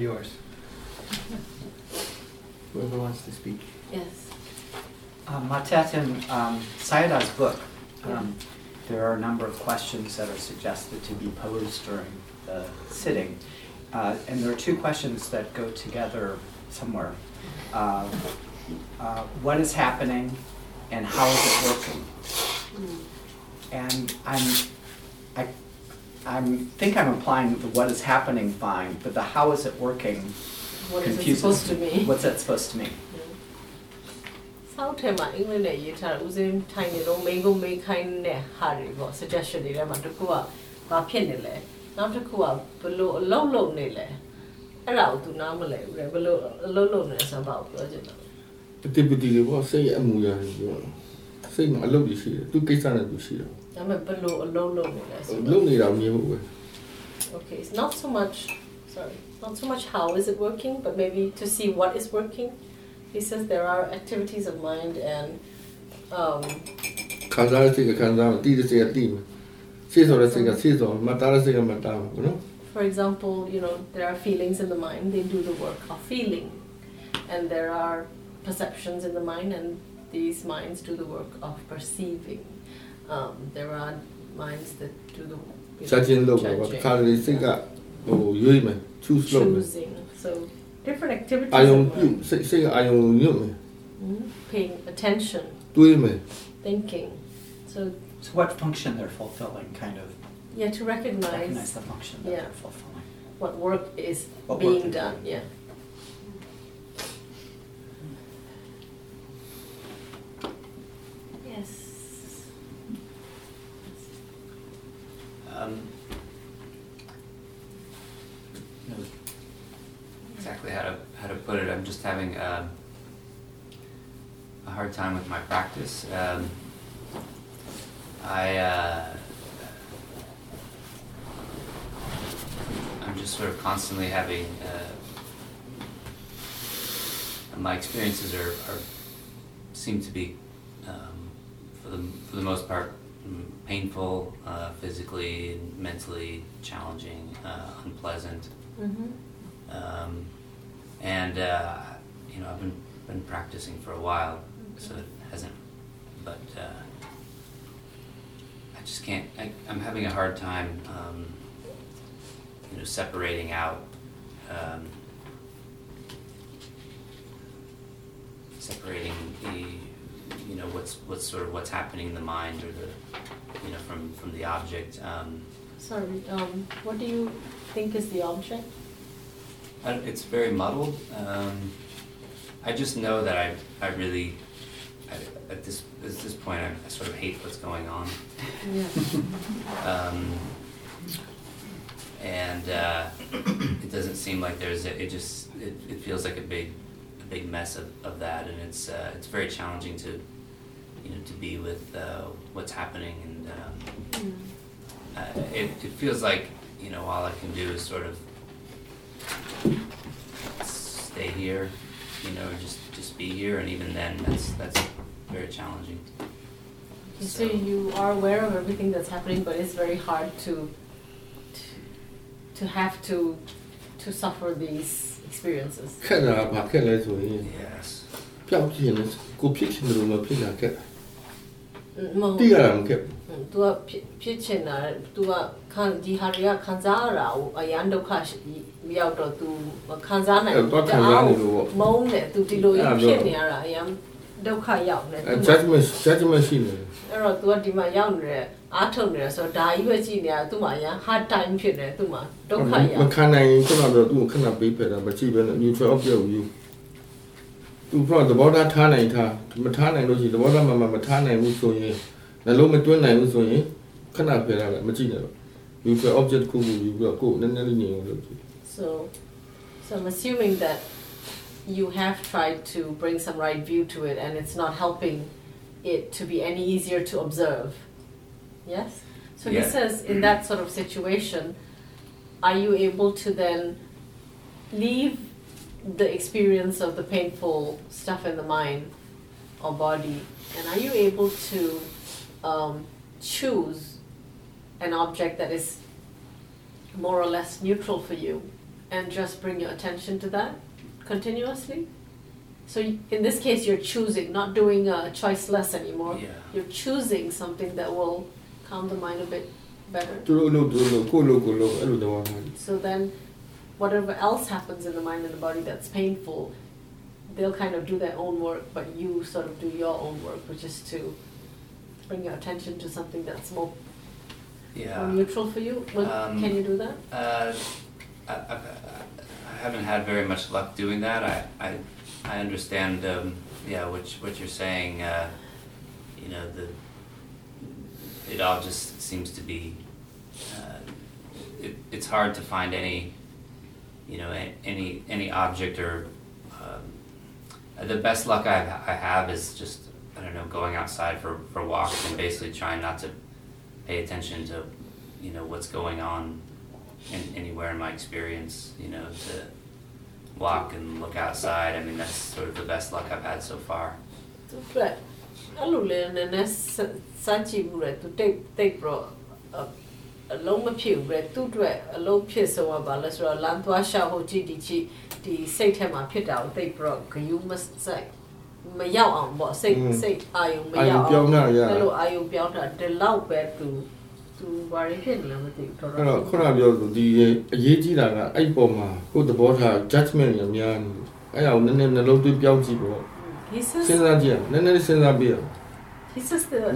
yours. Whoever wants to speak. Yes. Um, Matet, in um, Sayadaw's book, um, there are a number of questions that are suggested to be posed during the sitting. Uh, and there are two questions that go together somewhere. Uh, uh, what is happening and how is it working? And I'm, I, I'm think I'm applying the what is happening fine, but the how is it working What is it confuses supposed to me. mean? What's that supposed to mean? စောက်ထဲမှာအင်္ဂလိပ်နဲ့ရေးထားတာဦးစင်းထိုင်နေတော့မိန်ကုန်းမိန်ခိုင်းတဲ့ဟာတွေပေါ့ suggestion တွေထဲမှာတစ်ခုကဘာဖြစ်နေလဲနောက်တစ်ခုကဘယ်လိုအလုပ်လုပ်နေလဲအဲ့ဒါကိုသူနားမလဲဘူးလေဘယ်လိုအလုပ်လုပ်နေလဲဆိုတော့ပြောချင်တာ ပတိပတိတွေပေါ့စိတ်ရဲ့အမူအရာတွေပြောစိတ်မှာအလုပ်တွေရှိတယ်သူကိစ္စနဲ့သူရှိတယ် ဒါပေမဲ့ဘယ်လိုအလုပ်လုပ်နေလဲဆို လုပ် တော့ နေတာမြင်ဖို့ပဲ okay it's not so much sorry not so much how is it working but maybe to see what is working he says there are activities of mind and um ခံစားရစိတ်ကခံစားမှာတည်တဲ့စိတ်ကတည်မှာစိတ်ဆိုတဲ့စိတ်ကစိတ်ဆိုမှတ်သားတဲ့စိတ်ကမှတ်သားမှာနော် For example, you know, there are feelings in the mind, they do the work of feeling. And there are perceptions in the mind, and these minds do the work of perceiving. Um, there are minds that do the. what judging. 카드를 뭐 요임에 choose logo. Choosing, so different activities. Mm, Paying attention, 도임에 thinking. So, So what function they're fulfilling, kind of yeah, to recognize recognize the function that Yeah. they're fulfilling. what work is What being done, yeah. Um, exactly how to how to put it. I'm just having um, a hard time with my practice. Um, I uh, I'm just sort of constantly having. Uh, my experiences are, are seem to be um, for the for the most part painful, uh, physically, and mentally challenging, uh, unpleasant, Mm-hmm. um, and uh, you know I've been been practicing for a while, so it hasn't, but uh, I just can't. I, I'm having a hard time, um, you know, separating out. Um, separating the you know what's what's sort of what's happening in the mind or the you know from from the object um, Sorry, um, what do you think is the object? I, it's very muddled um, I just know that I I really I, at this at this point I, I sort of hate what's going on Yeah. um, and uh, it doesn't seem like there's a, it just it, it feels like a big big mess of, of that and it's uh, it's very challenging to you know to be with uh, what's happening and um, uh, it, it feels like you know all I can do is sort of stay here you know just just be here and even then that's that's very challenging. Okay, so you are aware of everything that's happening, but it's very hard to, to, to have to, to suffer these experiences. ခက်တာကဘာခက်လဲဆိုရင် yes ပျောက်ချင်တယ်ကိုဖြစ်ချင်တယ်လို့မဖြစ်တာခက် Mm, မဟုတ် တိရတာမခက်ဘူး Mm, तू ကဖြစ်ဖြစ်ချင်တာ तू ကခံဒီဟာတွေကခံစားရတာကိုအရန်ဒုက္ခရှိရောက်တော့ तू မခံစားနိုင် အဲ့တော့ခံစားနေလို့ပေါ့ မုန်းတယ် तू ဒီလို အဲ့ဒါ ကြီး ပြော ဖြစ်နေရတာအရန်ဒုက္ခရောက်နေ အဲ သူ judgment judgment ရှိနေတယ် အဲ့တော့ तू ကဒီမှာရောက်နေတယ် အားထုတ်နေတယ်ဆိုတော့ဒါကြီးပဲကြည့်နေတာ तू မှာအရန် hard time ဖြစ်နေတယ် तू မှာဒုက္ခရော မ က် ခံနိုင်ရင်ခုနကတော့သူ့ကိုခဏပေးဖယ်တာမကြည့်ပဲနဲ့ neutral object ကိုယူသူကသဘောထားထားနိုင်ထားမထားနိုင်လို့ရှိရင်သဘောထားမှမမထားနိုင်ဘူးဆိုရင်နှလုံးမတွင်းနိုင်ဘူးဆိုရင်ခဏဖယ်ရတယ်မကြည့်နဲ့တော့ neutral object ကိုယူပြီးတော့ကိုယ်နည်းနည်းလေးညင်အောင်လုပ်ကြည့် So, so I'm assuming that you have tried to bring some right view to it, and it's not helping it to be any easier to observe. Yes. So he says, in that sort of situation, are you able to then leave the experience of the painful stuff in the mind or body, and are you able to um, choose an object that is more or less neutral for you and just bring your attention to that continuously. So in this case, you're choosing, not doing a choice less anymore. Yeah. You're choosing something that will calm the mind a bit better. So then, whatever else happens in the mind and the body that's painful, they'll kind of do their own work, but you sort of do your own work, which is to bring your attention to something that's more yeah. neutral for you. Um, can you do that? Uh, I, I, I, haven't had very much luck doing that. I, I, I understand, um, yeah, what, what you're saying. Uh, you know, the it all just seems to be. Uh, it, it's hard to find any, you know, any any object or. Um, the best luck I, I have is just I don't know going outside for, for walks and basically trying not to pay attention to you know what's going on in, anywhere in my experience you know to walk and look outside i mean that's sort of the best luck i've had so far သူ အတွက်အဲ့လိုလေနည်းနည်းစစမ်းကြည့်ဘူးလေသူတိတ်တိတ်ပြီးတော့အအလုံးမဖြစ်ဘူးလေသူ့အတွက်အလုံးဖြစ်ဆုံးကဘာလဲဆိုတော့လမ်းသွားရှာဖို့ကြည့်ဒီကြည့်ဒီစိတ်ထဲမှာဖြစ်တာကိုတိတ်ပြီးတော့ဂယုမစိုက်မရောက်အောင်ပေါ့စိတ်อืมစိတ်အာယုံမအာယုံရောက်ပြောင်းတာရအဲ့လိုအာယုံပြောင်းတာဒီလောက်ပဲသူသူဘာရဖြစ်နေလဲမသိဘူးတော်အဲ့တော်တော့ခုနပြောသူဒီအရေးကြီးတာကအဲ့ပေါ်မှာကိုယ်သဘောထား judgment တွေအများကြီးအဲ့ဒါကိုနည်းနည်းနှလုံးသွင်းပြောင်းကြည့်ပေါ့ Sinradia. Nene Sinrabia. He's just the,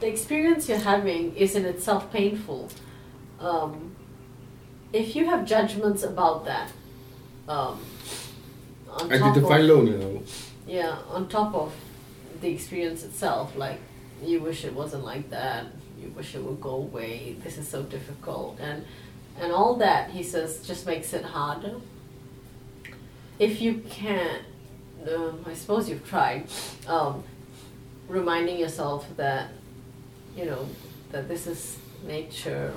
the experience you're having is in itself painful. Um, if you have judgments about that, um, on top of, loan, you know. Yeah, on top of the experience itself, like you wish it wasn't like that, you wish it would go away, this is so difficult and and all that he says just makes it harder. If you can't um, I suppose you've tried, um, reminding yourself that you know, that this is nature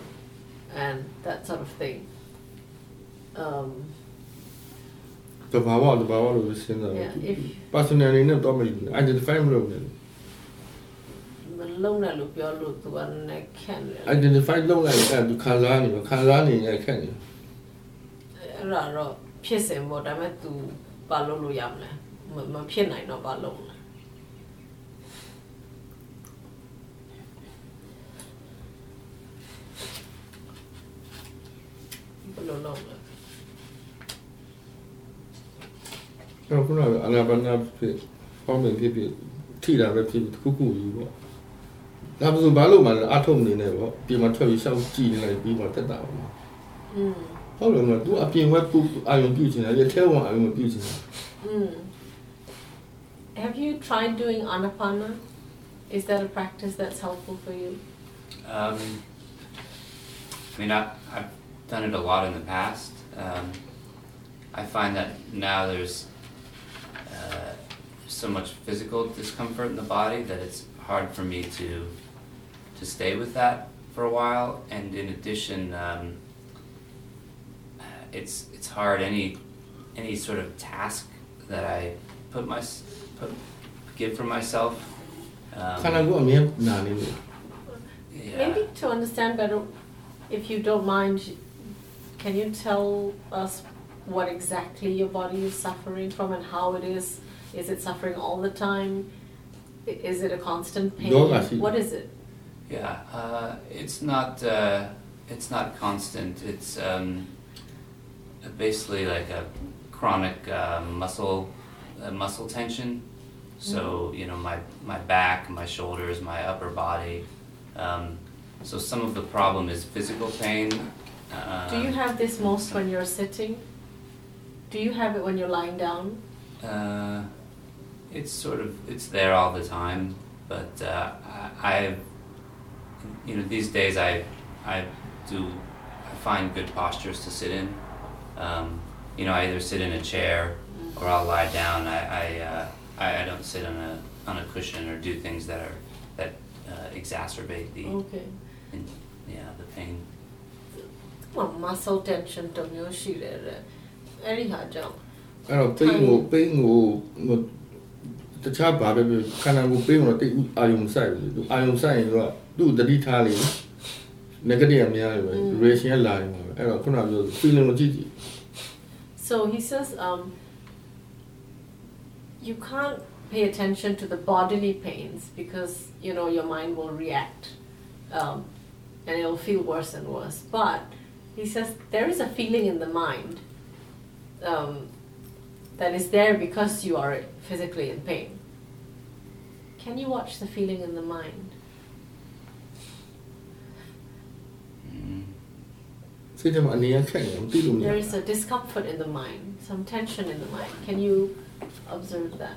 and that sort of thing. Um, တဘာဝတဘာဝလို့စဉ်းစား yeah, if personal အနေနဲ့တော့မလို့ identify မလုပ်နဲ့ malone lu pyo lu tu an ne khen le identify လုပ်လိုက်အဲ့သူခံစားနေတော့ခံစားနေရင်ခက်နေ အဲ့ဒါတော့ဖြစ်စဉ်ပေါ့ဒါပေမဲ့ तू ဘာလုပ်လို့ရမလဲ မမဖြစ်နိုင်တော့ဘာလုပ်မလဲဘယ်လိုလုပ်လဲ အဲ့ခုနကအနာဘာနာဖြစ်ဟောင်းမဖြစ်ဖြစ်ထိတာပဲဖြစ်ဖြစ်တစ်ခုခုယူပေါ့ဒါဆိုဘာလို့မှလဲအထုံနေနေပေါ့ပြင်မှာထွက်ပြီးရှောက်ကြည့်နေလိုက်ပြီးမှတက်တာပါ อืม ဟုတ်တယ်မလား तू အပြင်ဝက်ပူအာယုံပြုတ်ချင်တယ်ဒီထဲဝင်အာယုံမပြုတ်ချင်တယ် Mm. Have you tried doing anapana? Is that a practice that's helpful for you? um, i mean I, i've done it a lot in the past um, i find that now there's uh, so much physical discomfort in the body that it's hard for me to to stay with that for a while and in addition um, it's it's hard any any sort of task that I put my give for myself. Um, Kalangu. Maybe to understand better, if you don't mind, can you tell us what exactly your body is suffering from and how it is? Is it suffering all the time? Is it a constant pain? No, what is it? Yeah, uh, it's not. Uh, it's not constant. It's um, basically like a chronic uh, muscle uh, muscle tension so you know my my back, my shoulders, my upper body. Um, so some of the problem is physical pain. Uh, Do you have this most when you're sitting? Do you have it when you're lying down? Uh, it's sort of it's there all the time, but uh, I, I, you know, these days I, I do, I find good postures to sit in. Um, you know, I either sit in a chair or I'll lie down. I, I, uh, I, I don't sit on a on a cushion or do things that are that uh, exacerbate the Okay. in, yeah the pain. ဟို muscle tension တုံမျိုးရှိတယ်တဲ့အဲ့ဒီဟာကြောင့် အဲ့တော့ပိန်ကိုပိန်ကိုဟိုတခြားဘာပဲပြောခန္ဓာကိုယ်ပိန်တော့တိတ်အာယုံဆိုင်ပြီသူအာယုံဆိုင်ရင်တော့သူ့တတိထားလေ negative အများကြီးပဲ Mm. reaction ကလာနေမှာပဲအဲ့တော့ခုနကပြော feeling ကိုကြည့်ကြည့် So he says, um, you can't pay attention to the bodily pains because you know your mind will react um, and it'll feel worse and worse. But he says there is a feeling in the mind um, that is there because you are physically in pain. Can you watch the feeling in the mind? Mm-hmm. There is a discomfort in the mind some tension in the mind. Can you observe that?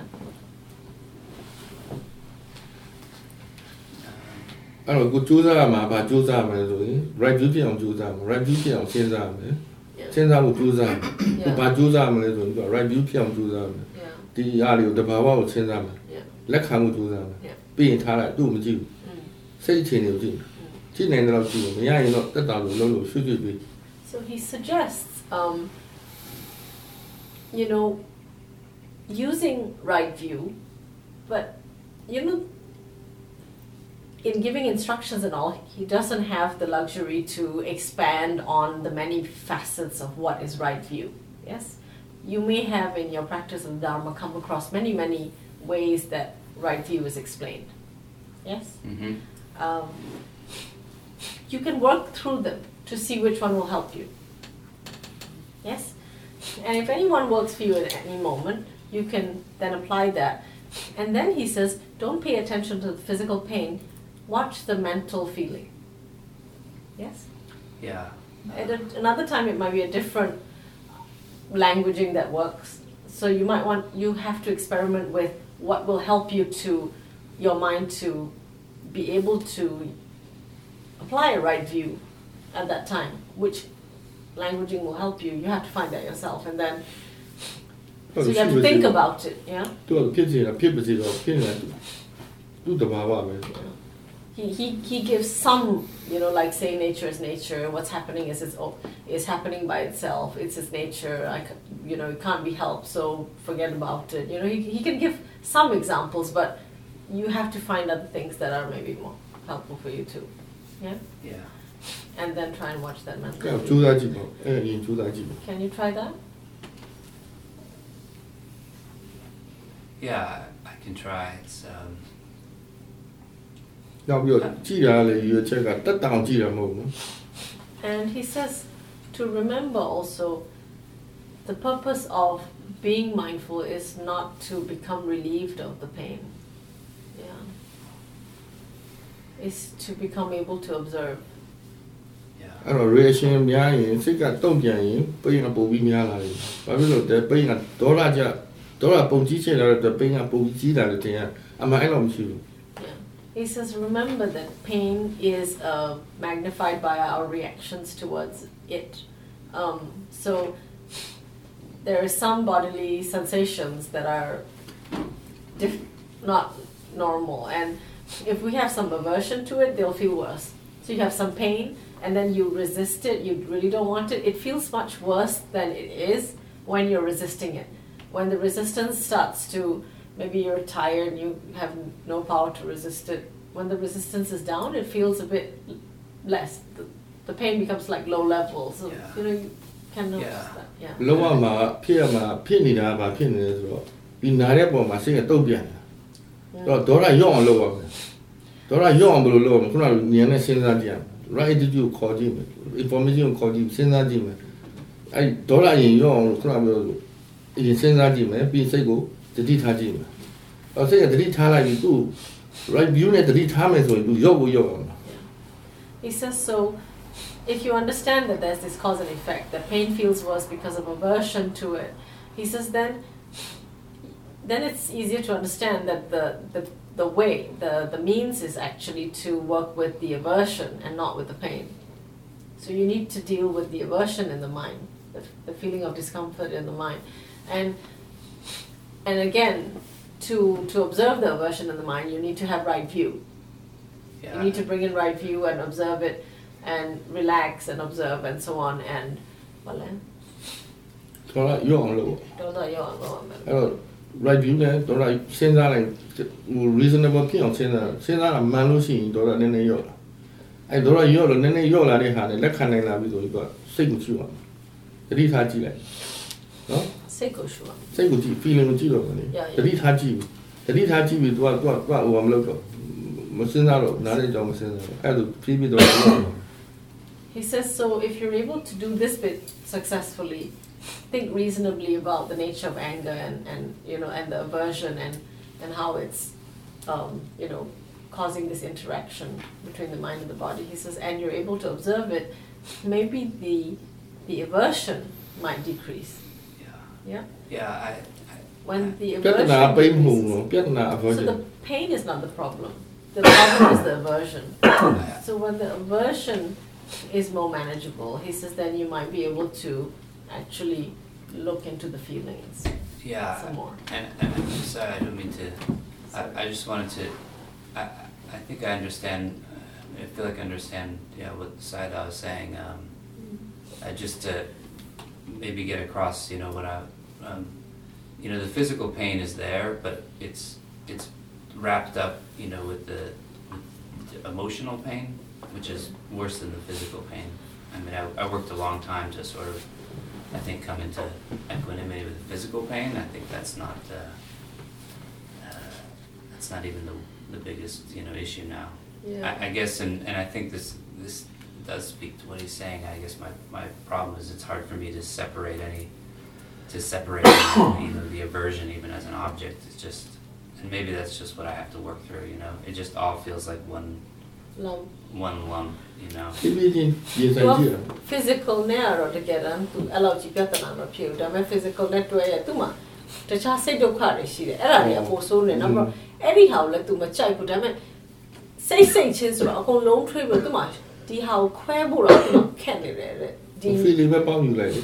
အဲ့တော့ကိုစူးစမ်းရမှာဗာစူးစမ်းရမယ်ဆိုရင် right view ဖြစ်အောင်စူးစမ်းမယ် right view ဖြစ်အောင်စဉ်းစားရမယ် Yeah. စဉ်းစားဖို့စူးစမ်းမယ်ကို Yeah. ဗာစူးစမ်းရမလဲဆိုရင်သူက right view ဖြစ်အောင်စူးစမ်းမယ် Yeah. ဒီအားလေးကိုတဘာဝကိုစဉ်းစားမယ် Yeah. လက်ခံမှုစူးစမ်းမယ် Yeah. ပြီးရင်ထားလိုက်သူ့ကိုမကြည့်ဘူး Mm. စိတ်အခြေအနေကိုကြည့်မယ်ကြည့်နိုင်တဲ့လောက်ကြည့်မယ်မရရင်တော့တက်တာလို့လုံးလို့ရွှေ့ရွှေ့ပြီး So he suggests, um, you know, using right view, but you know, in giving instructions and all, he doesn't have the luxury to expand on the many facets of what is right view. Yes, you may have in your practice of Dharma come across many, many ways that right view is explained. Yes Mm-hmm. um, you can work through them to see which one will help you. Yes? And if anyone works for you at any moment, you can then apply that. And then he says, don't pay attention to the physical pain, watch the mental feeling. Yes? Yeah. At a, another time, it might be a different languaging that works. So you might want, you have to experiment with what will help you to, your mind to be able to apply a right view at that time. Which languaging will help you, you have to find that yourself. And then, so you have to think about it, yeah? သူကဖြစ်နေတာဖြစ်ပါစေတော့ဖြစ်နေတာသူသူတဘာဝပဲ He, he, he gives some, you know, like say nature is nature. What's happening is it's oh, is happening by itself. It's its nature. I, c- you know, it can't be helped. So forget about it. You know, he, he can give some examples, but you have to find other things that are maybe more helpful for you too. Yeah, Yeah. and then try and watch that အဲ့ mental. တော့ကြိုးစားကြည့်ပေါ့အဲ့အရင်ကြိုးစားကြည့်ပေါ့ Can you try that? Yeah, I can try. It's um, နောက်ပြီးတော့ကြည့်ရလေရွေချက်ကတက်တောင်ကြည့်ရမဟုတ်ဘူး And he says to remember also the purpose of being mindful is not to become relieved of the pain. Yeah. Is to become able to observe. yeah. အဲ့တော့ reaction များရင်စိတ်ကတုံ့ပြန်ရင်ပိန်ကပုံပြီးများလာတယ်ဘာဖြစ်လို့လဲပိန်ကဒေါရကြ ဒေါရပုံကြီးချင်လာတဲ့ပိန်ကပုံကြီးကြီးလာတယ်တင်ရအမှန်အဲ့လိုမရှိဘူး Yeah. He says remember that pain is uh, magnified by our reactions towards it. Um, so there are some bodily sensations that are diff- not normal, and if we have some aversion to it, they'll feel worse. So you have some pain, and then you resist it. You really don't want it. It feels much worse than it is when you're resisting it. When the resistance starts to maybe you're tired and you have no power to resist it. When the resistance is down, it feels a bit less. The, the pain becomes like low level. So Yeah. you know you can notice Yeah. that. Yeah. လောကမှာဖြစ်ရမှာဖြစ်နေတာကဘာဖြစ်နေလဲဆိုတော့ဒီနာတဲ့ပုံမှာစိတ်ကတုံ့ပြန်တယ်တော့ဒေါရရော့အောင်လုပ်ရမယ်ဒေါရရော့အောင်ဘယ်လိုလုပ်ရမလဲခုနကဉာဏ်နဲ့စဉ်းစားကြည့်ရမယ် right attitude ကိုခေါ်ကြည့်မယ် information ကိုခေါ်ကြည့်စဉ်းစားကြည့်မယ်အဲ့ဒေါရရင်ရော့အောင်ခုနကပြောလို့အ ရင်စဉ်းစားကြည့်မယ်ပြီးစိတ်ကိုတတိထားကြည့်မယ်တော့စိတ်ကတတိထားလိုက်ပြီးသူ့ right view နဲ့တတိထားမယ်ဆိုရင်သူရော့ဖို့ရော့အောင် He says so. If you understand that there's this cause and effect, that pain feels worse because of aversion to it, he says then, then it's easier to understand that the the, the way, the, the means is actually to work with the aversion and not with the pain. So you need to deal with the aversion in the mind, the, the feeling of discomfort in the mind, and and again, to to observe the aversion in the mind, you need to have right view. Yeah. You need to bring in right view and observe it and relax and observe and so on and voilà. ဒေါရရော့အောင်လုပ်ပေါ့ တော့တော့ရောက်အောင်လုပ်ရမယ် အဲ့တော့ right view နဲ့ဒေါ်လာစဉ်းစားလိုက်ဟို reasonable ဖြစ်အောင်စဉ်းစားစဉ်းစားတာမှန်လို့ရှိရင်ဒေါ်လာနည်းနည်းရော့လာ အဲ့တော့ရော့လို့နည်းနည်းရော့လာတဲ့ဟာနဲ့လက်ခံနိုင်လာပြီဆိုရင်သူကစိတ်ကိုကြည့်ပါမယ်တတိထားကြည့်လိုက်နော် he says, so if you're able to do this bit successfully, think reasonably about the nature of anger and, and you know and the aversion and and how it's um, you know causing this interaction between the mind and the body. He says, and you're able to observe it, maybe the the aversion might decrease. Yeah. Yeah, I. I when the aversion. So the pain is not the problem. The problem is the aversion. so when the aversion is more manageable, he says then you might be able to actually look into the feelings. Yeah. Some more. And, and I'm sorry, I don't mean to. I, I just wanted to. I, I think I understand. I feel like I understand. Yeah, what side was saying. Um. Mm-hmm. I just to maybe get across. You know what I. Um, you know the physical pain is there, but it's it's wrapped up. You know with the, with the emotional pain, which is worse than the physical pain. I mean, I, I worked a long time to sort of, I think, come into equanimity with the physical pain. I think that's not, uh, uh, that's not even the, the biggest, you know, issue now. Yeah. I, I guess, and, and I think this, this does speak to what he's saying. I guess my, my problem is it's hard for me to separate any, to separate, you know, the aversion even as an object. It's just, and maybe that's just what I have to work through, you know? It just all feels like one, Lump. one lump, you know? ဖြည်းဖြည်းချင်းရင်ဆိုင်ကြည့်ရ physical နဲ့ကတော့တကယ်တမ်းသူအဲ့လောက်ကြီးပြဿနာမဖြစ်ဘူးဒါပေမဲ့ physical နဲ့တွဲရသူ့မှာတခြားစိတ်ဒုက္ခတွေရှိတယ်အဲ့ဒါတွေအပေါ်ဆိုးနေနောက်တော့အဲ့ဒီဟာကိုလည်းသူမကြိုက်ဘူးဒါပေမဲ့စိတ်စိတ်ချင်းဆိုတော့အကုန်လုံးထွေးပြီးသူ့မှာ ဒီဟာကိုခွဲဖို့တော့သူ့မှာခက်နေတယ်တဲ့ဒီ feeling ပဲပေါင်းယူလိုက်လေ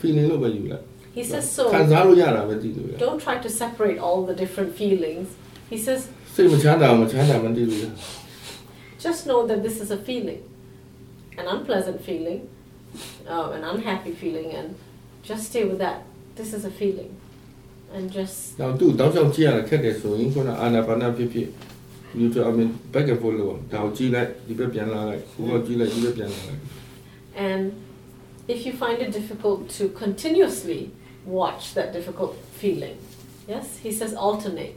feeling လို့ပဲယူလိုက် he says so ခံစားလို့ရတာပဲသိလို့ရ don't try to separate all the different feelings he says စိတ်မချမ်းသာမချမ်းသာမသိလို့ရ just know that this is a feeling an unpleasant feeling uh, an unhappy feeling and just stay with that this is a feeling and just နောက်သူ့တောက်လျှောက်ကြည့်ရတာခက်တယ်ဆိုရင်ခုနအာနာပါနာဖြစ်ဖြစ် neutral I mean back and forth လို့ဒါကိုကြည့်လိုက်ဒီဘက်ပြန်လာလိုက်ဟိုကကြည့်လိုက်ဒီဘက်ပြန်လာလိုက် And if you find it difficult to continuously watch that difficult feeling, yes, he says alternate.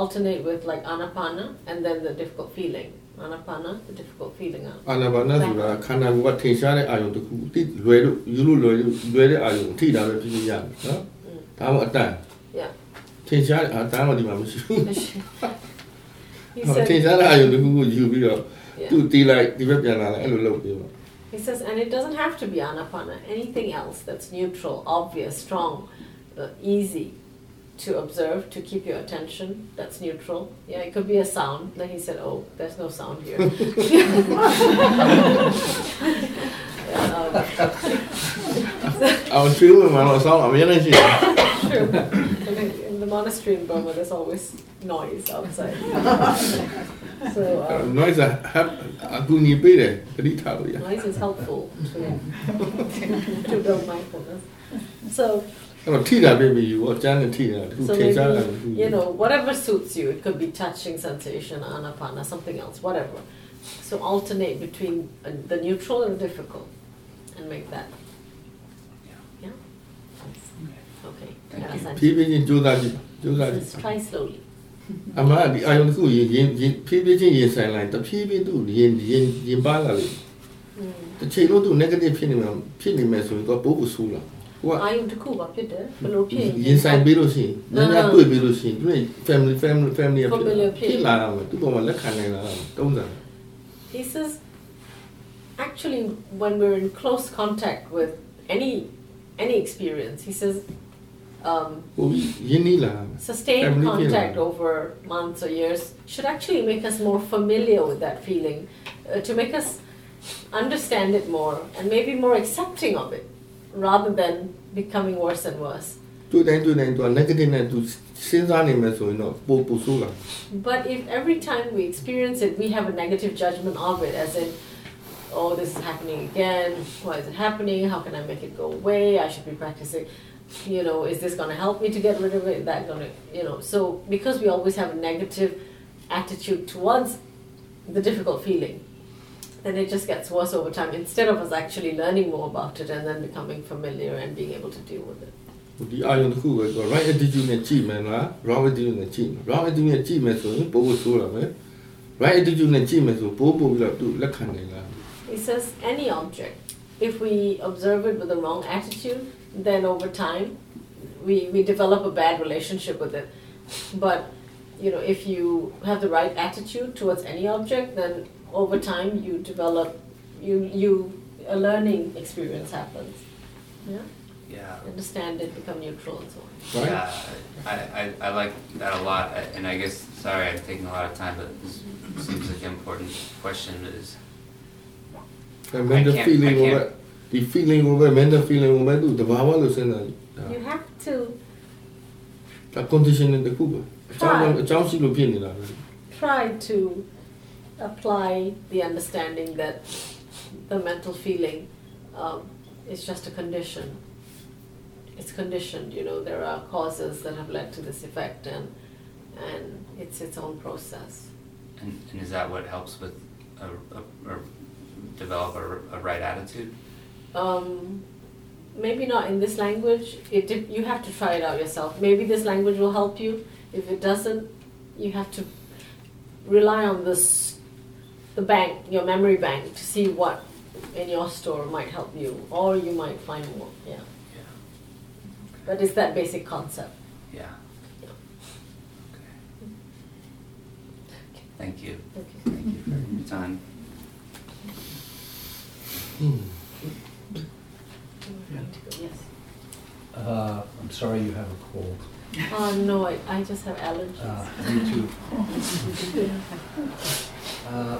Alternate with like anapana and then the difficult feeling. Anapana, the difficult feeling out. အာနာပါနာဆိုတာခန္ဓာကိုယ်ကထင်ရှားတဲ့အာယုံတစ်ခုတိလွယ်လို့ယူလို့လွယ်လို့လွယ်တဲ့အာယုံထိတာပဲဖြစ်ဖြစ်ရတယ်နော်ဒါမှမဟုတ်အတန် Yeah. ထင်ရှားတဲ့အတန်မှဒီမှာမရှိဘူး he ဟောထင် said, ရှားတဲ့အာယုံတစ်ခုကိုယူပြီးတော့ yeah. သူ့တီးလိုက်ဒီဘက်ပြန်လာလိုက်အဲ့လိုလုပ်ပြီးတော့ He says, and it doesn't have to be anapana. Anything else that's neutral, obvious, strong, uh, easy to observe, to keep your attention, that's neutral. Yeah, it could be a sound. Then he said, oh, there's no sound here. Yeah, um, အောင်ချွေးဝင်မှာတော့အဆောင်အများနဲ့ရှိတယ် True. I mean, in the monastery in Burma, there's always noise outside. so, um, uh, noise are help, Noise is helpful to, to build mindfulness. So, so maybe, you know, whatever suits you, it could be touching sensation, anapana, something else, whatever. So alternate between uh, the neutral and difficult and make that. Yeah? Okay. Thank you. Try slowly. အမှန်ဒီအာယုံတစ်ခုရင်ရင်ရင်ဖြည်းဖြည်းချင်းရင်ဆိုင်လိုက်တဖြည်းဖြည်းသူ့ရင်ရင်ရင်ပါလာလေ Mm. တစ်ချိန်လုံးသူ negative ဖြစ်နေမှာဖြစ်နေမယ်ဆိုရင်တော့ပိုးပူဆူလာဟိုက အာယုံတစ်ခုပါဖြစ်တယ်ဘယ်လိုဖြစ် ရင်ဆိုင်ပြီးလို့ရှိရင်ညညတွေ့ပြီးလို့ရှိရင်သူ family family family ဖြစ် Familiar ဖြစ် ဖြစ်လာအောင်သူ့ပေါ်မှာလက်ခံနိုင်လာအောင်တုံးစံ He says, actually, when we're in close contact with any any experience, he says, um, sustained contact over months or years should actually make us more familiar with that feeling, uh, to make us understand it more and maybe more accepting of it rather than becoming worse and worse. But if every time we experience it, we have a negative judgment of it, as in, oh, this is happening again, why is it happening, how can I make it go away, I should be practicing You know, is this going to help me to get rid of it? Is that going to, you know, so because we always have a negative attitude towards the difficult feeling, then it just gets worse over time instead of us actually learning more about it and then becoming familiar and being able to deal with it ဒီအာယုံတစ်ခုပဲဆို right attitude နဲ့ကြည့်မယ်လား wrong attitude နဲ့ကြည့်မယ် wrong attitude နဲ့ကြည့်မယ်ဆိုရင်ပို့ဖို့ဆိုးတာပဲ right attitude နဲ့ကြည့်မယ်ဆိုပို့ပို့ပြီးတော့သူလက်ခံနိုင်လား It says any object. If we observe it with the wrong attitude, then over time, we, we develop a bad relationship with it. But you know, if you have the right attitude towards any object, then over time you develop, you you a learning experience happens. Yeah. Yeah. Understand it, become neutral, and so on. Right. Yeah, I, I, I like that a lot, and I guess sorry I'm taking a lot of time, but this seems like an important question. Is and then I the feeling ડિફિલિંગ મેન્ડર feeling બધું દબાવવાનું છે એના you have to તા condition ને ખૂબ ચાઉ ચાઉ C લો પીને ના try. to apply the understanding that the mental feeling um, is just a condition. It's conditioned you know there are causes that have led to this effect and and it's its own process. And, and is that what helps with a, a, a develop a, a right attitude? Um, maybe not in this language. It dep- you have to try it out yourself. Maybe this language will help you. If it doesn't, you have to rely on this the bank, your memory bank, to see what in your store might help you, or you might find more. Yeah, Yeah. but it's that basic concept. Yeah. Yeah. Okay. Thank you, Okay. thank you for your time. Yes. Uh, I'm sorry you have a cold. Oh no, I, I just have allergies. Uh, me too. Uh,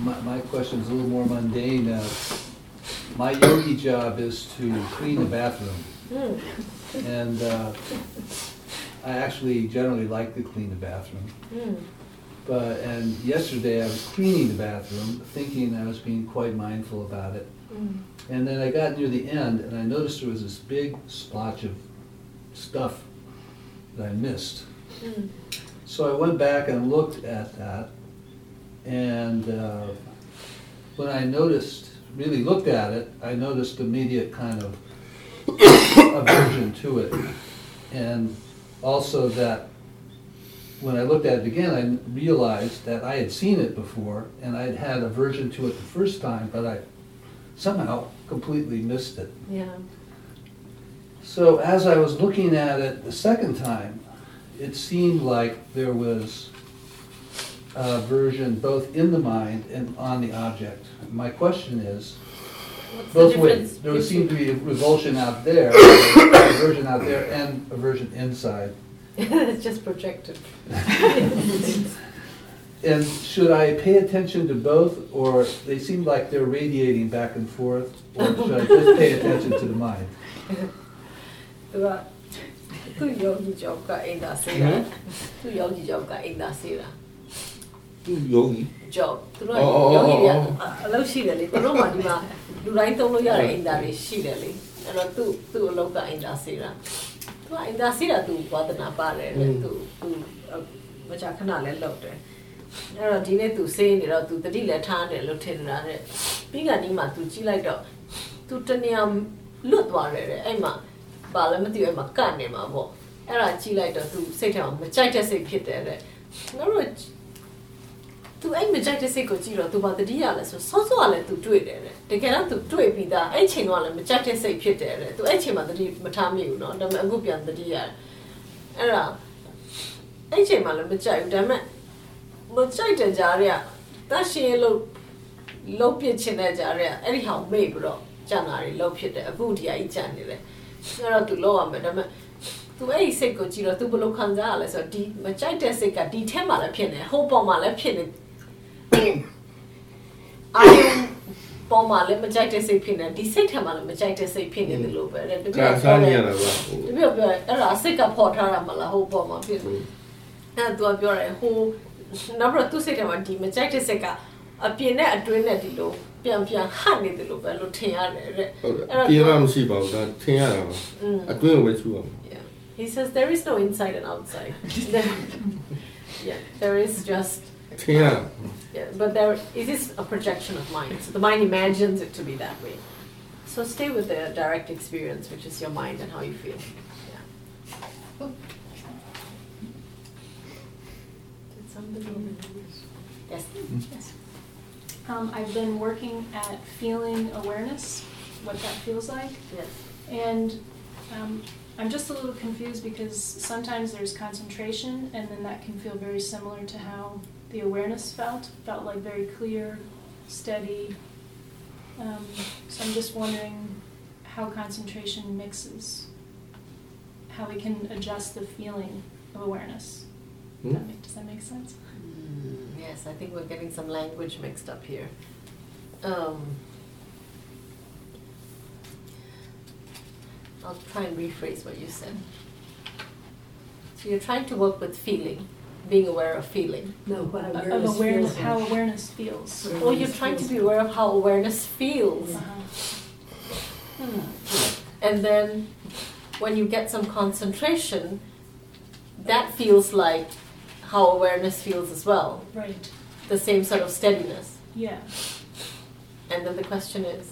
My, my question is a little more mundane. Uh, My yogi job is to clean the bathroom. Mm, And uh, I actually generally like to clean the bathroom. mm, But, and yesterday I was cleaning the bathroom, thinking I was being quite mindful about it. mm. And then I got near the end and I noticed there was this big splotch of stuff that I missed. Mm. So I went back and looked at that, and uh, when I noticed, really looked at it, I noticed immediate kind of aversion to it. And also that when I looked at it again, I realized that I had seen it before, and I'd had aversion to it the first time, but I somehow completely missed it. Yeah. So as I was looking at it the second time, it seemed like there was aversion both in the mind and on the object. My question is, What's the both difference ways, there would seem to be a revulsion out there, aversion out there, and aversion inside. it's just projected. And should I pay attention to both, or they seem like they're radiating back and forth, or should I just pay attention to the mind? သူကသူ့ယောဂီကြောက်ကအိမ်သာဆေးတာသူ့ယောဂီကြောက်ကအိမ်သာဆေးတာသူယောဂီ job သူတို့ကအော်အော်အော်ယောဂီတွေအော်ကအလုပ်ရှိတယ်လေသူတို့မှဒီမှာလူတိုင်းသုံးလို့ရတဲ့အိမ်သာတွေရှိတယ်လေအဲ့တော့သူ့သူ့အလုပ်ကအိမ်သာဆေးတာသူကအိမ်သာဆေးတာသူဝါသနာပါတယ်လေသူသူမချခဏလဲလုပ်တယ်အဲ့တော့ဒီနေ့သူဆေးနေတော့သူတတိလည်းထားတယ်လို့ထင်နေတာတဲ့ပြီးကဒီမှာသူကြည့်လိုက်တော့သူတနေရာလွတ်သွားတယ်တဲ့အဲ့မှာ ပါလဲမသိဘူးအဲ့မှာကန့်နေမှာပေါ့အဲ့ဒါကြည့်လိုက်တော့သူစိတ်ထဲမှာမကြိုက်တဲ့စိတ်ဖြစ်တယ်တဲ့ငါတို့သူအဲ့မကြိုက်တဲ့စိတ်ကိုကြည့်တော့သူဘာတတိယလဲဆိုစောစောကလည်းသူတွေ့တယ်တဲ့တကယ်တော့သူတွေ့ပြီးသားအဲ့ချိန်တော့လည်းမကြိုက်တဲ့စိတ်ဖြစ်တယ်တဲ့သူအဲ့ချိန်မှာတတိမထားမိဘူးเนาะဒါပေမဲ့အခုပြန်တတိရတယ်အဲ့ဒါအဲ့ချိန်မှာလည်းမကြိုက်ဘူးဒါပေမဲ့မကြိုက်တဲ့ကြားရတရှင်လို့လုတ်ပြစ်ချင်တဲ့ကြားရအဲ့ဒီဟောင်မေ့ပြီးတော့ကြံတာတွေလုတ်ဖြစ်တယ်အခုဒီအကြီးကြံနေတယ် အဲ့တော့ तू လောက်ရမယ်ဒါပေမဲ့သူအဲ့ဒီစိတ်ကိုကြည့်တော့ तू ဘယ်လိုခံစားရလဲဆိုတော့ဒီမကြိုက်တဲ့စိတ်ကဒီထဲမှာလည်းဖြစ်နေဟိုပေါ်မှာလည်းဖြစ်နေအာယုံပေါ်မှာလည်းမကြိုက်တဲ့စိတ်ဖြစ်နေဒီစိတ်ထဲမှာလည်းမကြိုက်တဲ့စိတ်ဖြစ်နေတယ်လို့ပဲတဲ့တပြကာည့်စားနေရပြောတာပါတပြည့်ပြောအဲ့ဒါစိတ်ကပေါ်ထားတာမလားဟိုပေါ်မှာဖြစ်နေအဲ့သူကပြောတယ်ဟိုနောက်ပြီးတော့သူ့စိတ်ထဲမှာဒီမကြိုက်တဲ့စိတ်ကအပြင်နဲ့အတွင်းနဲ့ဒီလို ပြန်ပြန်ဟတ်နေတယ်လို့ပဲလို့ထင်ရတယ်တဲ့ ဟုတ်တယ်ပြေမမရှိပါဘူးဒါထင်ရတာပါ อืม အတွင်းကိုပဲချူပါမယ် Yeah. He says there is no inside and outside. There- yeah, there is just ထင်ရ Yeah, but there it is a projection of mind. So the mind imagines it to be that way. So stay with the direct experience, which is your mind and how you feel. Yeah. Did somebody? Yes. Yes. Um, I've been working at feeling awareness, what that feels like. Yes. And um, I'm just a little confused because sometimes there's concentration, and then that can feel very similar to how the awareness felt. Felt like very clear, steady. Um, so I'm just wondering how concentration mixes, how we can adjust the feeling of awareness. Does that make, does that make sense? Yes, I think we're getting some language mixed up here. Um, I'll try and rephrase what you said. So you're trying to work with feeling, being aware of feeling. No, what Of awareness awareness, feels how awareness feels. Right. Or you're trying to be aware of how awareness feels. Uh-huh. And then when you get some concentration, that feels like how awareness feels as well. Right, The same sort of steadiness. yeah. And then the question is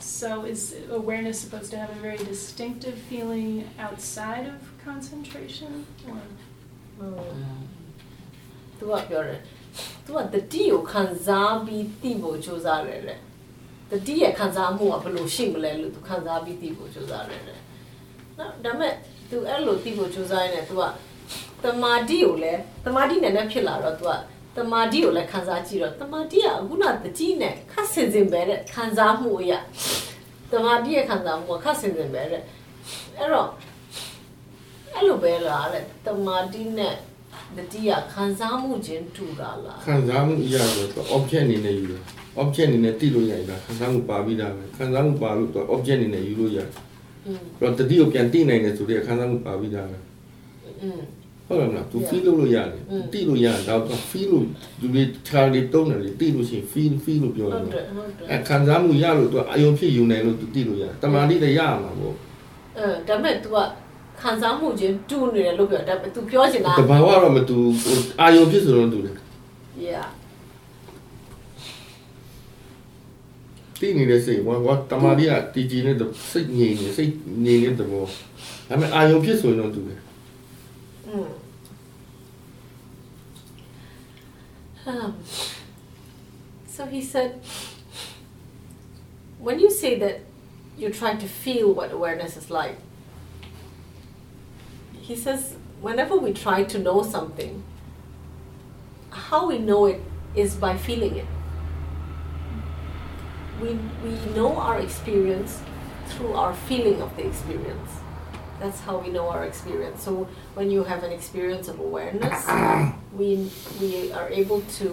So is awareness supposed to have a very distinctive feeling outside of concentration? Or, သူကပြောတယ်သူကတတိကိုခံစားပြီးသိဖို့ကြိုးစားတယ်တဲ့တတိရဲ့ခံစားမှုကဘယ်လိုရှိမလဲလို့သူခံစားပြီးသိဖို့ကြိုးစားတယ်တဲ့နော်ဒါပေမဲ့သူအဲ့လိုသိဖို့ကြိုးစားရင်းနဲ့သူက တမာတိကိုလည်းတမာတိနဲ့နဲ့ဖြစ်လာတော့သူကတမာတိကိုလည်းခံစားကြည့်တော့တမာတိကအခုနတတိနဲ့ခတ်ဆင်စင်ပဲတဲ့ခံစားမှုအရာတမာတိရဲ့ခံစားမှုကခတ်ဆင်စင်ပဲတဲ့အဲ့တော့ အဲ့လိုပဲလားတဲ့တမာတိနဲ့တတိယခံစားမှုချင်းတူတာလား ခံစားမှုအရာဆိုတော့ object အနေနဲ့ယူတယ် object အနေနဲ့သိလို့ရရင်ဒါခံစားမှုပါပြီးသားပဲခံစားမှုပါလို့တော့ object အနေနဲ့ယူလို့ရတယ် อืม အဲ့တော့တတိကိုပြန်သိနိုင်တယ်ဆိုတဲ့ခံစားမှုပါပြီးသားပဲ อืม ဟုတ်တယ်မလား तू feel လုပ်လို့ရတယ်တိလို့ရတယ်ဒါက feel လို့လူတွေထားလေးတုံးတယ်လေတိလို့ရှိရင် feel feel လို့ပြောတယ်ဟုတ်တယ်ဟုတ်တယ်အဲခံစားမှုရလို့ तू အယုံဖြစ်ယူနိုင်လို့ तू တိလို့ရတယ်တမာတိလည်းရမှာပေါ့အဲဒါပေမဲ့ तू ကခံစားမှုချင်းတူနေတယ်လို့ပြောတာ तू ပြောချင်တာတဘာဝတော့မတူအာယုံဖြစ်ဆိုတော့တူတယ် yeah တိနေတဲ့စိတ်ဝါဝါတမာတိကတည်ကြည်နေတဲ့စိတ်ငြိမ်နေစိတ်ငြိမ်နေတဲ့ဘောဒါပေမဲ့အာယုံဖြစ်ဆိုရင်တော့တူတယ် Mm. Um, so he said when you say that you're trying to feel what awareness is like he says whenever we try to know something how we know it is by feeling it. We, we know our experience through our feeling of the experience that's how we know our experience so when you have an experience of awareness we we are able to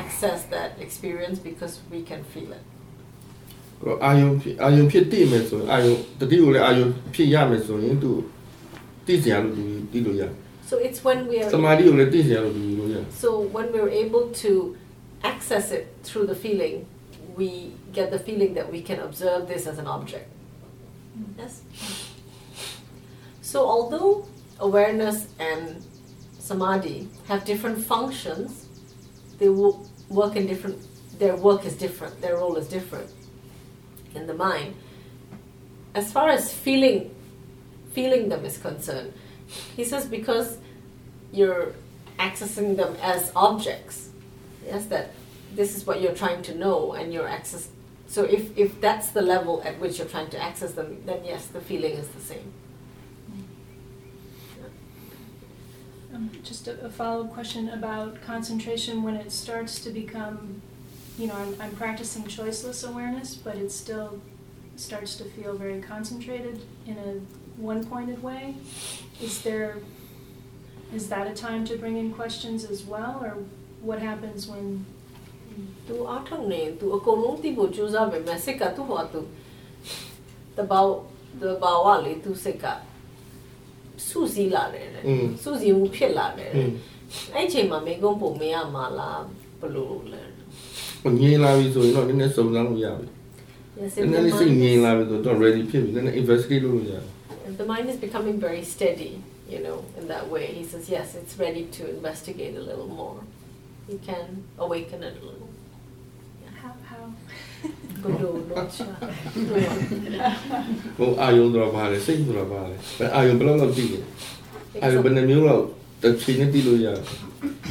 access that experience because we can feel it တော့အာယုံဖြစ်အာယုံဖြစ်တည်မယ်ဆိုရင်အာယုံတတိကိုလည်းအာယုံဖြစ်ရမယ်ဆိုရင်သူသိစရာလို့သူသိလို့ရတယ် so it's when we are သမာဓိကိုလည်းသိစရာလို့သူလို့ရတယ် So when we're able to access it through the feeling, we get the feeling that we can observe this as an object. Yes. So although awareness and samadhi have different functions, they work in different. Their work is different. Their role is different in the mind. As far as feeling, feeling them is concerned, he says because you're accessing them as objects. Yes, that this is what you're trying to know, and you're access. So if if that's the level at which you're trying to access them, then yes, the feeling is the same. um, just a, a follow-up question about concentration when it starts to become, you know, I'm, I'm practicing choiceless awareness, but it still starts to feel very concentrated in a one-pointed way. Is there, is that a time to bring in questions as well, or what happens when သူအားထုတ်နေသူအကုန်လုံးသိဖို့ကြိုးစားပဲမဲ့စိတ်ကသူ့ဟောသူတဘောတဘောဝလေသူစိတ်က စူစီလာတယ်လေစူစီမှုဖြစ်လာတယ်အဲ့ချိန်မှာမိကုံးပုံမရမှာလားဘလို့လဲ?ငြင်းလာပြီဆိုရင်တော့နည်းနည်းစုံစမ်းလို့ရပြီနည်းနည်းစိတ်ငြင်းလာပြီဆိုတော့ ready ဖြစ်ပြီနည်းနည်း investigate လုပ်လို့ရတယ် the mind is becoming very steady you know in that way. He says yes it's ready to investigate a little more. You can awaken it a little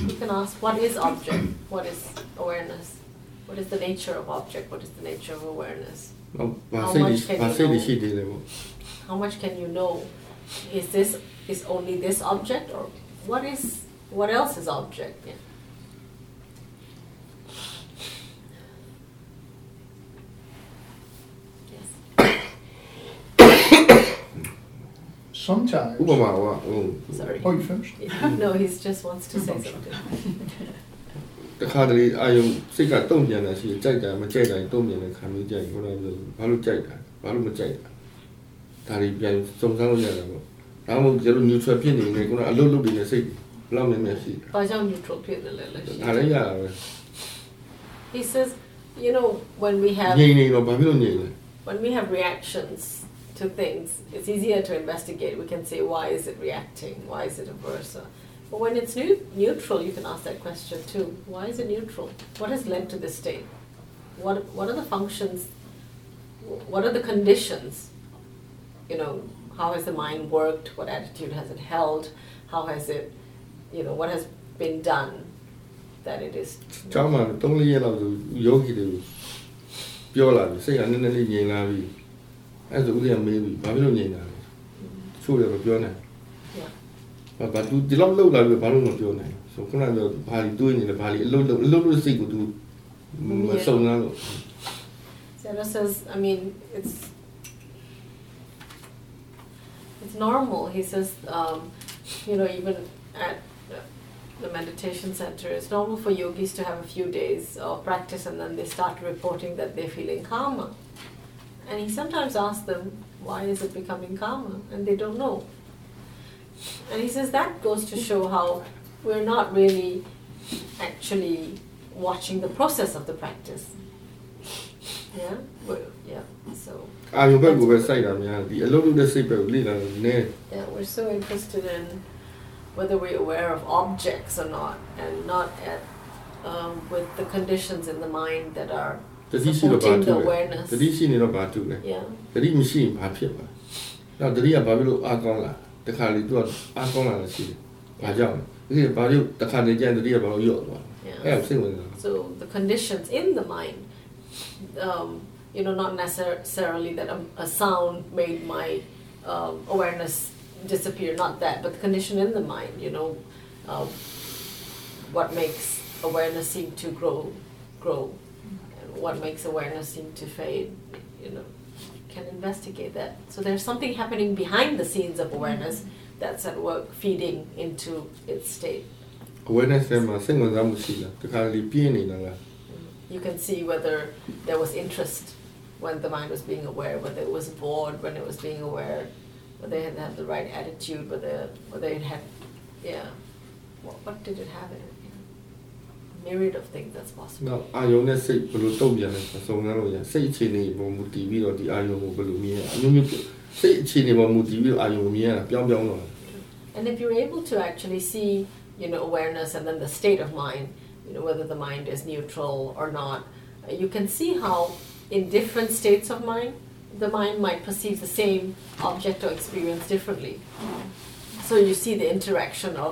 You can ask, what is object? What is awareness? What is the nature of object? What is the nature of awareness? How much can you know? How much can you know? Is this is only this object or what is what else is object? Yeah. Sometimes. ဥပမာကဟို Sorry. Oh, you finished? No, he just wants to say something. တခါတလေအာယုံစိတ်ကတုံ့ပြန်တာရှိတယ်ကြိုက်တာမကြိုက်တာတုံ့ပြန်တဲ့ခံမျိုးကြိုက်ခုနကပြောဘာလို့ကြိုက်တာဘာလို့မကြိုက်တာဒါတွေပြန်စုံစမ်းလို့ရတယ်ပေါ့ဒါမှမဟုတ်ကျတော့ neutral ဖြစ်နေနေခုနအလုပ်လုပ်နေတဲ့စိတ်ဘယ်လောက်များများရှိတယ်ဘာကြောင့် neutral ဖြစ်နေလဲလဲရှိဒါလည်းရတာပဲ He says, you know, when we have ငြိမ်နေတော့ဘာဖြစ်လို့ငြိမ်လဲ when we have reactions to things, it's easier to investigate. We can say, why is it reacting? Why is it a versa? But when it's new, neutral, you can ask that question too. Why is it neutral? What has led to this state? What, what are the functions? What are the conditions? You know, how has the mind worked? What attitude has it held? How has it, you know, what has been done that it is ကျောင်းမှာ3ရက်လောက်ဆိုယောဂီတွေပြောလာပြီစိတ်ကနည်းနည်းလေးငြိမ်လာပြီ အဲဆိုဦးလေးကမေးပြီဘာဖြစ်လို့ငြိမ်လာလဲချို့လည်းမပြောနိုင် Yeah. ဘာဘာသူဒီလောက်လောက်လာပြီဘာလို့မပြောနိုင်ဆိုခုနကဘာလီတွေးနေလဲဘာလီအလုပ်လုပ်အလုပ်လုပ်စိတ်ကိုသူမစုံစမ်းလို့ Sarah says, I mean, it's it's normal. He says, um, you know, even at the- the meditation center, it's normal for yogis to have a few days of practice and then they start reporting that they're feeling calmer. And he sometimes asks them, why is it becoming karma? And they don't know. And he says that goes to show how we're not really actually watching the process of the practice. Yeah? We're, yeah, so. Ah, you better go back side, the same Yeah, we're so interested in whether we're aware of objects or not, and not at um, with the conditions in the mind that are တတိရှိတော့ဘာ supporting တူ the လဲ awareness. တတိရှိနေတော့ဘာတူလဲ Yeah, တတိမရှိရင်ဘာဖြစ်မှာနောက်တတိကဘာဖြစ်လို့အားကောင်းလာတခါလေသူကအားကောင်းလာတာရှိတယ်ဘာကြောင့်လဲဒီဘာလို့တခါနေကျရင်တတိကဘာလို့ယော့သွားလဲ yeah. အဲ့ဒါစိတ်ဝင်စား So the conditions in the mind, um, you know, not necessarily that a, a sound made my um, awareness disappear, not that, but the condition in the mind, you know, um, what makes awareness seem to grow, grow, and what makes awareness seem to fade, you know, can investigate that. So there's something happening behind the scenes of awareness that's at work feeding into its state. Awareness You can see whether there was interest when the mind was being aware, whether it was bored when it was being aware, whether it had the right attitude, whether whether it had yeah. What, what did it have in it? Yeah. Myriad of things that's possible. နောက်အာယုံနဲ့စိတ်ဘယ်လိုတုံ့ပြန်လဲဆိုစုံစမ်းလို့ရစိတ်အခြေအနေပုံမူတည်ပြီးတော့ဒီအာယုံကိုဘယ်လိုမြင်ရအမျိုးမျိုးစိတ်အခြေအနေပုံမူတည်ပြီးတော့အာယုံကိုမြင်ရတာပြောင်းပြောင်းတော့ And if you're able to actually see, you know, awareness and then the state of mind, you know, whether the mind is neutral or not, uh, you can see how in different states of mind, the mind might perceive the same object or experience differently. So you see the interaction of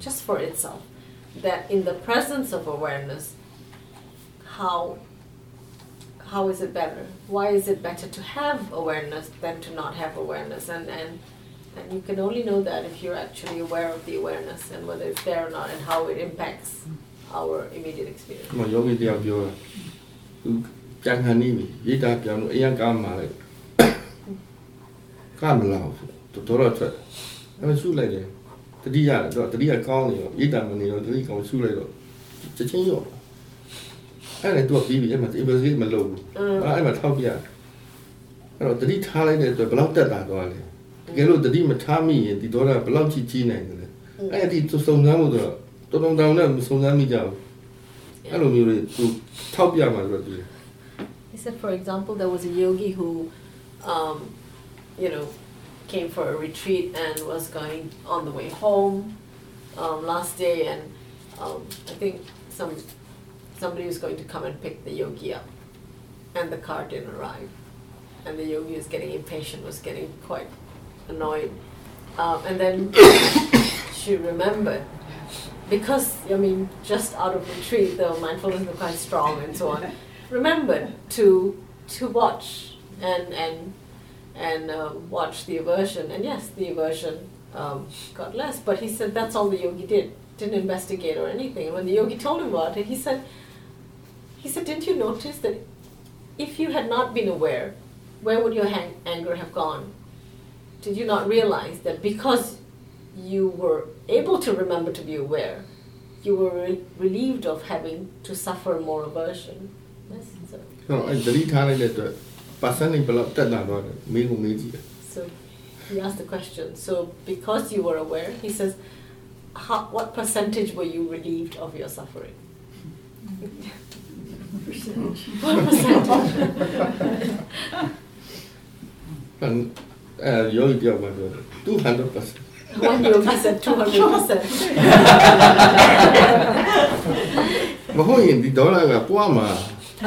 just for itself, that in the presence of awareness, how how is it better? Why is it better to have awareness than to not have awareness? And and and you can only know that if you're actually aware of the awareness and whether it's there or not and how it impacts our immediate experience. တော်တော်ထွက်အဲ့ရှုလိုက်တယ်တတိယတော့တတိယကောင်းနေတော့ရိတ်တာမနေတော့တတိကောင်ရှုလိုက်တော့ချက်ချင်းရော့အဲ့ဒါတော့ပြီးပြီအဲ့မှာ investigate မလုပ်ဘူးอืมအဲ့အဲ့မှာထောက်ပြအဲ့တော့တတိထားလိုက်တဲ့အတွက်ဘယ်လောက်တက်တာသွားလဲတကယ်လို့တတိမထားမိရင်ဒီဒေါ်လာဘယ်လောက်ကြီးကြီးနိုင်တယ်လဲအဲ့ဒီစုံစမ်းဖို့ဆိုတော့တော်တော်တောင်နဲ့စုံစမ်းမိကြဘူးအဲ့လိုမျိုးတွေသူထောက်ပြမှာဆိုတော့သူ He said, for example, there was a yogi who, um, you know, came for a retreat and was going on the way home um, last day, and um, I think some somebody was going to come and pick the yogi up, and the car didn't arrive, and the yogi was getting impatient, was getting quite annoyed, um, and then she remembered. Because I mean, just out of retreat, the mindfulness was quite strong and so on. Remembered to to watch and and and um, watch the aversion. And yes, the aversion um, got less. But he said that's all the yogi did. Didn't investigate or anything. And when the yogi told him about it, he said, he said, didn't you notice that if you had not been aware, where would your hang- anger have gone? Did you not realize that because you were able to remember to be aware, you were re- relieved of having to suffer more aversion? Yes, so. No, it's very that. ထားလိုက်တဲ့အတွက် percentage ဘယ်လောက်တက်တာသွားတယ်မင်းကိုမေးကြည့်တယ် so he asked the question. So because you were aware, he says, how, what percentage were you relieved of your suffering? what percentage? အဲ့အဲယောဂီတယောက်မှပြောတယ်200% One yogi said 200%. မဟုတ်ရင်ဒီဒေါ်လာကပွားမှာ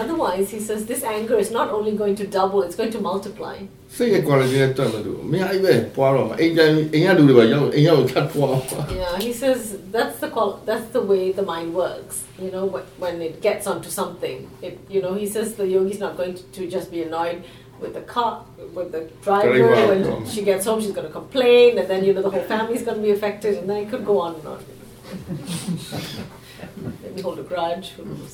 Otherwise, he says, this anger is not only going to double, it's going to multiply. စိတ်ရဲ့ quality နဲ့တွက်လို့အများကြီးပဲပွားတော့မှာအိမ်တိုင်းအိမ်ကလူတွေပါရောက်အိမ်ရောက်ခတ်ပွားမှာ Yeah, he says that's the qual- that's the way the mind works. You know, when, when it gets onto something, it you know he says the yogi's not going to, to just be annoyed with the car with the driver. Driver, When yeah. she gets home, she's going to complain, and then you know the whole family's going to be affected, and then it could go on and on. Maybe hold a grudge. Who knows?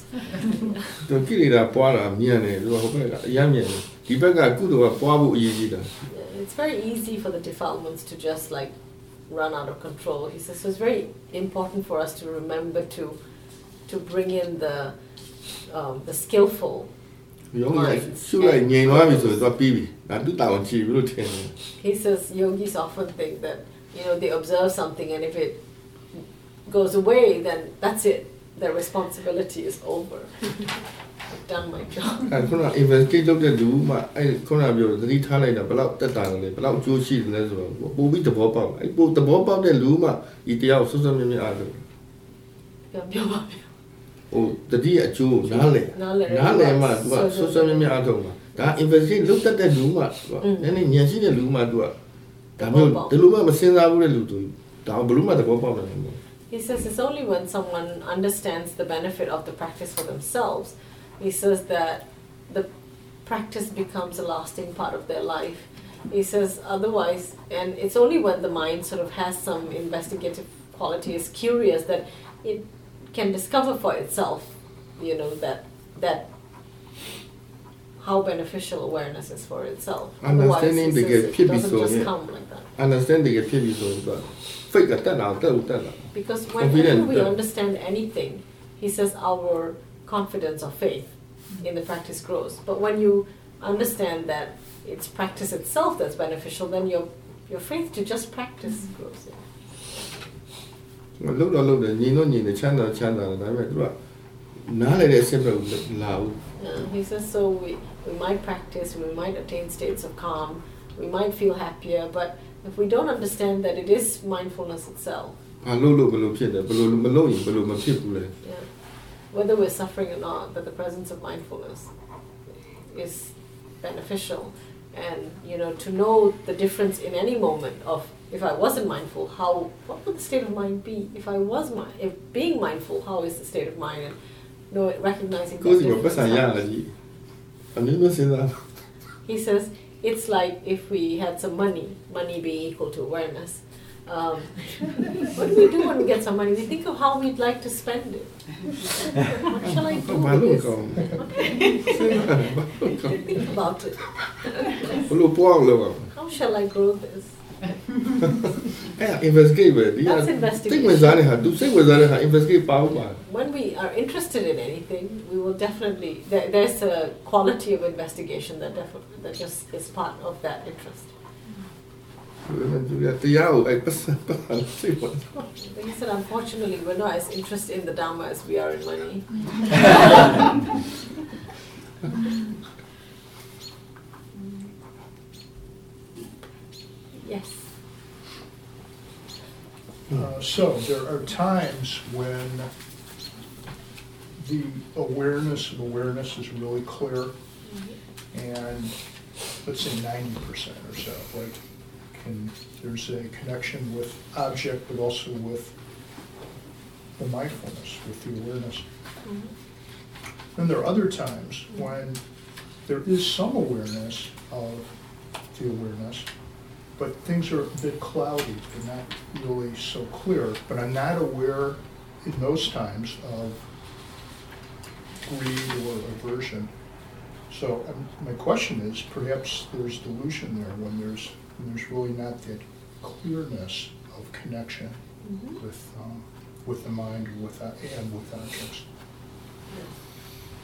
သူကိလေသာပွားတာမြင်တယ်သူကဟိုဘက်ကအရမ်းမြင်တယ်ဒီဘက်ကကုသိုလ်ကပွားဖို့အရေးကြီးတာ Yeah, it's very easy for the defilements to just like run out of control. He says so it's very important for us to remember to to bring in the um, the skillful. ယောဂီကရှုလိုက်ငြိမ်သွားပြီဆိုတော့ပြီးပြီဒါသူတောင်ကြည့်ပြီလို့ထင်တယ် He says yogis often think that you know they observe something and if it goes away, then that's it. Their responsibility is over. I've done my job. အဲခုန investigate လုပ်တဲ့လူမှအဲခုနပြောသတိထားလိုက်တာဘယ်လောက်တက်တာလဲဘယ်လောက်အကျိုးရှိတယ်လဲဆိုတော့ပို့ပြီးသဘောပေါက်အဲပို့သဘောပေါက်တဲ့လူမှဒီတရားကိုစွတ်စွတ်မြတ်မြတ်အားလို့ Yeah, ပြောပါဗျာဟိုတတိယအကျိုးကိုနားလဲနားလည်နားလဲမှသူကဆိုဆွတ်ဆွတ်မြတ်မြတ်အားထုတ်မှာဒါ investigate လုပ်တတ်တဲ့လူမှသူကอืมနည်းနည်းဉာဏ်ရှိတဲ့လူမှသူကဒါမျိုးသဘောပေါက်ဒီလိုမှမစဉ်းစားဘူးတဲ့လူသူဒါဘယ်လိုမှသဘောပေါက်တယ်မဟုတ် He says it's only when someone understands the benefit of the practice for themselves, he says that the practice becomes a lasting part of their life. He says otherwise, and it's only when the mind sort of has some investigative quality, is curious, that it can discover for itself, you know, that that how beneficial awareness is for itself. Understanding Otherwise, the it, it doesn't just yeah. come like that. Understanding the စ်ပြီဆိုရင်သူက fake ကတက်တာတက်ဦးတက်လာ Because Confident, whenever we yeah. understand anything, he says our confidence or faith in the practice grows. But when you understand that it's practice itself that's beneficial, then your your faith to just practice grows. လှုပ်တော့လှုပ်တယ်ညီတော့ညီတယ်ချမ်းသာချမ်းသာတယ်ဒါပေမဲ့သူကနားလေတဲ့အစစ်ပဲလာဘူး Yeah, he says so. We we might practice, we might attain states of calm, we might feel happier, but if we don't understand that it is mindfulness itself, ဘာလို့လို့ဘယ်လိုဖြစ်တယ်ဘယ်လိုမလုပ်ရင်ဘယ်လိုမဖြစ်ဘူးလဲ yeah, whether we're suffering or not, that the presence of mindfulness is beneficial. And you know, to know the difference in any moment of if I wasn't mindful, how what would the state of mind be? If I was mi- if being mindful, how is the state of mind? And know recognizing ကို that ယ်စီကပတ်စံ difference. ရလာကြီးအနည်းမျိုးစဉ်းစား He says it's like if we had some money, money being equal to awareness. Um, what do we do when we get some money? We think of how we'd like to spend it. what shall I do with this? think about it. how shall I grow this? investigate ba dia. That's investigation. Tek mezane ha, dusre mezane ha, investigate pahu ma. When we are interested in anything, we will definitely there, there's a quality of investigation that definitely that just is part of that interest. You said, unfortunately, we're not as interested in the Dharma as we are in money. yes. Uh, So there are times when the awareness of awareness is really clear and let's say ninety percent or so, like Can, there's a connection with object, but also with the mindfulness, with the awareness. Then there are other times when there is some awareness of the awareness, but things are a bit cloudy, they're not really so clear. But I'm not aware in those times of greed or aversion. So um, my question is, perhaps there's delusion there when there's, when there's really not that clearness of connection Mhm. with, um, with the mind with, uh, and with objects.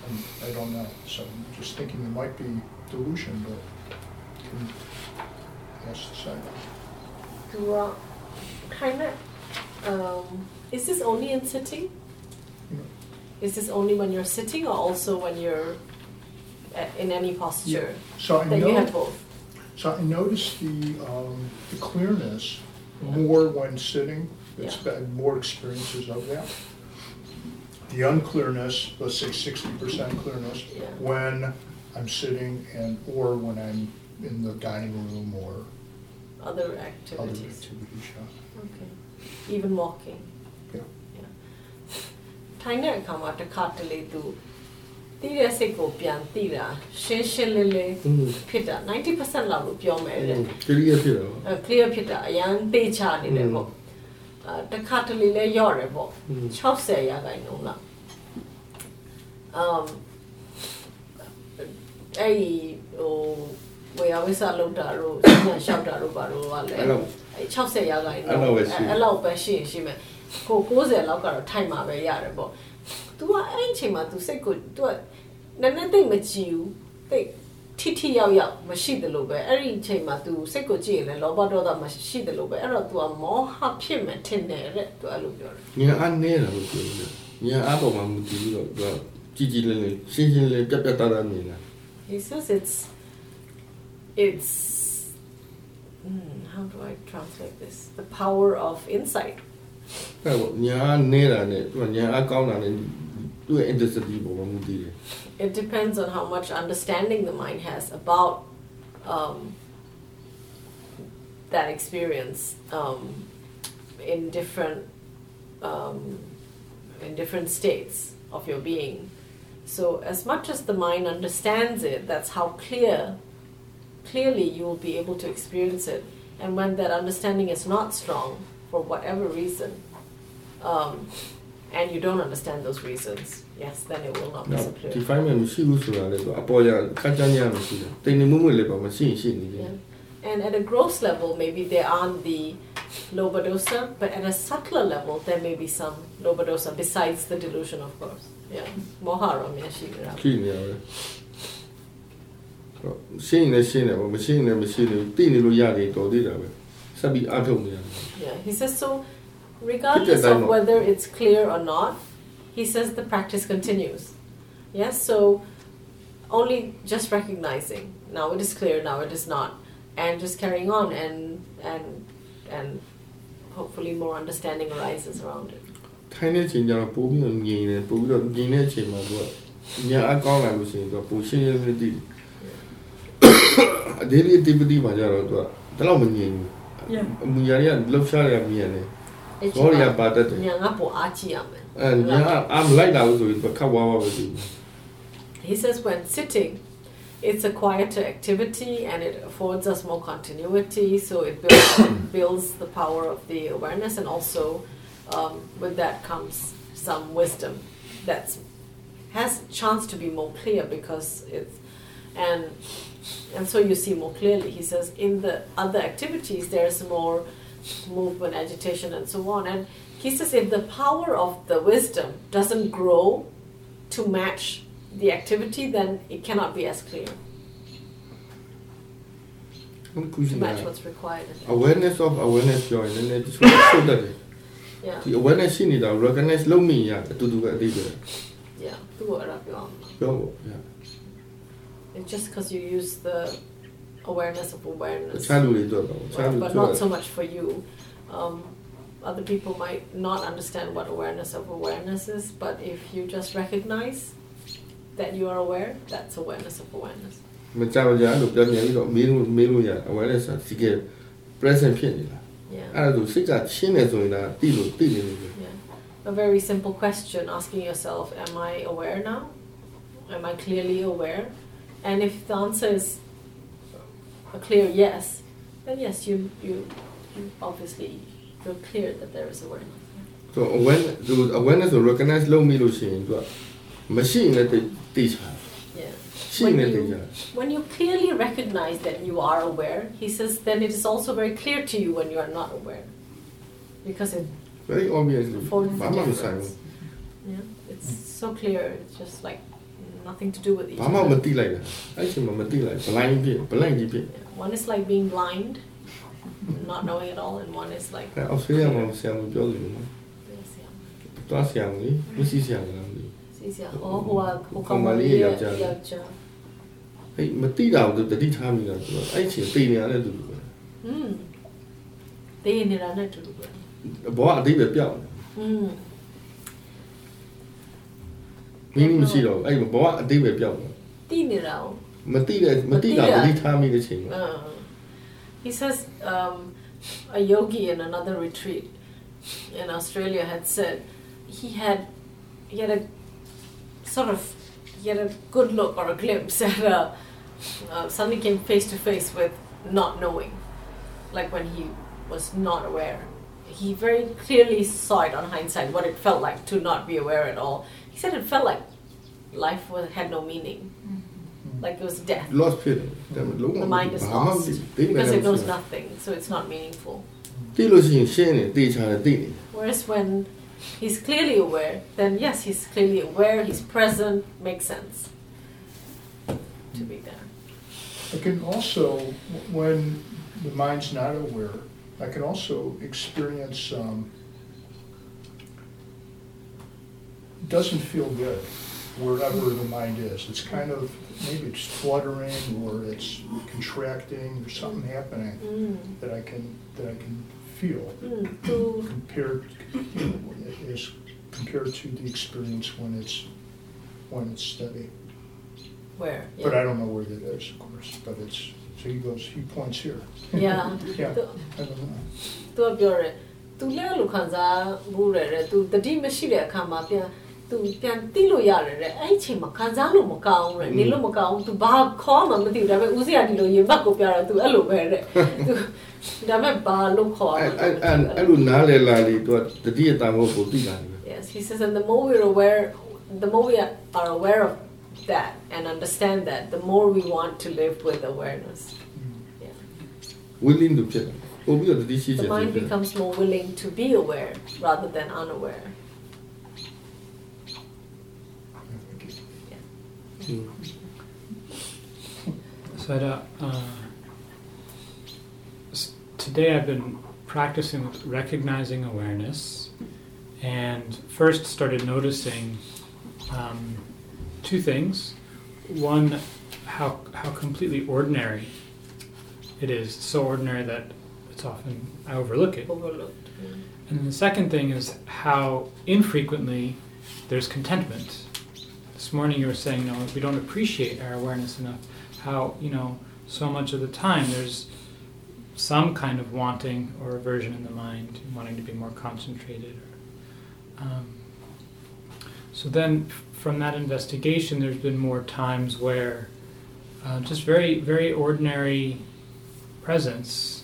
And I don't know, so I'm just thinking there might be delusion, but can ask the side. Do uh, kind of. Um, is this only in sitting? Is this only when you're sitting, or also when you're uh, in any posture? Yeah. So I That you have both. so I noticed the, um, the clearness more when sitting, it's Yeah. been more experiences of that. The unclearness, let's say sixty percent clearness, Yeah. when I'm sitting and, or when I'm in the dining room or other activities. Other activities, yeah. Okay. Even walking. Yeah. yeah. ထိုင်တဲ့အခါမှာတစ်ခါတလေသူတိတဲ့စိတ်ကိုပြန်တိတာရှင်းရှင်းလင်းလင်းဖြစ်တာ90%လောက်လို့ပြောမယ်တဲ့ clear ဖြစ်တာအဲ clear ဖြစ်တာအရန်သေချာနေတယ်ပေါ့အဲတစ်ခါတလေလဲရော့တယ်ပေါ့60ရာခိုင်နှုန်းလောက်အမ်အဲ့ဟို ဝေယဝိဆလောက်တာတို့ညလျှောက်တာတို့ဘာလို့ကလဲ အဲ့လောက် အဲ့60ရာခိုင်နှု အဲ့ န်း လောက်ပဲရှိ အဲ့လောက်ပဲရှိရင်ရှိမယ်ကို90လောက်ကတော့ထိုက်မှာပဲရတယ်ပေါ့ तू ကအဲ့ဒီအချိန်မှာ तू စိတ်ကို तू ကနည်းနည်းသိပ်မကြည့်ဘူးသိပ်ထိထိရောက်ရောက်မရှိတယ်လို့ပဲအဲ့ဒီအချိန်မှာ तू စိတ်ကိုကြည့်ရင်လည်းလောဘဒေါသမရှိတယ်လို့ပဲအဲ့တော့ तू ကမောဟဖြစ်မယ်ထင်တယ်တဲ့ तू အဲ့လိုပြောတယ် ညာအားနေတာလို့ပြောတယ်ညာအားပေါ်မှာမူတည်ပြီးတော့သူကကြည်ကြည်လင်းလင်းရှင်းရှင်းလင်းပြတ်ပြတ်သားသားနေတာ He says it's it's hmm, how do I translate this? The power of insight. It depends on how much understanding the mind has about um, that experience um, in different um, in different states of your being. So as much as the mind understands it, that's how clear clearly you will be able to experience it. And when that understanding is not strong, for whatever reason, um, and you don't understand those reasons, yes, then it will not disappear. ဒီ And at a gross level, maybe there aren't the lobha dosa, but at a subtler level, there may be some lobha dosa besides the delusion, of course. Yeah, ရှင်းရင်လည်းရှင်းတယ်ပေါ့မရှင်းရင်လည်းမရှိဘူးသိနေလို့ရတယ်တော်သေးတာပဲဆက်ပြီးအားထုတ်နေရတယ် Yeah. He says so, regardless that of dialogue. whether it's clear or not, he says the practice continues. Yes. So only just recognizing now it is clear, now it is not, and just carrying on, and and and hopefully more understanding arises around it. ထိုင်းတဲ့ချိန်ကျတော့ပို့ပြီးတော့ငြိမ်တယ်ပို့ပြီးတော့ငြိမ်တဲ့အချိန်မှာသူကညာအကောင်းလာလို့ရှိရင်သူကပိုရှင်းရှင်းလင်းလင်းသိတယ် tiba-tiba macam menyanyi Ya. Menyanyi eh, yang yang. Yang apa aci yang am lain dah itu kau wawa. He says when sitting, it's a quieter activity and it affords us more continuity, so it builds, builds the power of the awareness, and also um, with that comes some wisdom that has chance to be more clear because it's and and so you see more clearly. He says in the other activities there's more movement, agitation, and so on. And he says if the power of the wisdom doesn't grow to match the activity, then it cannot be as clear ဘယ်ခုရှိ to လဲ match what's required. in it. awareness of awareness ပြောရင်လည်းနည်းနည်းတချို့ဆုတ်တတ်တယ် Yeah, ဒီ awareness ရှိနေတာ recognize လုပ်မိရအတူတူပဲအသေးပဲ yeah. သူ့ကိုအဲ့ဒါပြောအောင် ပြောဖို့ It's just because you use the awareness of တ awareness. ခြားလူတွေတော့တော့တခြား Well, လူ but တွေ not so much for you. Um, other people might not understand what awareness of awareness is, but if you just recognize that you are aware, that's awareness of awareness. မကြမကြလို့ပြန်ပြန်ပြီးတော့မေးလို့မေးလို့ရ awareness ဆိုတာဒီက present ဖြစ်နေတာ Yeah. အဲ့ဒါဆိုစိတ်ကချင်းနေဆိုရင်ဒါတိလို့တိနေလို့ပဲ Yeah. A very simple question asking yourself, Am I aware now? Am I clearly aware? and if the answer is a clear yes, then yes, you, you, you obviously you're clear that there is awareness. So awareness, the awareness recognize low middle sheen, but machine that they teach. When you, when you clearly recognize that you are aware, he says, then it is also very clear to you when you are not aware. Because it very obviously. Yeah, it's so clear. It's just like nothing to do with each ဘာမှမ other. သိလိုက်တာအဲ့ချိန်မှာမသိလိုက် blind ဖြစ် blind ကြီးဖြစ် Yeah. One is like being blind, not knowing at all, and one is like, အဲ့အော်စတြေးလျမှာဆရာမပြောလို့နော် yes, yeah. တွားဆရာမလေးမရှိဆရာမလားမသိ Sees, yeah. Oh, who are, who Kung come mali, here, yaw-jaw. yaw-jaw. အဲ့မသိတာကိုတတိထားမိတာဆိုတော့အဲ့ချိန်သိနေရတဲ့သူတွေပဲ Mm. They in it, I know, too. ဘောကအတိတ်ပဲပြောက်နေ Mm. မင်းမရှိတော့ဘူးအဲ့ဘောကအတိတ်ပဲပြောက်နေ Teen it out. မသိတဲ့မသိတာတတိထားမိတဲ့ချိန်မှာ Uh, he says um, a yogi in another retreat in Australia had said he had he had a sort of he had a good look or a glimpse at a uh, suddenly came face to face with not knowing, like when he was not aware. He very clearly saw it on hindsight what it felt like to not be aware at all. he said it felt like life was, had no meaning. Mm-hmm. Like it was death. Lost feeling. The mind is lost. Because it knows nothing, so it's not meaningful. Whereas when he's clearly aware, then yes, he's clearly aware, he's present, makes sense to be there. I can also, when the mind's not aware, I can also experience um, doesn't feel good wherever the mind is. It's kind of, maybe it's fluttering or it's contracting, there's something happening Mm. that I can, that I can feel Mm. To, compared, you know, as compared to the experience when it's, when it's steady. where? But Yeah. I don't know where that is, of course, but it's, so he goes, he points here. Yeah. Yeah, To- I don't know. သူကပြောတယ်သူလည်းအဲ့လိုခံစားဘူးတယ်တဲ့သူတတိမရှိတဲ့အခါမှာပြန် သူပြန်တိလို့ရတယ်တဲ့အဲ့ဒီအချိန်မှာခံစားလို့မကောင်းဘူးတဲ့နေလို့မကောင်းဘူးသူဘာခေါ်မှမသိဘူးဒါပေမဲ့ဦးစရာဒီလိုရင်ဘတ်ကိုပြတော့သူအဲ့လိုပဲတဲ့သူဒါပေမဲ့ဘာလို့ခေါ်ရ အဲ့ လဲ အဲ့အဲ့အဲ့လိုနားလေလာလေသူကတတိယတန်ဖို့ကိုသိတာလေ Yes, he says, and the more we're aware, the more we are aware of that and understand that, the more we want to live with awareness. Yeah. willing to ဖြစ်တယ်ပို့ပြီးတော့တတိရှိချ The င် mind တယ် becomes more willing to be aware rather than unaware. Sayadaw, uh, today I've been practicing with recognizing awareness and first started noticing um, two things. One, how, how completely ordinary it is, so ordinary that it's often, I overlook it. Overlooked. And the second thing is how infrequently there's contentment. This morning you were saying, you know, we don't appreciate our awareness enough. How, you know, so much of the time there's some kind of wanting or aversion in the mind, wanting to be more concentrated. Um, so then, from that investigation, there's been more times where uh, just very, very ordinary presence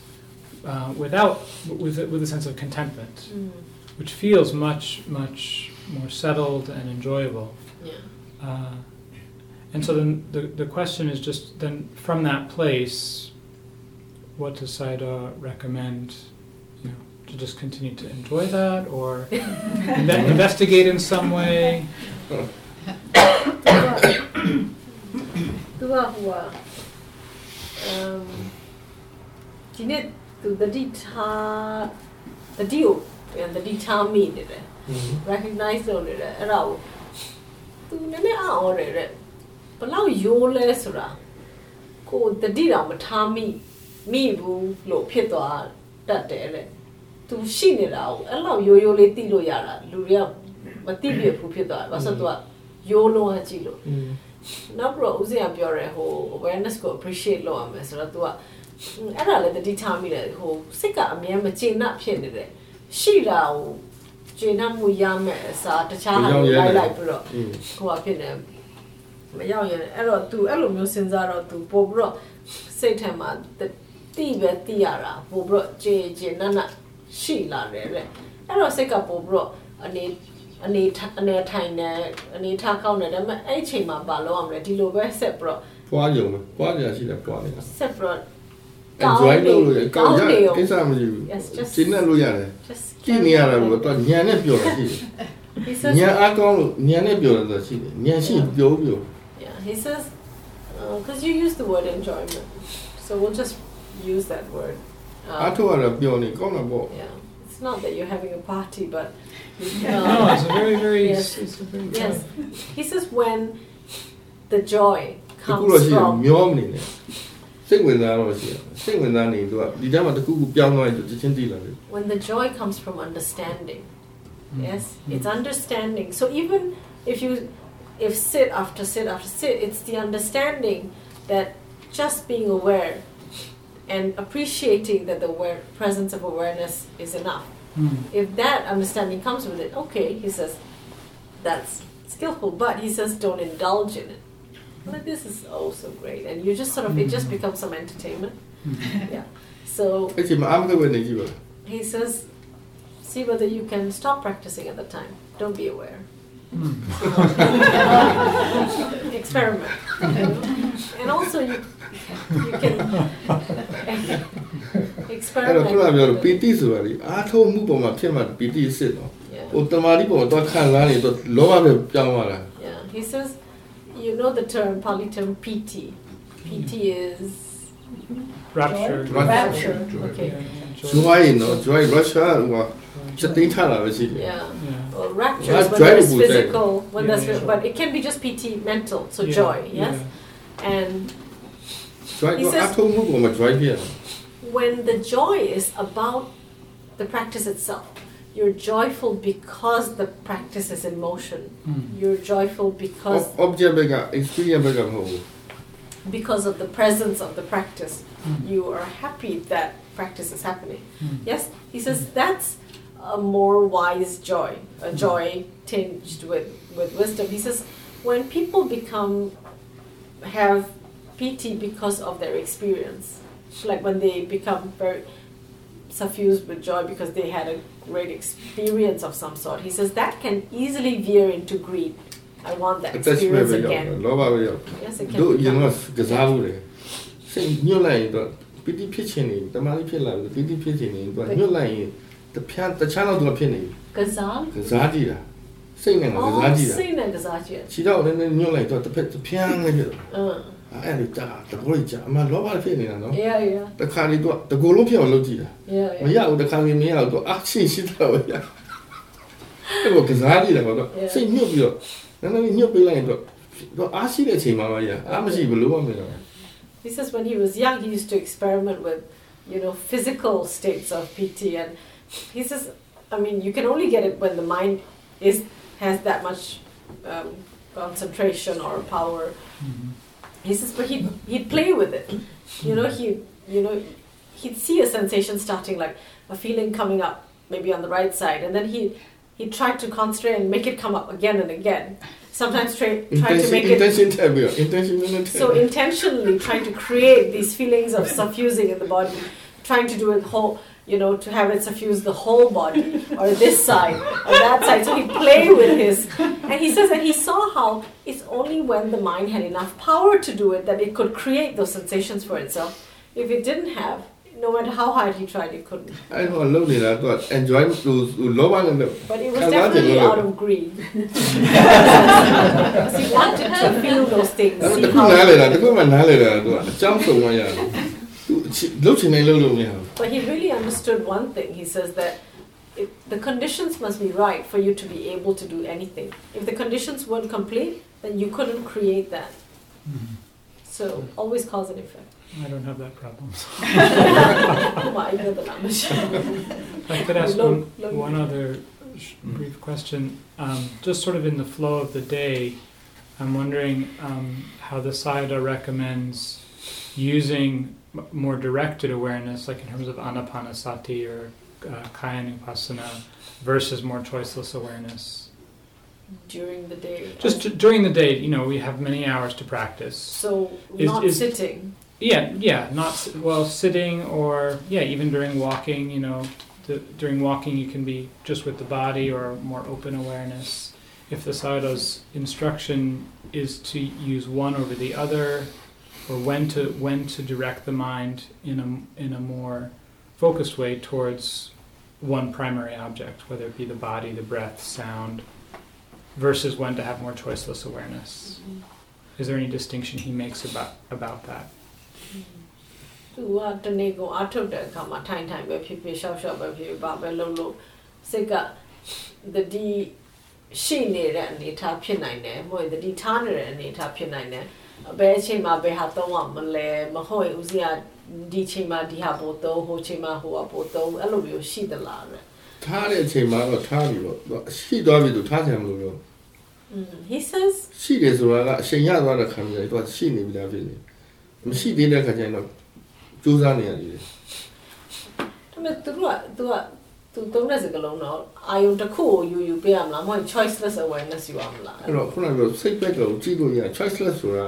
uh, without with a, with a sense of contentment, Mm. which feels much much more settled and enjoyable. Yeah. Uh, and so then the, the question is just then from that place, what does Sayadaw recommend? You know, to just continue to enjoy that or investigate in some way? Tuwa huwa. Um, ဒီနေ့သူတတိထားတတိကိုတတိထားမိနေတယ် mm-hmm. recognize လုပ်နေတယ်အဲ့ဒါကို သူနည်းနည်းအော်ရတယ်တဲ့ဘလောက်ရိုးလဲဆိုတာကိုတတိတော်မထားမိမိဘူးလို့ဖြစ်သွားတတ်တယ်တဲ့သူရှိနေတာကိုအဲ့လောက်ရိုးရိုးလေးသိလို့ရတာလူတွေကမသိပြဘူးဖြစ်သွားတယ်ဘာလို့ဆိုတော့သူကရိုးလုံးအကြည့်လို့နောက်ပြီးတော့ဦးစင်ကပြောရဲဟို awareness ကို appreciate လုပ်ရမယ်ဆိုတော့ तू ကအဲ့ဒါလည်းတတိထားမိတယ်ဟိုစိတ်ကအမြဲမကျေနပ်ဖြစ်နေတယ်ရှိတာကို ကျေနပ်မှုရမယ်အစားတခြားဟာတွေလိုက်လိုက်ပြီးတော့ อืม ဟိုကဖြစ်နေမရောက်ရင်အဲ့တော့ तू အဲ့လိုမျိုးစဉ်းစားတော့ तू ပို့ပြီးတော့စိတ်ထဲမှာတိပဲတိရတာပို့ပြီးတော့ကျေကျေနပ်နပ်ရှိလာတယ်တဲ့အဲ့တော့စိတ်ကပို့ပြီးတော့အနေအနေထအနေထိုင်နေအနေထားကောင်းတယ်ဒါပေမဲ့အဲ့အချိန်မှာပါလို့ရမလဲဒီလိုပဲဆက်ပြီးတော့ ပွားကြုံပဲပွားကြရှိတယ်ပွားနေတာ ဆက်ပြီးတော့ enjoy လုပ်လို့ရကော ကော င်း င်း ရ နေရော ကိစ္စမရှိဘူး Yes, just- ရှင်းနေလို့ရတယ် just ကြည့်နေရတာကတော့ညံနဲ့ပြောတာရှိတယ် he says ညံအားကောင်းလို့ညံနဲ့ပြောတာဆိုရှိတယ်ညံရှိပြောပြော yeah he says because you use the word enjoyment so we'll just use that word Um, အားထုတ်ရတာပြောနေကောင်းတာပေါ့ Yeah, it's not that you're having a party, but No, it's a very, very, Yes. it's a very yes, he says when the joy တခု comes တော့ရှိတယ် from မျောမနေနဲ့ စိတ်ဝင်စားတော့ရှိတယ်စိတ်ဝင်စားနေသူကဒီတန်းမှာတခုခုပြောင်းသွားရင်သူချက်ချင်းသိလာတယ် when the joy comes from understanding. Yes, it's understanding. So even if you if sit after sit after sit, it's the understanding that just being aware and appreciating that the aware, presence of awareness is enough. Mm. if that understanding comes with it, okay, he says, that's skillful, but he says don't indulge in it. Like this is oh so great, and you just sort of it just becomes some entertainment. Yeah. So အဲ့ချိန်မှာအားမကပဲနေကြည့်ပါ he says, see whether you can stop practicing at the time. Don't be aware. Experiment. and also you you can အဲ့တော့ experiment. ခုနကပြောလို့ with ပီ it. တိဆိုတာလေအားထုတ်မှုပေါ်မှာဖြစ်မှပီတိစစ်တော့ Yeah. ဟိုတမာတိပေါ်မှာတော့ခံစားနေတော့လောဘပဲပြောင်းသွားတာ Yeah, he says, you know the term, Pali piti. piti hmm. is rapture. Joy? Rapture. rapture. Okay. Joy, you know, joy, rapture. well, just in Thailand, I. Yeah. yeah. Rapture, well, when it's physical, when yeah, that's, yeah. but it can be just piti, mental, so yeah. joy, yes? Yeah. And joy, he says, when the joy is about the practice itself, you're joyful because the practice is in motion. Mm. You're joyful because because of the presence of the practice. Mm. You are happy that practice is happening. Mm. Yes? He says that's a more wise joy, a hmm. joy tinged with, with wisdom. He says when people become have piti because of their experience. Like when they become very suffused with joy because they had a great experience of some sort. He says that can easily veer into greed. I want that experience again. Yes, it can. You know, gazavu. Say, new line, the pity pitching, the money pillar, the pity pitching, the new line, the pian, the channel to a penny. Gazal? Gazadia. စိတ်နဲ့ကစားကြည့်တာစိတ်နဲ့ကစားကြည့်ခြေတော့လည်းညွှန်လိုက်တော့တစ်ဖက်ပြန်လိုက်ပြီอืม အဲ့လိုကြာတကောကြီးကြာအမှလောဘဖြစ်နေတာနော်အေးအေးတခါလေသူကတကောလုံးဖြစ်အောင်လုပ်ကြည့်တာမရဘူးတခါလေမရဘူးသူအချင်းရှိတာပဲအဲ့လိုကစားကြည့်တယ်ပေါ့တော့စိတ်ညှုပ်ပြီးတော့နည်းနည်းညှုပ်ပေးလိုက်ရင်တော့သူအားရှိတဲ့အချိန်မှာပါကြာအားမရှိဘလို့မလဲ This is when he was young he used to experiment with you know physical states of piti and he says I mean you can only get it when the mind is has that much um, concentration or power. Mm-hmm he says, but he'd, he'd play with it. You know, he, you know, he'd see a sensation starting, like a feeling coming up, maybe on the right side, and then he he tried to concentrate and make it come up again and again. Sometimes try, try to make it intentionally. So intentionally trying to create these feelings of suffusing in the body, trying to do it whole, you know, to have it suffuse the whole body, or this side, or that side. So he played with his. And he says that he saw how it's only when the mind had enough power to do it that it could create those sensations for itself. If it didn't have, no matter how hard he tried, he couldn't. I know, lonely, I got enjoying those, to no one. But it was definitely out of greed. because he wanted to feel those things. But he really understood one thing. He says that it, the conditions must be right for you to be able to do anything. If the conditions weren't complete, then you couldn't create that. So always cause and effect. I don't have that problem. so. Why the Lamish. I could ask Lo- one, lo- one other sh- brief question, um, just sort of in the flow of the day, I'm wondering um, how the Sayadaw recommends using m- more directed awareness, like in terms of anapanasati or uh, versus more choiceless awareness. During the day. Just d- during the day, you know, we have many hours to practice. so Is- not is- sitting. Yeah, yeah, not well sitting or yeah, even during walking. You know, the, during walking you can be just with the body or more open awareness. If the Sayadaw's instruction is to use one over the other, or when to when to direct the mind in a in a more focused way towards one primary object, whether it be the body, the breath, sound, versus when to have more choiceless awareness. Is there any distinction he makes about about that? သူကတနေ့ကုန်အထုတ်တဲ့အခါမှာထိုင်ထိုင်ပဲဖြစ်ဖြစ်ရှောက်ရှောက်ပဲဖြစ်ဖြစ်ဘာပဲလုပ်လို့စိတ်ကတတိရှိနေတဲ့အနေအထားဖြစ်နိုင်တယ်မဟုတ်ရင်တတိထားနေတဲ့အနေအထားဖြစ်နိုင်တယ် ဘယ်အချိန်မှာဘယ်ဟာသုံးရမလဲမဟုတ်ရင်ဦးစီးကဒီချိန်မှာဒီဟာပို့သုံးဟိုချိန်မှာဟိုဟာပို့သုံးအဲ့လိုမျိုးရှိသလားတဲ့ထားတဲ့အချိန်မှာတော့ထားပြီပေါ့သူကရှိသွားပြီသူထားချင်မလို့ပြော Mm, he says ရှိတယ်ဆိုတာကအချိန်ရသွားတဲ့ခါမျိုးလေသူကရှိနေပြီလားဖြစ်နေမရှိသေးတဲ့ခါကျရင်တော့ကြိုးစားနေရတယ်ဒါပေမဲ့သူတို့ကသူကသူသုံးတဲ့စကားလုံးတော့အာယုံတစ်ခုကိုယူယူပေးရမလားမဟုတ်ရင် choiceless awareness ယူရမလားအဲ့တော့ခုနကပြောစိတ်ပဲတော့ကြည့်လို့ရ choiceless ဆိုတာ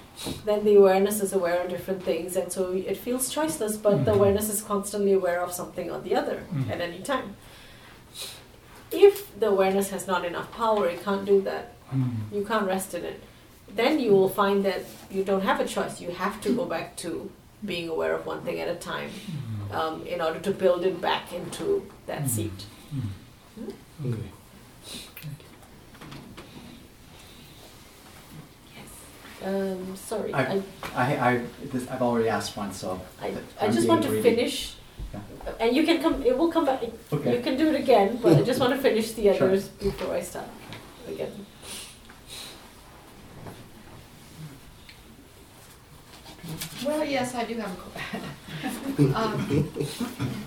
then the awareness is aware of different things, and so it feels choiceless. But the Mhm. awareness is constantly aware of something or the other Mhm. at any time. If the awareness has not enough power, it can't do that Mm. you can't rest in it, then you will find that you don't have a choice. You have to go back to being aware of one thing at a time um, in order to build it back into that Mhm. seat. Okay. Um, sorry, I- I, I, I, this, I've already asked once, so. I, I I'm just want to greedy. finish, and you can come. It will come back. Okay. You can do it again, but I just want to finish the Sure. others before I start again. Well, yes, I do have a question. um,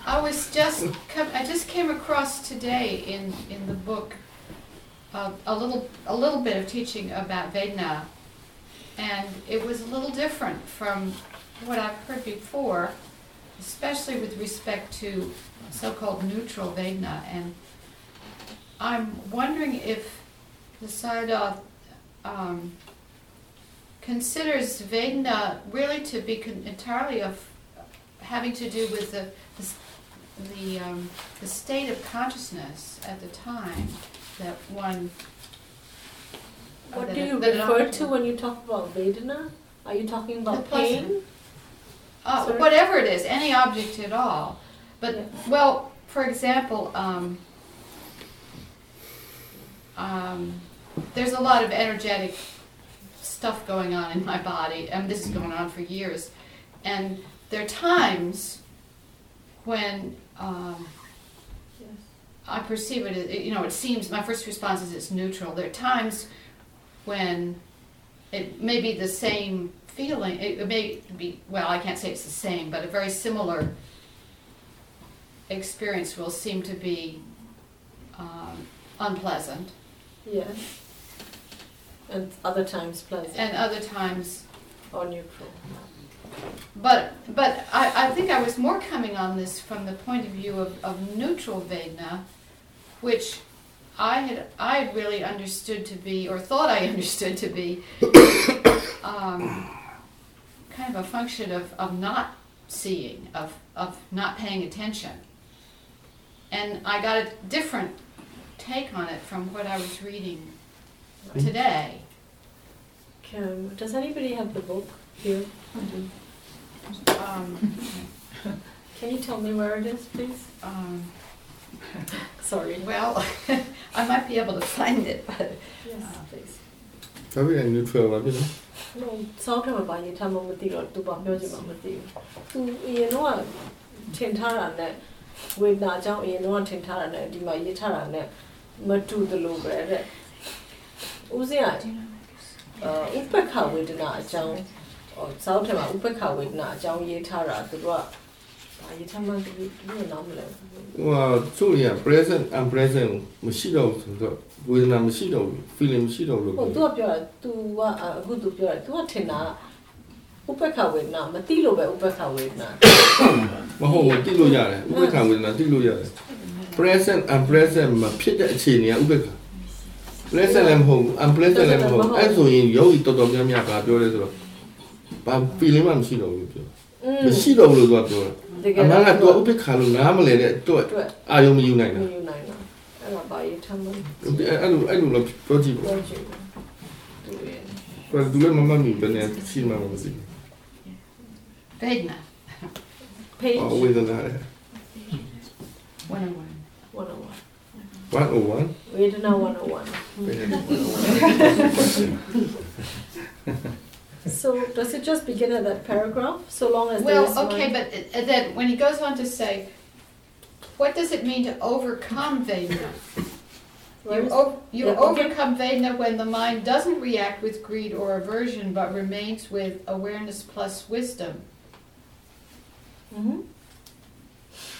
I was just, com- I just came across today in, in the book uh, a little, a little bit of teaching about Vedana, and it was a little different from what I've heard before, especially with respect to so-called neutral Vedana. And I'm wondering if the Sayadaw um, considers Vedana really to be con- entirely of having to do with the the, the, um, the state of consciousness at the time that one. What that do you that refer to when you talk about Vedana? Are you talking about pain? Uh, whatever it is, any object at all. But Yeah. well, for example, um, um, there's a lot of energetic stuff going on in my body, and this is going on for years. And there are times when um, Yes. I perceive it, as- you know, it seems, my first response is it's neutral. There are times when it may be the same feeling, it may be, well, I can't say it's the same, but a very similar experience will seem to be um, unpleasant, Yes. And other times pleasant and other times or neutral. But but I, I think I was more coming on this from the point of view of, of neutral Vedana, which I had I had really understood to be, or thought I understood to be, um, kind of a function of, of not seeing, of of not paying attention. And I got a different take on it from what I was reading today. Can, does anybody have the book here? Um, Can you tell me where it is, please? um, Sorry. well, I might be able to find it, but Yes, please. ဘာဖြစ်လဲ neutral ပါဖြစ်လဲ No, စောင်းထဲမှာဘာရေးထားမှမသိတော့သူဘာပြောချင်မှမသိဘူး။ तू အရင်တော့ထင်ထားတာနဲ့ဝေဒနာအကြောင်းအရင်တော့ထင်ထားတာနဲ့ဒီမှာရေးထားတာနဲ့မတူသလိုပဲတဲ့။ဦးစင်းကအာဥပ္ပခဝေဒနာအကြောင်းဟောစောင်းထဲမှာဥပ္ပခဝေဒနာအကြောင်းရေးထားတာသူတို့ကဘာ ရေးထားမှသူတို့နားမလဲဘူး ဟိုဟာသူ့ရ present unpresent မရှိတော့ဘူးဆိုတော့ဝေဒနာမရှိတော့ဘူး feeling မရှိတော့ဘူး ။ဟုတ် လို့ သူကပြောတာ तू ကအခု तू ပြောတာ तू ကထင်တာဥပ္ပခဝေဒနာမသိလို့ပဲဥပ္ပခဝေဒနာ မဟုတ်ဘူးတိလို့ရတယ်ဥပ္ပခဝေဒနာတိလို့ရတယ် present unpresent မဖြစ်တဲ့အခြေအနေကဥပ္ပခ present လည်းမဟုတ်ဘူး unpresent လည်းမဟုတ်ဘူးအဲ့ဆိုရင်ယောဂီတော်တော်များများကပြောတယ်ဆိုတော့ဘာ feeling မှမရှိတော့ဘူးလို့ပြော อืม မရှိတော့ဘူးလို့သူကပြောတာ တကယ်အမှန်ကတော့ဥပ္ပခလို့နားမလဲတဲ့အတွက်အတွက်အာယုံမယူနိုင်မတာယူနိုင်တာအဲ့ဒါဘာရေးထားမလဲအဲ့လိုအဲ့လိုလို့ပြောကြည့်ပါပြောချင်တယ်သူရဲ့ဘာသူလည်းမမမီဘယ်နဲ့ရှိမှမသိ Vedna, ဘူး page ဘူးဝေဒနာလေ 101. 101 101ဝေဒနာ101 so does it just begin at that paragraph so long as Well, okay, one- but uh, then when he goes on to say, what does it mean to overcome Vedana? You, o- you Yeah, okay. overcome Vedana when the mind doesn't react with greed or aversion but remains with awareness plus wisdom. Mhm.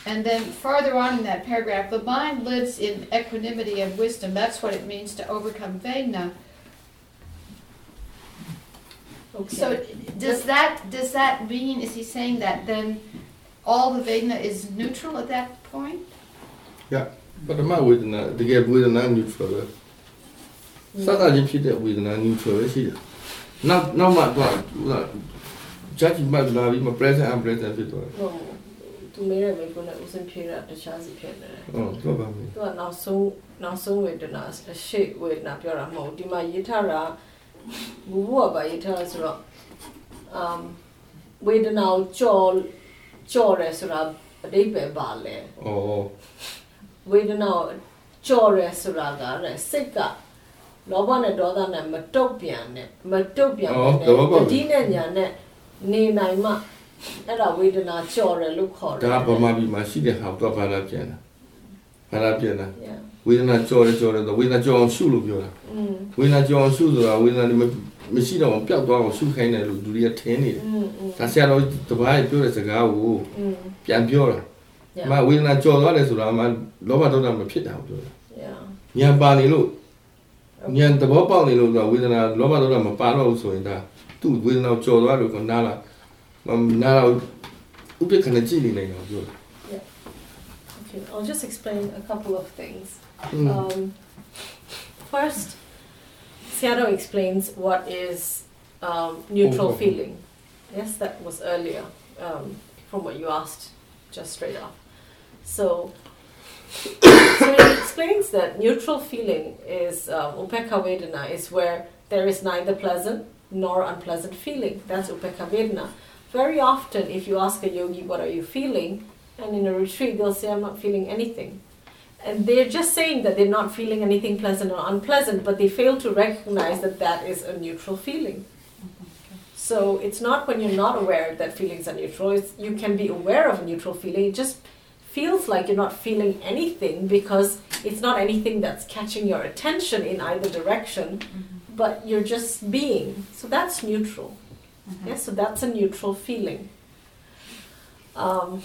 And then farther on in that paragraph, the mind lives in equanimity and wisdom. That's what it means to overcome Vedana. Okay. So does that, does that mean, is he saying that then all the Vedana is neutral at that point? Yeah. ပထမဝေဒနာတကယ်ဝေဒနာ neutral ပဲစသချင်းဖြစ်တဲ့ဝေဒနာ neutral ပဲရှိတယ်နောက်နောက်မှတော့ဟိုက judgment လာပြီးမှ present and present ဖြစ်သွားတယ်ဟုတ်သူမေးရမယ်ကိုလည်းဦးစင်ဖြေတာတခြားစီဖြစ်နေတယ်ဟုတ်တော့ပါမယ်သူကနောက်ဆုံးနောက်ဆုံးဝေဒနာရှေ့ဝေဒနာပြောတာမဟုတ်ဒီမှာရေးထားတာက ဘူဘူကပါရေးထားတာဆိုတော့ um ဝေဒနာကိုကြော်ကြော်တယ်ဆိုတာအတိတ်ပဲပါလဲဩဝေဒနာကိုကြော်တယ်ဆိုတာကတဲ့စိတ်ကလောဘနဲ့ဒေါသနဲ့မတုတ်ပြန်နဲ့မတုတ်ပြန်အော်နဲ့သဘောပေါက်ပြီဒီနဲ့ညာနဲ့နေနိုင်မှအဲ့ဒါဝေဒနာကြော်တယ်လို့ခေါ်တယ်ဒါဗမာပြည်မှာရှိတဲ့ဟာတော့ဘာလာပြန်တာဘာလာပြန်တာ Yeah. ဝေဒနာကြော်တယ်ကြော်တယ်ဆိုဝေဒနာကြော်အောင်ရှုလို့ပြောတာဝေဒနာကြော်အောင်ရှုဆိုတာဝေဒနာဒီမရှိတော့ပျောက်သွားအောင်ရှုခိုင်းတယ်လို့သူတွေကထင်နေတယ်ဒါဆရာတော်တပားပြောတဲ့စကားကိုပြန်ပြောတာမဝေဒနာကြော်သွားတယ်ဆိုတာမလောဘဒေါသမဖြစ်တာကိုပြောတာဉာဏ်ပါနေလို့ဉာဏ်သဘောပေါက်နေလို့ဆိုတာဝေဒနာလောဘဒေါသမပါတော့ဘူးဆိုရင်ဒါသူ့ဝေဒနာကြော်သွားလို့ကနားလာနားလာဥပ္ပခဏကြည့်နေနိုင်အောင်ပြောတာ Okay, I'll just explain a couple of things. Mm. Um, first, Sayadaw explains what is um, neutral feeling. Yes, that was earlier um, from what you asked just straight off. So, so he explains that neutral feeling is um, upekha vedana is where there is neither pleasant nor unpleasant feeling. That's upekha vedana. Very often, if you ask a yogi, "What are you feeling?" and in a retreat, they'll say, "I'm not feeling anything." and they're just saying that they're not feeling anything pleasant or unpleasant, but they fail to recognize that that is a neutral feeling. So it's not when you're not aware that feelings are neutral. It's, you can be aware of a neutral feeling. It just feels like you're not feeling anything because it's not anything that's catching your attention in either direction, mm-hmm. but you're just being. So that's neutral. Mm-hmm. Yeah, so that's a neutral feeling. Um,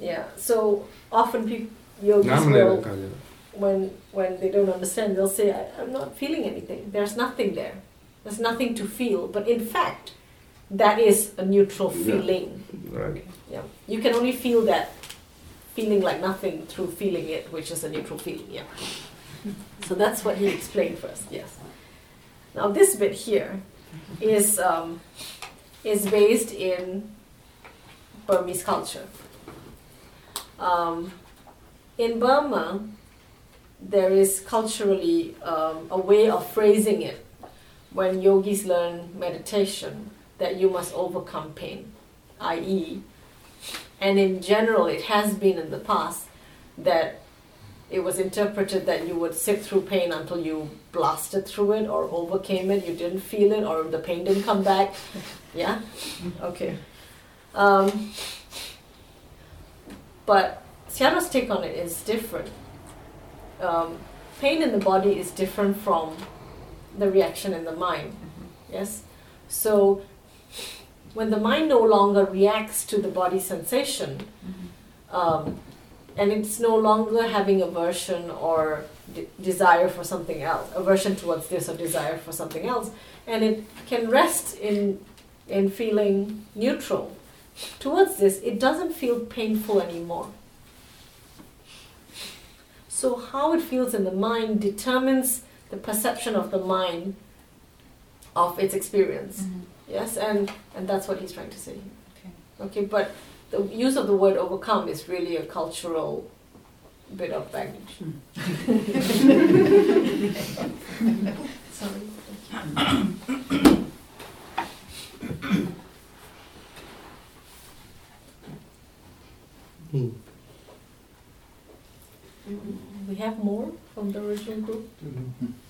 yeah, so often people yogis will, when when they don't understand, they'll say, I, am not feeling anything. There's nothing there. There's nothing to feel." But in fact, that is a neutral feeling. Yeah. Right. Yeah. You can only feel that feeling like nothing through feeling it, which is a neutral feeling. Yeah. So that's what he explained first. Yes. Now this bit here is um, is based in Burmese culture. Um, in Burma, there is culturally um, a way of phrasing it when yogis learn meditation that you must overcome pain, i.e., and in general, it has been in the past that it was interpreted that you would sit through pain until you blasted through it or overcame it, you didn't feel it, or the pain didn't come back. Yeah? Okay. Um, but Sayadaw's take on it is different. Um, pain in the body is different from the reaction in the mind. Yes? So when the mind no longer reacts to the body sensation, um, and it's no longer having aversion or de- desire for something else, aversion towards this or desire for something else, and it can rest in in feeling neutral towards this. It doesn't feel painful anymore. So how it feels in the mind determines the perception of the mind of its experience. Mm-hmm. Yes, and and that's what he's trying to say. Okay. Okay, but the use of the word overcome is really a cultural bit of baggage. Hmm. Sorry. Hmm. Mm-hmm. We have more from the original group.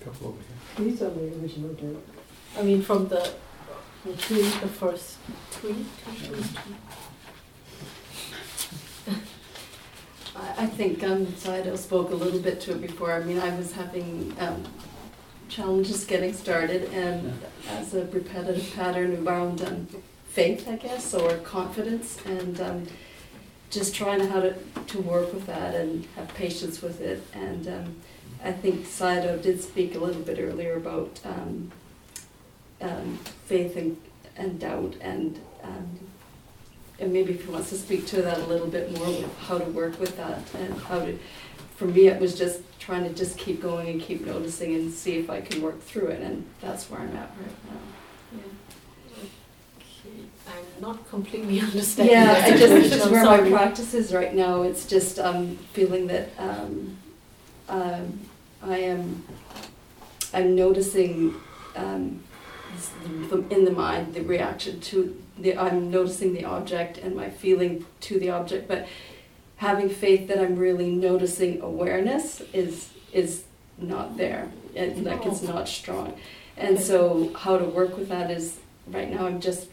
Couple over here. These are the original dirt. I mean, from the the tweet, the first. I, I think um, Sayadaw spoke a little bit to it before. I mean, I was having um, challenges getting started, and as a repetitive pattern around um, faith, I guess, or confidence, and um, just trying to how to, to work with that and have patience with it. And um, I think Sayadaw did speak a little bit earlier about um, um, faith and, and doubt and um, and maybe if he wants to speak to that a little bit more how to work with that and how to for me it was just trying to just keep going and keep noticing and see if I can work through it and that's where I'm at right now. I'm not completely understanding. Yeah, that I just, situation, just where my practice is right now, it's just, um, feeling that, um, um, I am, I'm noticing, um, in the mind, the reaction to the, I'm noticing the object and my feeling to the object, but having faith that I'm really noticing awareness is, is not there, and like it's not strong. And so how to work with that is, right now I'm just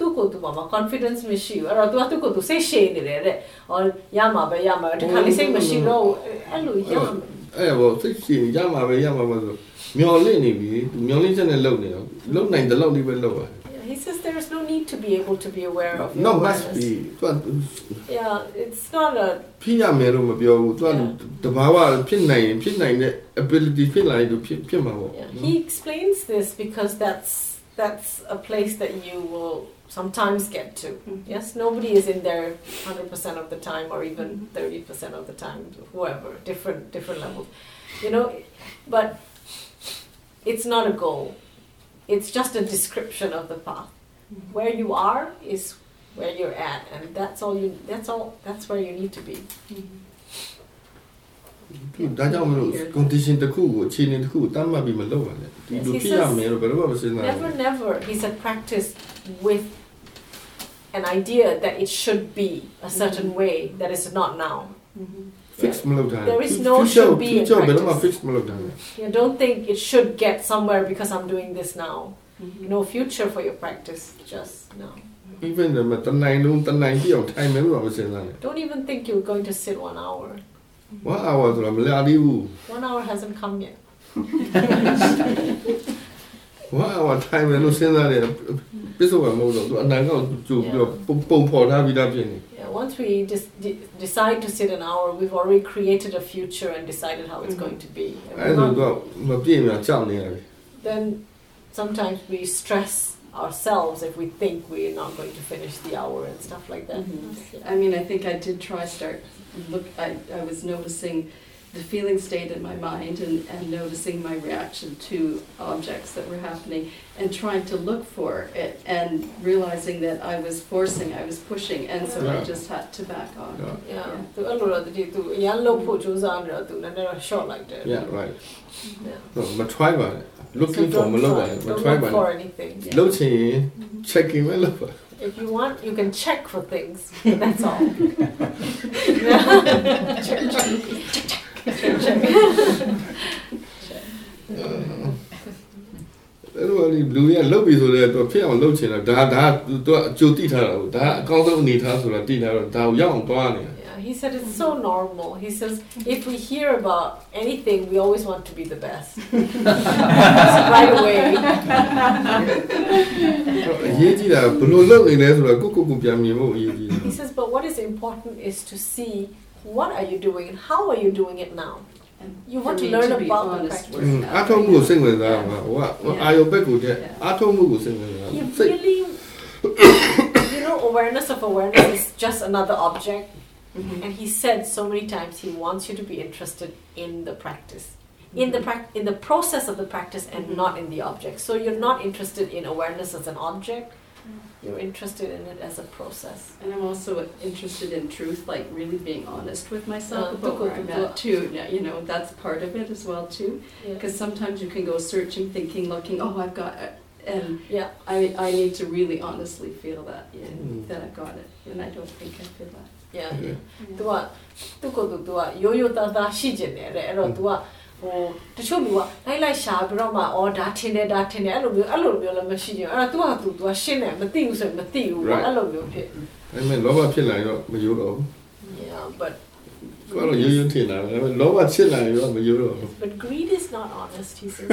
သူ့ကိုယ်သူ့မှာ confidence မရှိဘူးအဲ့တော့ तू ကသူ့ကိုယ်သူစိတ်ရှည်နေတယ်တဲ့ဟောရမှာပဲရမှာပဲဒီခါလေးစိတ်မရှိတော့ဘူးအဲ့လိုရမယ် အဲ့ဘောစိတ်ရှင်ရမှာပဲရမှာပဲဆိုမျော်လင့်နေပြီသူမျော်လင့်ချက်နဲ့လုံနေတော့လုံနိုင်တဲ့လောက်လေးပဲလုံပါ he says there is no need to be able to be aware of your no must awareness. be သူ yeah it's not a ဖြစ်ရမယ်လို့မပြောဘူးသူကတဘာဝဖြစ်နိုင်ရင်ဖြစ်နိုင်တဲ့ ability ဖြစ်လာရင်သူဖြစ်ဖြစ်မှာပေါ့ Yeah, he explains this because that's that's a place that you will sometimes get to. Mhm. Yes, nobody is in there 100% of the time or even 30% of the time, whoever, different different levels. You know, but it's not a goal. It's just a description of the path. Where you are is where you're at and that's all you that's all that's where you need to be. သူဒါကြောင့်မလို့ condition တစ်ခုကိုအခြေအနေတစ်ခုကိုတတ်မှတ်ပြီးမလုပ်ရနဲ့ဒီလိုဖြစ်ရမယ်လို့ဘယ်တော့မှမစဉ်းစားဘူး Never, never. He said practice with an idea that it should be a certain mm-hmm. way that is not now. Mm-hmm. Fixed yeah. There is no future, should be future, in practice. You don't think it should get somewhere because I'm doing this now. Mm-hmm. No future for your practice, just now. Even Don't even think you're going to sit one hour. One hour One hour hasn't come yet. one hour time ပဲလို့စဉ်းစားတယ်ပြစ္ဆုတ်ကမဟုတ်တော့သူအနာကောက်ကြိုပြီးတော့ပုံပုံဖော်ထားပြီးသားဖြစ်နေ Yeah, once we dis- de- decide to sit an hour, we've already created a future and decided how it's going to be. And အဲ we're ဒါ not- သူကမပြည့်မြကြောက်နေရတယ် then sometimes we stress ourselves if we think we're not going to finish the hour and stuff like that. Mhm. Yeah. I mean, I think I did try start look. I, I was noticing the feeling state in my mind and, and noticing my reaction to objects that were happening and trying to look for it and realizing that I was forcing, I was pushing, and so I Yeah. just had to back off. Yeah. Yeah, သူအဲ့လိုတော့တတိသူအရန်လုံးဖို့ကြိုးစားနေတော့သူလည်းနည်းနည်း short လိုက်တယ် yeah right Yeah. တော့မ try ပါနဲ့ looking So for don't မလုပ်ပါ try- နဲ့မ don't try look ပါ for နဲ့ anything.လုပ်ချင်ရင် checking ပဲလုပ်ပါ If you want, you can check for things. But that's all. check, check. check, check. အဲ့တော့ဒီလူတွေကလုပ်ပြီဆိုတော့သူဖြစ်အောင်လုပ်ချင်တာဒါဒါသူကအကြိုတိထားတာကိုဒါအကောင်းဆုံးအနေထားဆိုတာတိထားတော့ဒါကိုရောက်အောင်သွားနေတာ Yeah, he said it's so normal. He says if we hear about anything, we always want to be the best. right away. အရေးကြီးတာဘယ်လိုလုပ်နေလဲဆိုတော့ကိုကိုကိုပြန်မြင်ဖို့အရေးကြီးတယ် He says, but what is important is to see what are you doing and how are you doing it now? You want to learn to about the practice. 嗯，阿通古性格啊，我我阿有被古的，阿通古性格啊。You really, you know, awareness of awareness is just another object. Mm-hmm. And he said so many times he wants you to be interested in the practice, in the pra- in the process of the practice, and mm-hmm. not in the object. So you're not interested in awareness as an object You're interested in it as a process. And I'm also interested in truth, like really being honest with myself Uh, about where I'm tuko- at too. Yeah, You know, that's part of it as well too. Yeah. Because sometimes you can go searching, thinking, looking, oh, I've got it. And Yeah. I, I need to really honestly feel that, yeah, Mm. that I've got it. And I don't think I feel that. Yeah. Yeah. သူကသူ့ကိုယ်သူသူကရိုးရိုးသားသားရှိကျင်တယ်တဲ့အဲ့တော့ तू က ဟိုတချို့လူကလိုက်လိုက်ရှာပြီးတော့မှအော်ဒါထင်တယ်ဒါထင်တယ်အဲ့လိုမျိုးအဲ့လိုမျိုးလည်းမရှိကျင်အဲ့တော့ तू ကသူ तू ကရှင်းတယ်မသိဘူးဆိုရင်မသိဘူးပေါ့ Right. အဲ့လိုမျိုးဖြစ်ဒါပေမဲ့လောဘဖြစ်လာရင်တော့မယိုးတော့ဘူး Yeah but သူကတော့ရိုးရိုးထင်တာပဲဒါပေမဲ့လောဘဖြစ်လာရင်တော့မယိုးတော့ဘူး but greed is not honest he says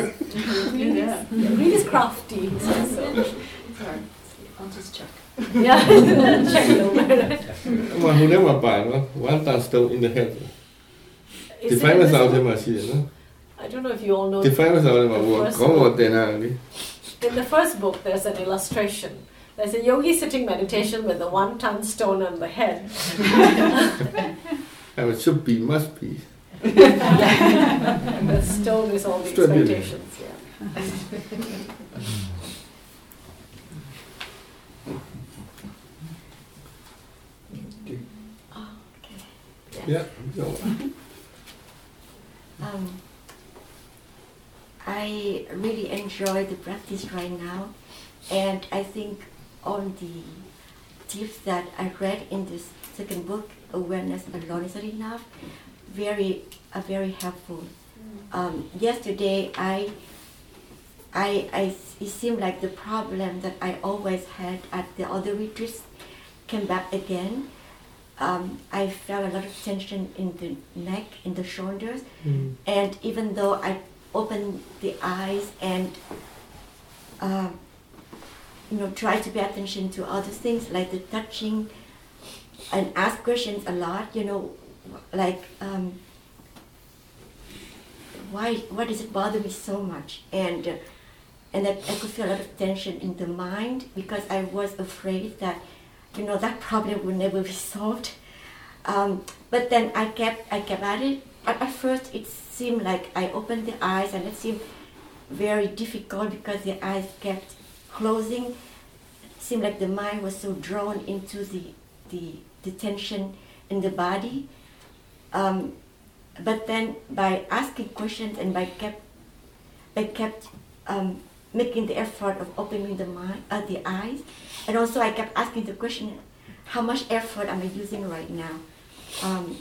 Yeah. greed is crafty he says so Sorry. I'll just check. yeah check it over အမှဟိုထဲမှာပါနော် one ton stone in the head Is define it- မစားထဲမှာရှိတယ်နော် I don't know if you all know. Definos the first book. In the first book, there's an illustration. There's a yogi sitting meditation with the one ton stone on the head. I mean, should be, must be. the stone is all the expectations, yeah. Ah, okay. Yeah. yeah. Um, I really enjoy the practice right now, and I think all the tips that I read in this second book, Awareness Alone is Not Enough, very are very helpful. Um, yesterday, I, I, I, it seemed like the problem that I always had at the other retreats came back again. Um, I felt a lot of tension in the neck, in the shoulders, and even though I opened the eyes and uh, you know try to pay attention to other things like the touching and ask questions a lot, you know, like um, why why does it bother me so much and uh, and that I could feel a lot of tension in the mind because I was afraid that you know that problem would never be solved. Um, but then I kept I kept at it. At, at first, it seemed like I opened the eyes, and it seemed very difficult because the eyes kept closing. It seemed like the mind was so drawn into the the, the tension in the body. Um, but then by asking questions and by kept I kept um, making the effort of opening the mind, uh, the eyes, and also I kept asking the question, how much effort am I using right now? Um,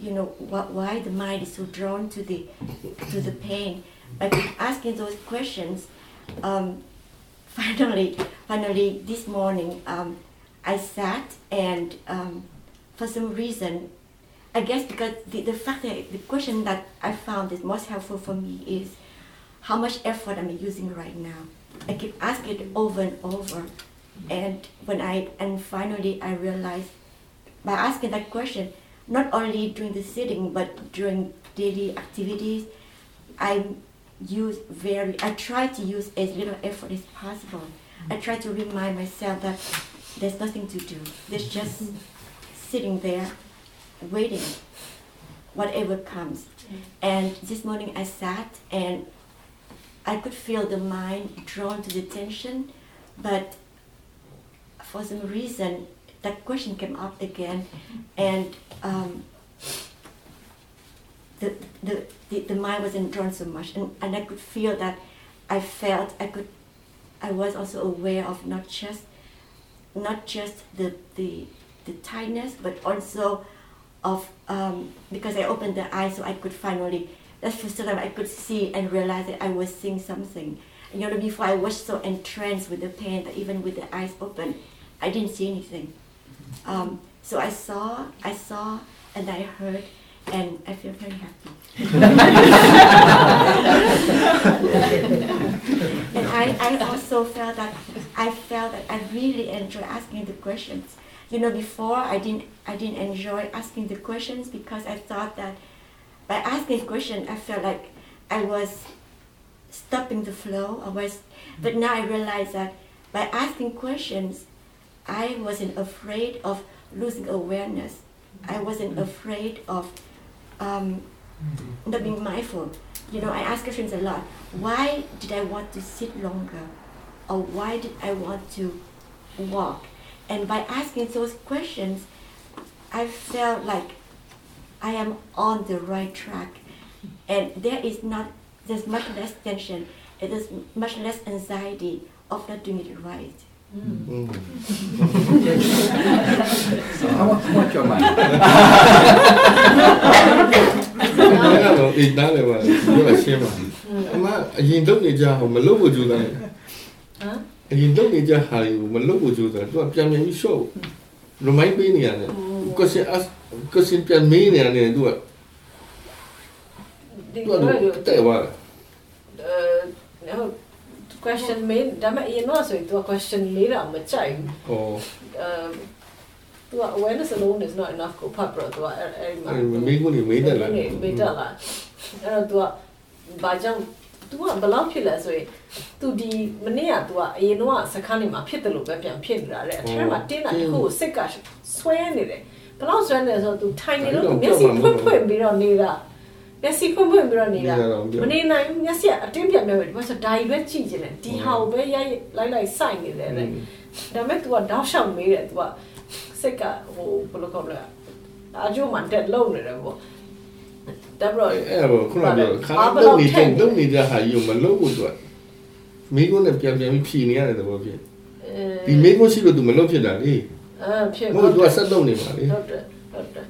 you know, wh- why the mind is so drawn to the to the pain? Keep asking those questions, um, finally, finally this morning, um, I sat and um, for some reason, I guess because the, the fact that the question that I found is most helpful for me is how much effort I'm using right now. I keep asking it over and over. And when I and finally I realized by asking that question, not only during the sitting but during daily activities, I use very I try to use as little effort as possible. I try to remind myself that there's nothing to do. There's just sitting there waiting whatever comes. And this morning I sat and I could feel the mind drawn to the tension, but for some reason that question came up again, and um, the, the, the, the mind wasn't drawn so much, and, and I could feel that I felt I could, I was also aware of not just, not just the, the, the tightness, but also of, um, because I opened the eyes so I could finally, that's the first time I could see and realize that I was seeing something. And you know, before I was so entranced with the pain that even with the eyes open, I didn't see anything. Um, so I saw, I saw, and I heard, and I feel very happy. and I, I also felt that I felt that I really enjoy asking the questions. You know, before I didn't I didn't enjoy asking the questions because I thought that by asking questions I felt like I was stopping the flow. I was, but now I realize that by asking questions, I wasn't afraid of losing awareness. I wasn't afraid of um, not being mindful. You know, I ask questions a lot. Why did I want to sit longer? Or why did I want to walk? And by asking those questions, I felt like I am on the right track. And there is not, there's much less tension. It is much less anxiety of not doing it right. Mm. I want, I want your mic. အဲ့တော့ဒီနားလည်းပါပြောတာရှင်းပါအမအရင်လုပ်နေကြဟောမလုပ်ဖို့ကြိုးစားတယ်ဟမ်အရင်လုပ်နေကြဟာတွေကိုမလုပ်ဖို့ကြိုးစားသူကပြန်ပြန်ပြီး show remind ပေးနေရတယ် question ask question ပြန်မေးနေရတယ်သူကဒီသူကလိုတဲ့သွားတယ်အဲဟို question မေးဒါပေမဲ့အရင်တော့ဆိုရင် तू question မေးတာမကြိုက်ဘူး ဟော အဲ तू awareness alone is not enough ကိုဖတ်ပြီးတော့ तू အဲ့အဲ့မှာ အဲ့မေးခွန်းတွေမေးတယ်လား မေးမေးတက်လာအဲ့တော့ तू ကဘာကြောင့် तू ကဘယ်လောက်ဖြစ်လဲဆိုရင် तू ဒီမနေ့က तू ကအရင်တော့စခန်းနေမှာဖြစ်တယ်လို့ပဲပြန်ဖြစ်နေတာတဲ့အထက်မှာတင်းတာတစ်ခုကိုစိတ်ကဆွဲနေတယ်ဘယ်လောက်ဆွဲနေလဲဆိုတော့ तू ထိုင်နေလို့ तू မျက်စိဖွင့်ဖွင့်ပြီးတော့နေတာ မျက်စိဖွင့်ဖွင့်ပြီးတော့နေတာမနေနိုင်ဘူးမျက်စိကအတင်းပြတ်နေတယ်ဘာလို့ဆိုဒါကြီးပဲကြည့်နေတယ်ဒီဟာကိုပဲရိုက်လိုက်လိုက်စိုက်နေတယ်လေဒါပေမဲ့ तू ကတောက်လျှောက်မေးတယ် तू ကစိတ်ကဟိုဘယ်လိုခေါ်မလဲအကျိုးမှတက်လုံနေတယ်ပေါ့ဒါပေမဲ့ အဲ့တော့ခုနကပြောခါလုပ်နေတဲ့လုပ်နေကြဟာကြီးကိုမလုပ်ဖို့သူကမိကုန်းနဲ့ပြန်ပြန်ပြီးဖြီနေရတယ်သဘောဖြစ်ဒီမိကုန်းရှိလို့ तू မလုပ်ဖြစ်တာလေ အဲဖြစ် မဟုတ် तू ကဆက်လုပ်နေပါလေ ဟုတ်တယ်ဟုတ်တယ်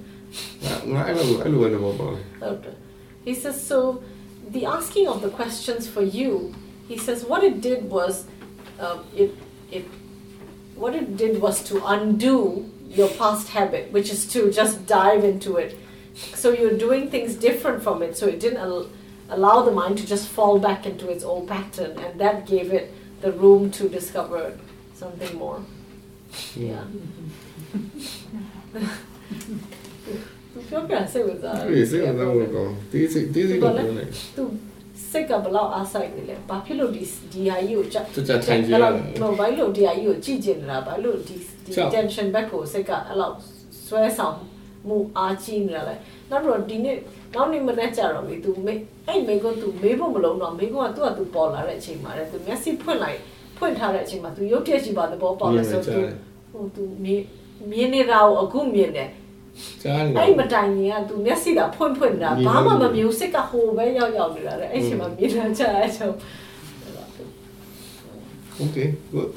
ငါအဲ့လိုအဲ့လိုပဲသဘောပေါက်တယ် ဟုတ်တယ် he says so the asking of the questions for you he says what it did was um, it it what it did was to undo your past habit which is to just dive into it. So you're doing things different from it so it didn't al- allow the mind to just fall back into its old pattern and that gave it the room to discover something more. Yeah သူပြောပြစိတ်ဝင်စား ဒီစိတ်ဝင်စားဖို့ကောင်းဒီစိတ်ဒီစိတ်ကိုပြောနေ သူစိတ်ကဘယ်လောက်အားဆိုင်နေလဲဘာဖြစ်လို့ဒီဒီဟာကြီးကိုကြ ကြကြထိုင်ကြရ အဲ့ တာ လောက်ဘာလို့ဒီဟာကြီးကိုကြည့်ကျင်နေတာဘာလို့ဒီဒီ ကြောက် tension back ကိုစိတ်ကအဲ့လောက်ဆွဲဆောင်မှုအားကြီးနေတာလဲနောက်တော့ဒီနေ့နောက်နေ့မနေ့ကျတော့လေ तू မေးအဲ့မေကို तू မေးဖို့မလုံးတော့မေကိုက तू က तू ပေါ်လာတဲ့အချိန်မှာလေ तू မျက်စိဖွင့်လိုက်ဖွင့်ထားတဲ့အချိန်မှာ तू ရုပ်တရက်ကြီးပါသဘောပေါက်လဲဆို မြင် तू တယ် ဟို तू မြင်မြင်နေတာကိုအခုမြင်တယ် ကြားနေအဲ့မတိုင်ရင်က तू မျက်စိကဖွင့်ဖွင့်နေတာမြင်ဘာမှလို့မမြင်ဘူးစိတ်ကဟိုပဲရောက်ရောက်နေတာလေအဲ့ချိန်မှာမြင်လာကြအဲ့ချိန် Okay good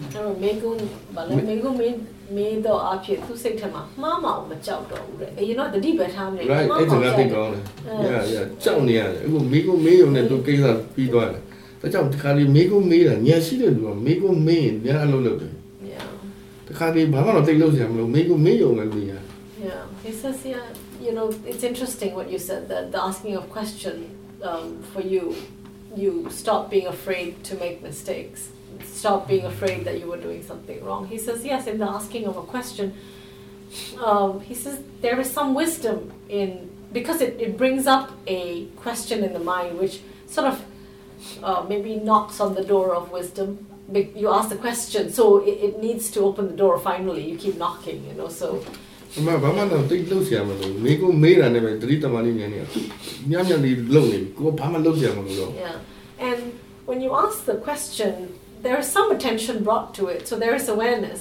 အဲ့တော့မေကုန်းဘာလဲမေကုန်းမင်းမင်းတော့အဖြစ်သူစိတ်ထဲမှာမှားမအောင်မကြောက်တော့ဘူးတဲ့အရင်တော့တတိပဲထားနေ right အဲ့ဒါကသိကောင်းတယ် yeah yeah ကြောက်နေရတယ်အခုမိကုမေးရုံနဲ့သူကိစ္စပြီးသွားတယ်ဒါကြောင့်ဒီခါလေးမိကုမေးတာညရှိတဲ့လူကမိကုမေးရင်ညအလုပ်လုပ်တယ် yeah ဒီခါလေးဘာမှတော့တိတ်လို့ဆရာမလို့မိကုမေးရုံလည်းနေရ yeah he says yeah you know, it's interesting what you said that the asking of question um, for you, you stop being afraid to make mistakes, stop being afraid that you were doing something wrong. He says, yes, in the asking of a question, um, he says there is some wisdom in because it, it brings up a question in the mind which sort of uh, maybe knocks on the door of wisdom. Be- You ask the question, so it, it needs to open the door finally. You keep knocking, you know. So အမဘာမှတော့တိတ်လှုပ်ရှားမလို့မိကိုမေးတာနဲ့ပဲတတိတမလေးညနေညံ့ညံ့လေးလှုပ်နေပြီကိုဘာမှလှုပ်ရှားမလို့တော့ Yeah. And when you ask the question, there is some attention brought to it, so there is awareness.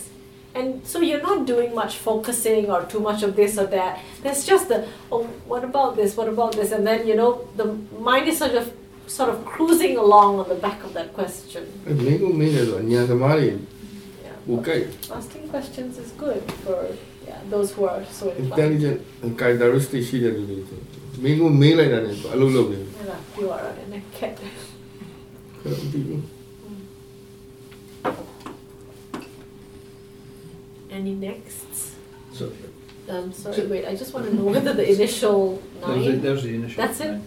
And so you're not doing much focusing or too much of this or that. There's just the, oh, what about this? What about this? And then, you know, the mind is sort of sort of cruising along on the back of that question. Yeah. Okay. Asking questions is good for yeah, those who are so intelligent. මේගොල්ලෝ මේ ලයින නේද අලුලෝ මේ නේද you are an cat any next so um sorry wait i just want to know whether the initial nine there's the, there's the initial that's it nine.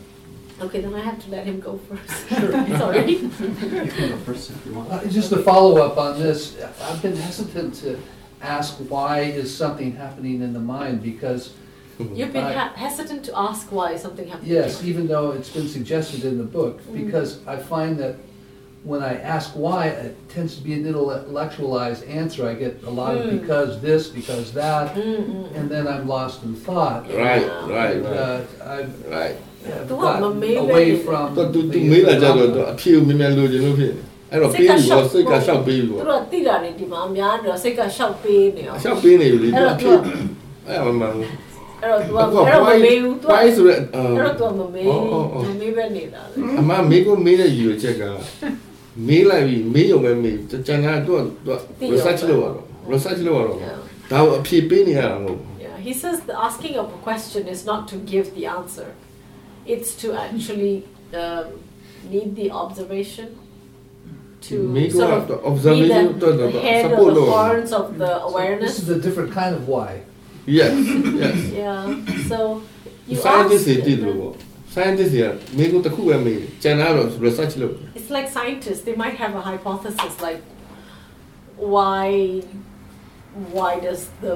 Okay, then I have to let him go first. Sure. Sorry. You can go first if you want. Uh, Just to follow up on this, I've been hesitant to ask why is something happening in the mind because, You've been I- ha- hesitant to ask why something happened. yes, even though it's been suggested in the book, Mm. because I find that when I ask why, it tends to be an intellectualized answer. I get a lot of Mm. because this, because that, Mm, mm, and then I'm lost in thought. right right And, right uh, I've right have The one gotten maybe- away from. တော့သူ the သူမေးလာကြတော့ phenomena. အဖြေကိုမြင်မြန်လိုချင်လို့ဖြစ်နေအဲ့တော့ပေးပြီးတော့စိတ်ကရှောက်ပေးပြီးသူတော့တို့ကတိတာနေဒီမှာအများတော့စိတ်ကရှောက်ပေးနေအောင်ရှောက်ပေးနေပြီလေအဲ့သူတော့အသူဖြေကအဲ့ဒါမှမဟုတ်အဲ့တော့သူကအခုအဲ့တော့မမေးဘူးသူက why ဆိုတဲ့အဲ့တော့သူကမမေးအော်အော်အော်မမေးပဲနေတာလေအမမေးကိုမေးတဲ့ရည်ရွယ်ချက်ကမေးလိုက်ပြီးမေးရုံပဲမေးကျန်တာတော့သူက research လုပ်ရတော့ research လုပ်ရတော့ Yeah. ဒါကိုအဖြေပေးနေရတာမဟုတ် Yeah, he says the asking of a question is not to give the answer. It's to actually um, need the observation to Make sort what? of The observation be to the, the- the head of support the law. horns of the This awareness. is a different kind of why. yes yes Yeah, so you scientist ask, တွေတည်လို့ပေါ့ scientist တွေကမေးကိုတစ်ခုပဲမေးတယ်ကျန်တာတော့ research လုပ်တယ် it's like scientists, they might have a hypothesis like why why does the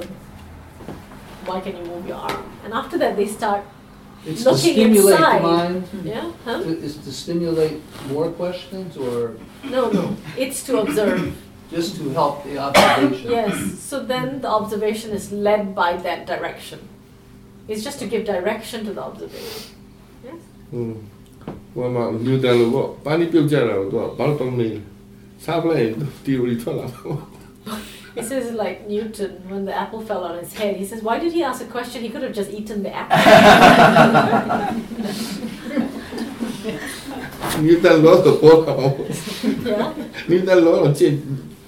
why can you move your arm? And after that they start It's to Looking stimulate inside. the mind. yeah, huh? Is to stimulate more questions or No, no. It's to observe. just to help the observation? Yes, so then the observation is led by that direction. It's just to give direction to the observation. Yes? ဟွန်းဟိုမှာမြူတန်လို့ပေါ့ပါဏိပြုတ်ကြတာကိုသူကဘာလို့တော့မေးလဲစားပလိုက်ရင် theory ထွက်လာပေါ့ he says like Newton when the apple fell on his head. He says, "Why did he ask a question? He could have just eaten the apple." Newton lost the Yeah. Newton lost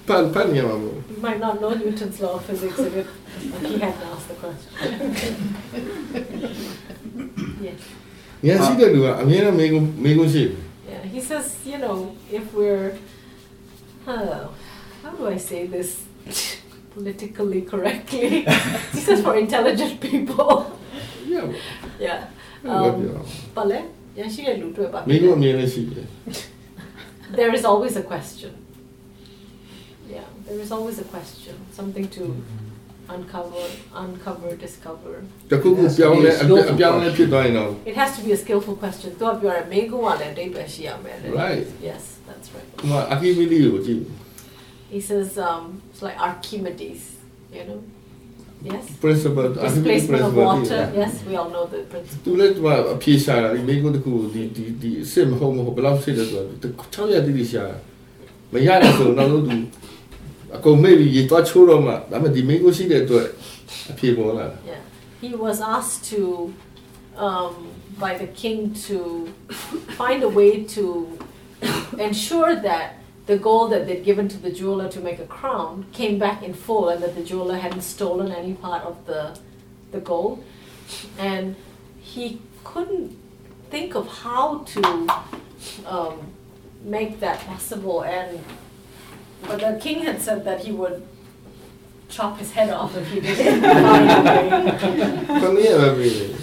pan pan yeah. You might not know Newton's law of physics if it, he hadn't asked the question. Yeah. Yeah, see that do. Amira I mego shape. Yeah, he says, you know, if we're, oh, how do I say this? politically correctly. this is for intelligent people. yeah. Yeah. Um, but there is always a question. Yeah, there is always a question, something to uncover, uncover, discover. It has to be a skillful question. Right. Yes, that's right He says um, it's like Archimedes, you know? Yes? principle အကီမီလီ Displacement of principle water. Yes, we all know the principle. သူလည်းဒီမှာအဖြေရှာတာဒီမိကုန်းတစ်ခုကိုဒီဒီဒီအစ်စ်မဟုတ်မဟုတ်ဘယ်လောက်ဖြစ်လဲဆိုတော့6ရက်တိတိရှာတာမရတဲ့ဆိုတော့နောက်ဆုံးသူအကုန်မေ့ပြီးရေသွားချိုးတော့မှဒါပေမဲ့ဒီမိကုန်းရှိတဲ့အတွက်အဖြေပေါ်လာတာ Yeah. He was asked to, um, by the king to find a way to ensure that the gold that they'd given to the jeweler to make a crown came back in full and that the jeweler hadn't stolen any part of the, the gold. And he couldn't think of how to um, make that possible. And but the king had said that he would chop his head off if he didn't.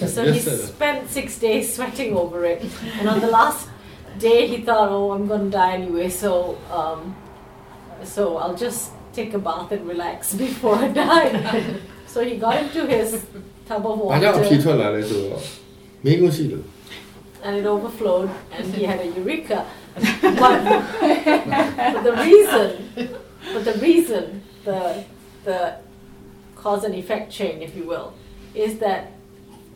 so he spent six days sweating over it, and on the last day he thought, oh, I'm gonna die anyway, so um, so I'll just take a bath and relax before I die. so he got into his tub of water. And it overflowed, and he had a eureka. But, but the reason, but the reason, the the cause and effect chain, if you will, is that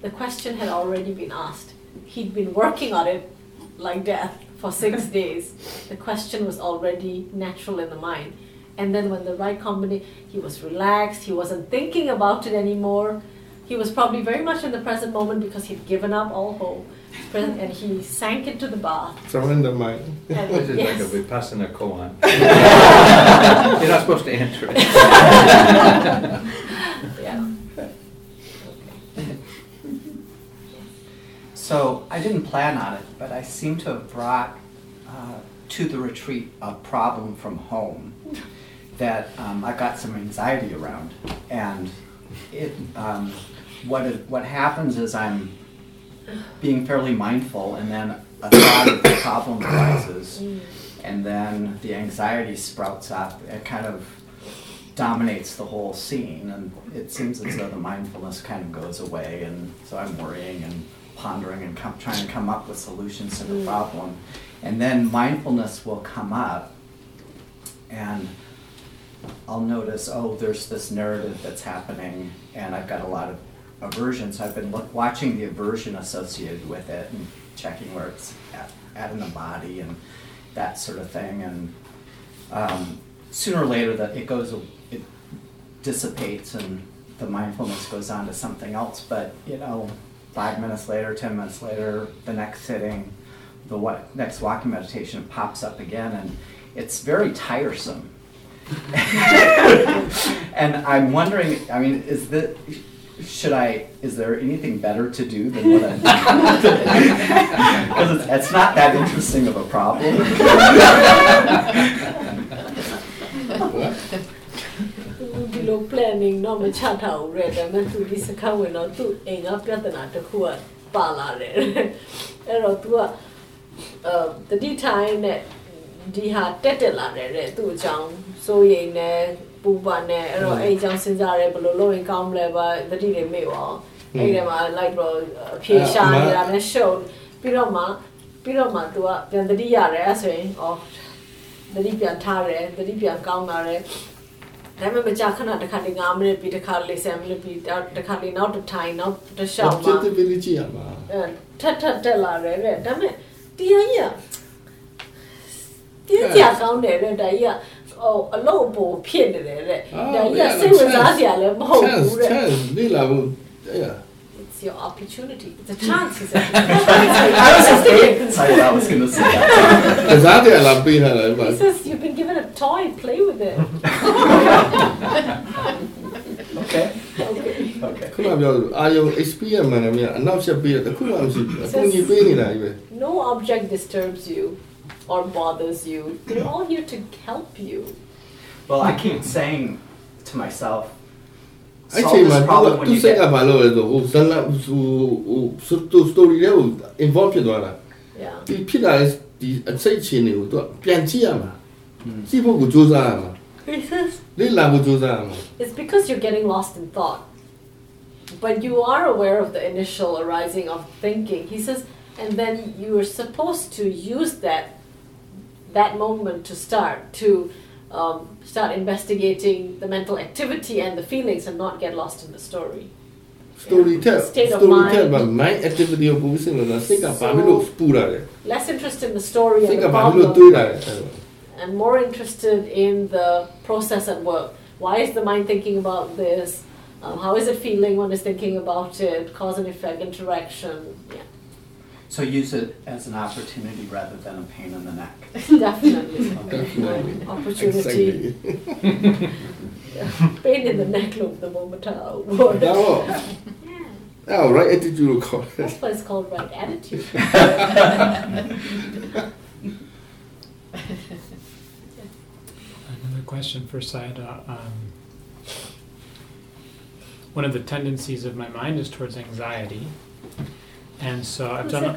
the question had already been asked. He'd been working on it like death for six days. The question was already natural in the mind. And then when the right combination, he was relaxed, he wasn't thinking about it anymore. He was probably very much in the present moment because he'd given up all hope. And he sank into the bath. surrender mind And This is like a vipassana koan. You're not supposed to enter it. yeah. So I didn't plan on it, but I seem to have brought uh, to the retreat a problem from home that um, I got some anxiety around. And it, um, what, it, what happens is I'm being fairly mindful, and then a thought of the problem arises, and then the anxiety sprouts up. It kind of dominates the whole scene, and it seems as though the mindfulness kind of goes away, and so I'm worrying and pondering and com- trying to come up with solutions to the problem. And then mindfulness will come up, and I'll notice, oh, there's this narrative that's happening, and I've got a lot of aversion, so I've been look, watching the aversion associated with it and checking where it's at, at in the body and that sort of thing. And um, sooner or later, that it goes, it dissipates, and the mindfulness goes on to something else. But you know, five minutes later, ten minutes later, the next sitting, the what, next walking meditation pops up again, and it's very tiresome. and I'm wondering, I mean, is that should I? Is there anything better to do than what I'm doing? Because it's, it's not that interesting of a problem. ဒီလို planning တော့မချထားဘူးတဲ့ဒါပေမဲ့သူဒီစကားဝင်တော့သူ့အိမ်ကပြဿနာတစ်ခုကပါလာတယ်အဲ့တော့ तू ကအဲတတိထိုင်းနဲ့ဒီဟာတက်တက်လာတယ်တဲ့သူ့အကြောင်းစိုးရိမ်နေပူပါနေအဲ့တော့အဲ့အကြောင်းစဉ်းစားရဲဘယ်လိုလုပ်ရင်ကောင်းမလဲပါတတိတွေမေ့ပါအောင်အဲ့ဒီမှာ like တော့အဖြေရှာနေတာနဲ့ show ပြီးတော့မှပြီးတော့မှ तू ကပြန်တတိရတယ်အဲ့ဆိုရင်ဩတတိပြန်ထားတယ်တတိပြန်ကောင်းလာတယ် ဒါပေမဲ့မကြာခဏတစ်ခါလေး9မိနစ်ပြီးတစ်ခါလေး10မိနစ်ပြီးတစ်ခါလေးနောက်တစ်ထိုင်နောက်တစ်ရှောက်မှာ objectively ကြည့်ရမှာအဲထပ်ထပ်တက်လာတယ်တဲ့ဒါပေမဲ့တရားကြီးကတရားကြီးကောင်းတယ်တဲ့ဒါကြီးကဟိုအလို့အပေါ်ဖြစ်နေတယ်တဲ့ဒါကြီးကစိတ်ဝင်စားစရာလည်းမဟုတ်ဘူးတဲ့ chance လေ့လာဖို့အဲ့ရ it's your opportunity. It's a hmm. chance, he said. I was just thinking. I was going to say that. Is that the Olympian? He says, you've been given a toy, play with it. okay. Okay. Kulam yo, ayo experience man, I enough she be the kulam she, kulam you be ni na. No object disturbs you or bothers you. They're all here to help you. Well, I keep saying to myself, အဲ့ solve ချိန်မှာ this problem when သူ you စိတ်က get ဘာလို့လဲဆိုဟိုဇလန်ဟိုဟို story လေးကို involve ဖြစ်သွားတာ yeah ဒီဖြစ်လာတဲ့ဒီအစိတ်ချင်းတွေကိုသူကပြန်ကြည့်ရမှာကြည့်ဖို့ကိုစူးစမ်းရမှာ he says လေ့လာဖို့စူးစမ်းရမှာ It's because you're getting lost in thought. But you are aware of the initial arising of thinking. He says, and then you are supposed to use that that moment to start to um, start investigating the mental activity and the feelings and not get lost in the story. Storytel. Yeah. Storytel var meget activity og gode ting, og sikkert bare med. Less interested in the story and the problem. And more interested in the process at work. Why is the mind thinking about this? Um, how is it feeling when it's thinking about it? Cause and effect interaction. Yeah. So use it as an opportunity rather than a pain in the neck. Definitely. Opportunity. Pain in the neck of the moment I Oh, right attitude will call it. That's why it's called right attitude. Another question for Sayadaw. Um, one of the tendencies of my mind is towards anxiety. And so I've done, a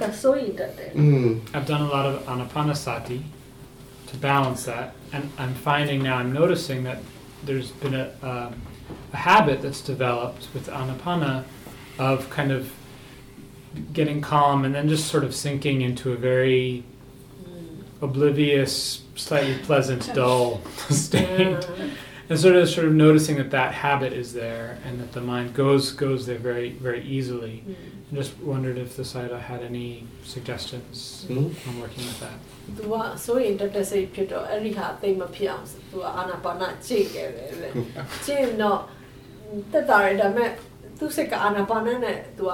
hmm. done a lot of anapanasati to balance that. And I'm finding now, I'm noticing that there's been a, um, a habit that's developed with anapana of kind of getting calm and then just sort of sinking into a very oblivious, slightly pleasant, dull state. And sort of sort of noticing that that habit is there and that the mind goes goes there very very easily I just wondered if the Sayadaw had any suggestions Mm. on working with that. သူကစိုးရိမ်တတ်တဲ့စိတ်ဖြစ်တော့အဲ့ဒီဟာသိမ့်မဖြစ်အောင်သူကအာနာပါနကြည့်ခဲ့တယ်လေကြည့်ရင်တော့တက်တာရဒါပေမဲ့သူစိတ်ကအာနာပါနနဲ့သူက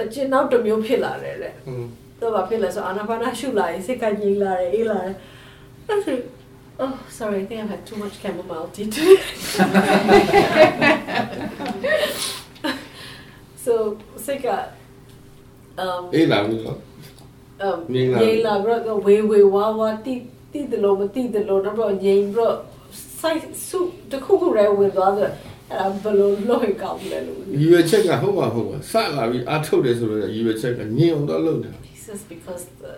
အကျဉ်းနောက်တစ်မျိုးဖြစ်လာတယ်လေ Mm. သူကဘာဖြစ်လဲဆိုအာနာပါနရှုလာရင်စိတ်ကငြိမ်လာတယ်အေးလာတယ်အဲ့ဒါ Oh, sorry, I think I've had too much chamomile tea today. so, စိတ်က um အေးလာပြီနော် um ငြိမ်လာ ငြိမ်လာပြီးတော့ဝေဝေဝါဝါတိတိတလို့မတိတလို့တော့ငြိမ်ပြီးတော့စိုက်စုတစ်ခုခုလည်းဝင်သွားတယ်အဲ့ဒါဘယ်လိုလုပ်ရင်ကောင်းလဲလို့ ရည်ရွယ်ချက်ကဟုတ်ပါဟုတ်ပါစလာပြီးအားထုတ်တယ်ဆိုတော့ရည်ရွယ်ချက်ကညင်အောင်တော့လုပ်တာ He says because the,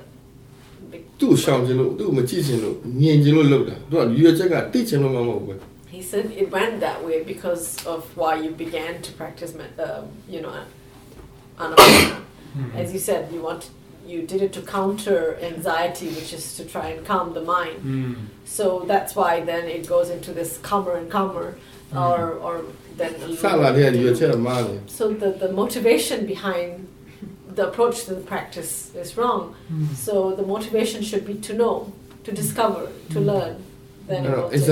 the သူ့ရှောင်ခြင်းလို့သူ့မကြည့်ခြင်းလို့ညင်ခြင်းလို့လုပ်တာသူကရည်ရွယ်ချက်ကတိခြင်းလို့မဟုတ်ဘူး he said it went that way because of why you began to practice med- um, you know anapana Mm-hmm. As you said, you want you did it to counter anxiety, which is to try and calm the mind. Mm. So that's why then it goes into this calmer and calmer, mm. or or then. So the the motivation behind the approach to the practice is wrong. Mm. So the motivation should be to know, to discover, to mm. learn. Then no, so,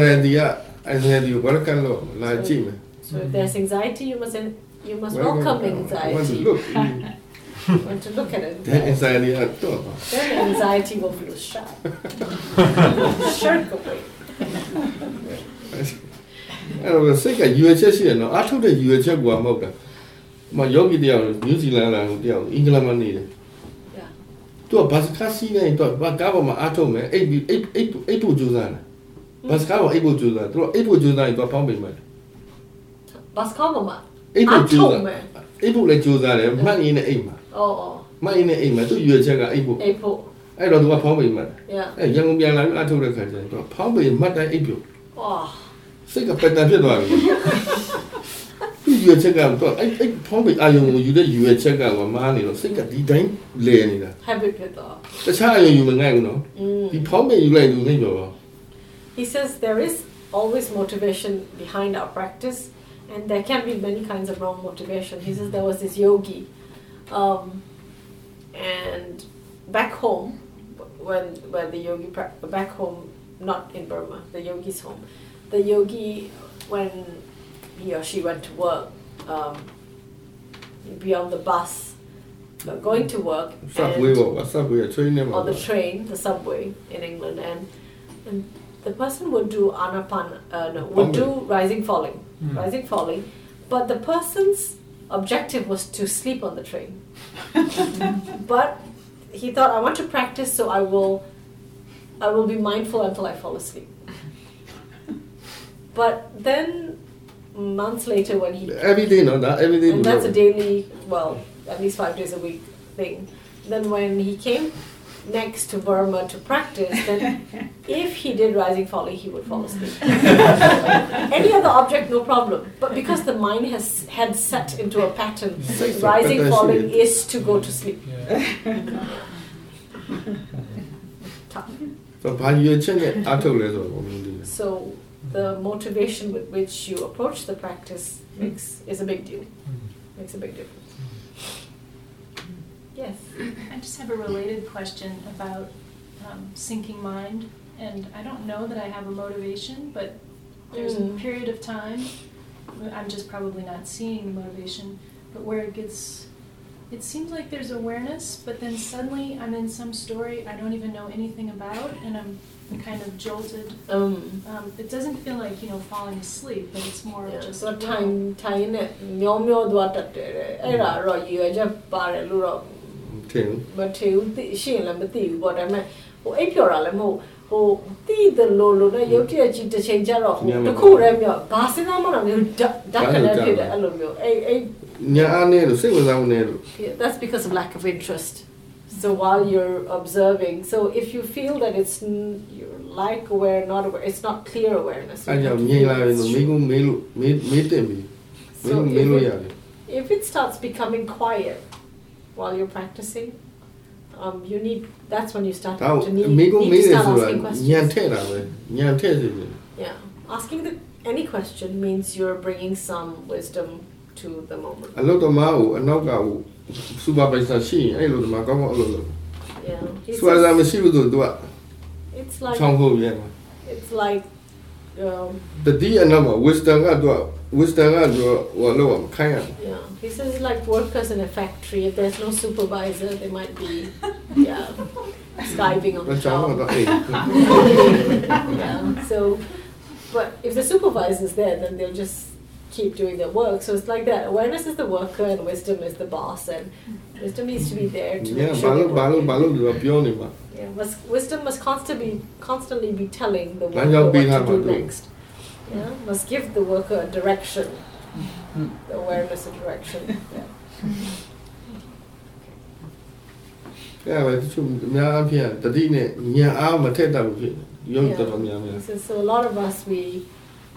so if there's anxiety, you must you must welcome anxiety. look Want to look at it. that anxiety ကတော့ Then anxiety will feel sharp. Shirk away. အဲ့တော့စိတ်ကရည်ရွယ်ချက်ရှိတယ်နော်အားထုတ်တဲ့ရည်ရွယ်ချက်ကမဟုတ်တာမယောဂီတယောက်နယူးဇီလန်လာတယောက်အင်္ဂလန်မှာနေတယ် Yeah. သူကဘတ်စကားစီးနေတော့ဘာကားပေါ်မှာအားထုတ်မယ်အိပ်ပြီးအိပ်အိပ်အိပ်ဖို့ကြိုးစားတယ်ဘတ်စကားပေါ်အိပ်ဖို့ကြိုးစားသူကအိပ်ဖို့ကြိုးစားရင်သူကဖောင်းပိန်မယ် Bas mama. အိပ်ဖို့ကြိုးစား Atom, eh? အိပ်ဖို့လည်းကြိုးစားတယ်မှတ်ရင်းနဲ့အိပ်မှာ Oh, oh. မှတ်ရင်းနဲ့အိပ်မှာသူရည်ရွယ်ချက်ကအိပ်ဖို့ April. အဲ့တော့သူကဖောင်းပိန်မှာ Yeah. အဲ့ရန်ကုန်ပြန်လာပြီးအားထုတ်တဲ့ခါကျရင်သူကဖောင်းပိန်မှတ်တိုင်းအိပ်ပြုတ် Oh. စိတ်ကပက်တန်ဖြစ်သွားပြီသူရွယ်ချက်ကတော့အဲ့အဲ့ဖောင်းပိအာယုံကိုယူတဲ့ရွယ်ချက်ကကမားနေတော့စိတ်ကဒီတိုင်းလဲနေတာ Habit with all. တခြားအယုံယူမငိုက်ဘူးနော် Mm. ဒီဖောင်းပိယူလိုက်လို့နေတော့ He says there is always motivation behind our practice, and there can be many kinds of wrong motivation. He says there was this yogi, Um, and back home, when where the yogi back home, not in Burma, the yogi's home, the yogi when he or she went to work, um, be on the bus, going to work. Subway, what subway? Train On the train, the subway in England, and and the person would do anapan, uh, no, would do rising falling, mm. rising falling, but the person's objective was to sleep on the train. but he thought, I want to practice, so I will, I will be mindful until I fall asleep. But then, months later, when he every day, no, not every day, and that's a daily, well, at least five days a week thing. Then when he came next to Burma to practice, then if he did rising falling, he would fall asleep. Any other object, no problem. But because the mind has had set into a pattern, rising falling is to go to sleep. so the motivation with which you approach the practice makes is a big deal. Mm. Makes a big difference. Yes. I just have a related question about um, sinking mind, and I don't know that I have a motivation, but there's Mm. a period of time, I'm just probably not seeing the motivation, but where it gets, it seems like there's awareness, but then suddenly I'm in some story I don't even know anything about, and I'm kind of jolted. Um, Um, it doesn't feel like, you know, falling asleep, but it's more yeah, of just. so time time နဲ့မျောမျောသွားတတ်တယ်တဲ့အဲ့ဒါတော့ရည်ရွယ်ချက်ပါတယ်လို့တော့ ထင်ဘူး မထင်ဘူးသိရှိရင်လည်းမသိဘူးပေါ့ဒါပေမဲ့ဟိုအိပ်ပျော်တာလည်းမဟုတ်ဟိုသိတယ်လို့လို့နဲ့ရုပ်တရက်ကြီးတစ်ချိန်ကျတော့ဟိုတစ်ခုတည်းမြောက်ဘာစဉ်းစားမှတော့မျိုးဓာတ်ဓာတ်ကလည်းဖြစ်တယ်အဲ့လိုမျိုးအဲ့အဲ့ ညာအားနေလို့စိတ်ဝင်စားမှုနေလို့ Yeah, that's because of lack of interest. So while you're observing, so if you feel that it's n- you're like aware, not aware, it's not clear awareness. you အဲကြော have င့် to ငြိမ်လာ feel ရင် it's ဆိုမိ true. ကုမေးလို့မေးမေးတင်ပြီမေး So လို့မေး if လို့ရ it, တယ် if it starts becoming quiet while you're practicing, um, you need. That's when you start ဒါ to need, မိကု need မေး to တယ် start ဆိုတာ asking ညံ questions. ထည့်တာပဲညံထည့်စီတယ် Yeah, asking the, any question means you're bringing some wisdom to the moment. အလုတ်သမားကိုအနောက်ကကိုစူပါဗိုက်ဆာရှိရင်အဲ့လိုသမားကောင်းကောင်းအလုပ်လုပ် Yeah, he စူပါဗိုက်ဆာ says မရှိဘူးဆိုသူက it's like ချောင်းဖို့ရဲမှာ it's like. Um, တတိအနောက်မှာ wisdom ကသူက which Thailand were low kind. Yeah, this is like workers in a factory. If there's no supervisor, they might be, yeah, skiving on the job. yeah. So, but if the supervisor is there, then they'll just keep doing their work. So it's like that. Awareness is the worker, and wisdom is the boss, and wisdom needs to be there to yeah, make sure. Balu, balu, balu, yeah, must, wisdom must constantly, constantly be telling the worker what to do next yeah, must give the worker a direction, the awareness of direction. Yeah. Yeah. So, so a lot of us we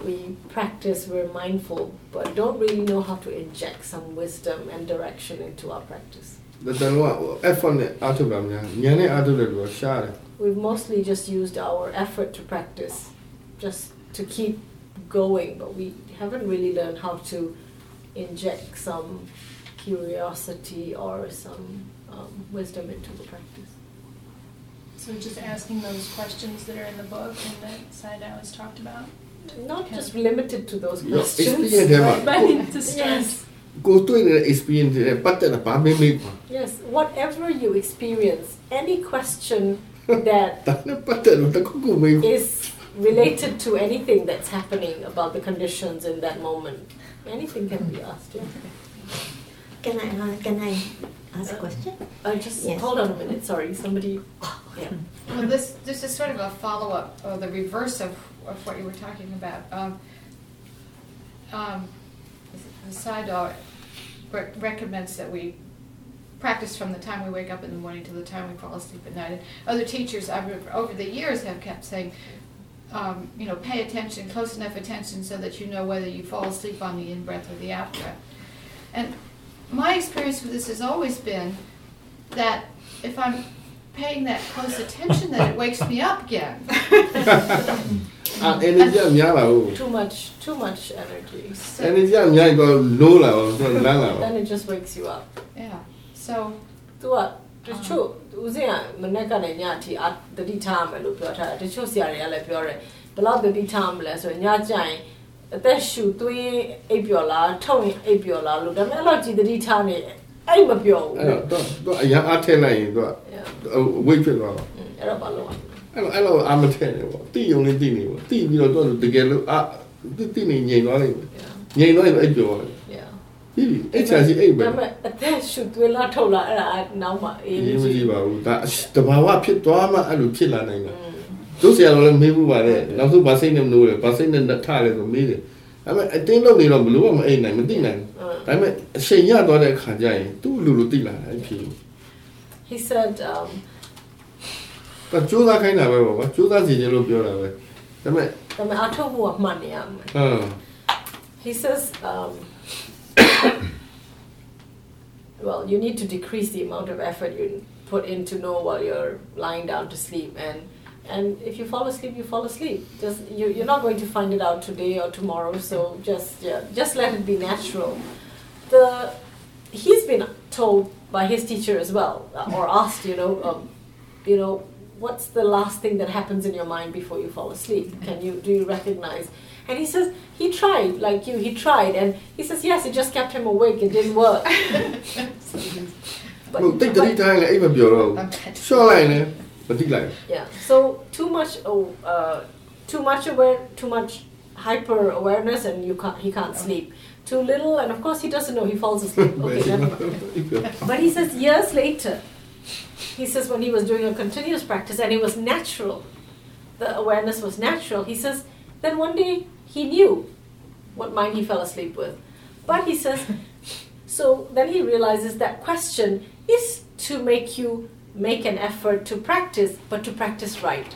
we practice, we're mindful, but don't really know how to inject some wisdom and direction into our practice. We've mostly just used our effort to practice, just to keep going, but we haven't really learned how to inject some curiosity or some um, wisdom into the practice. So just asking those questions that are in the book and that Sayadaw has talked about? Not just limited to those questions. But, to start. Yes. Go to an experience Yes, whatever you experience, any question that is related to anything that's happening about the conditions in that moment, anything can be asked. Yeah. Can I, uh, can I ask a question? Uh, just Yes. hold on a minute. Sorry, somebody. Yeah. Well, this, this is sort of a follow-up, or the reverse of, of what you were talking about. Um, um, the Sayadaw re- recommends that we practice from the time we wake up in the morning till the time we fall asleep at night. And other teachers I've, over the years have kept saying, um, you know, pay attention, close enough attention so that you know whether you fall asleep on the in-breath or the out-breath. And my experience with this has always been that if I'm paying that close attention, that it wakes me up again. အာ energy ကများလာဘူး Too much, too much energy. energy ကများရင်တော့ low လာအောင်ဆိုလန်းလာအောင် Then it just wakes you up. Yeah. So သူကတချို့ ဦးစင်ကမနေ့ကနေညအထိအတတိထားမယ်လို့ပြောထားတယ်တချို့ဆရာတွေကလည်းပြောတယ်ဘယ်လောက်တတိထားမလဲဆိုရင်ညကျရင်အသက်ရှူသွင်းအိပ်ပျော်လားထုတ်ရင်အိပ်ပျော်လားလို့ဒါပေမဲ့အဲ့လောက်ကြီးတတိထားနေအဲ့မပြောဘူးအဲ့တော့တော့အရင်အားထည့်လိုက်ရင်တော့ Yeah. weight ဖြစ်သွားတော့အဲ့တော့ဘာလို့အဲ့လိုအဲ့လိုအာမထည့်တယ်ပေါ့တိယုံလေးတိနေပေါ့တိပြီးတော့တော့တကယ်လို့အာတိတိနေငြိမ်သွားလိမ့်မယ်ငြိမ်သွားရင်အဲ့ပြောတယ် Yeah. ပြီးပြီအဲ့ချာစီအဲ့ပဲဒါပေမဲ့အ သက်ရှူသွင်းလားထုတ်လားအဲ့ဒါနောက်မှအေးရေးမကြည့်ပါဘူးဒါတဘာဝဖြစ်သွားမှအဲ့လိုဖြစ်လာနိုင်တာတို့ဆရာတော်လည်းမေးဘူးပါလေနောက်ဆုံးဗာစိတ်နဲ့မလို့လေဗာစိတ်နဲ့ထားလေဆိုမေးတယ်ဒါပေမဲ့အတင်းလုံးနေတော့ဘလို့မှမအိမ်နိုင်မသိနိုင်ဘူးဒါပေမဲ့အချိန်ရသွားတဲ့ခါကျရင်သူ့လူလူသိလာတယ်အဲ့ဖြစ် He said um ဒါကြိုးစားခိုင်းတာပဲပေါ့ကွာကြိုးစားစီခြင်းလို့ပြောတာပဲဒါပေမဲ့ဒါပေမဲ့အထုတ်ဖို့ကမှတ်နေရမယ်ဟမ် He says, um, well, you need to decrease the amount of effort you put in to know while you're lying down to sleep, and and if you fall asleep, you fall asleep. Just you, you're not going to find it out today or tomorrow. So just yeah, just let it be natural. The he's been told by his teacher as well, or asked, you know, um, you know, what's the last thing that happens in your mind before you fall asleep? Can you do you recognize? And he says, he tried, like you, he tried. And he says, yes, it just kept him awake. It didn't work. but, Yeah, so too much, uh, too much aware, too much hyper awareness and you can't, he can't sleep. Too little, and of course he doesn't know, he falls asleep. Okay, never. But he says years later, he says when he was doing a continuous practice and it was natural, the awareness was natural, he says, then one day he knew what mind he fell asleep with. But he says, so then he realizes that question is to make you make an effort to practice, but to practice right.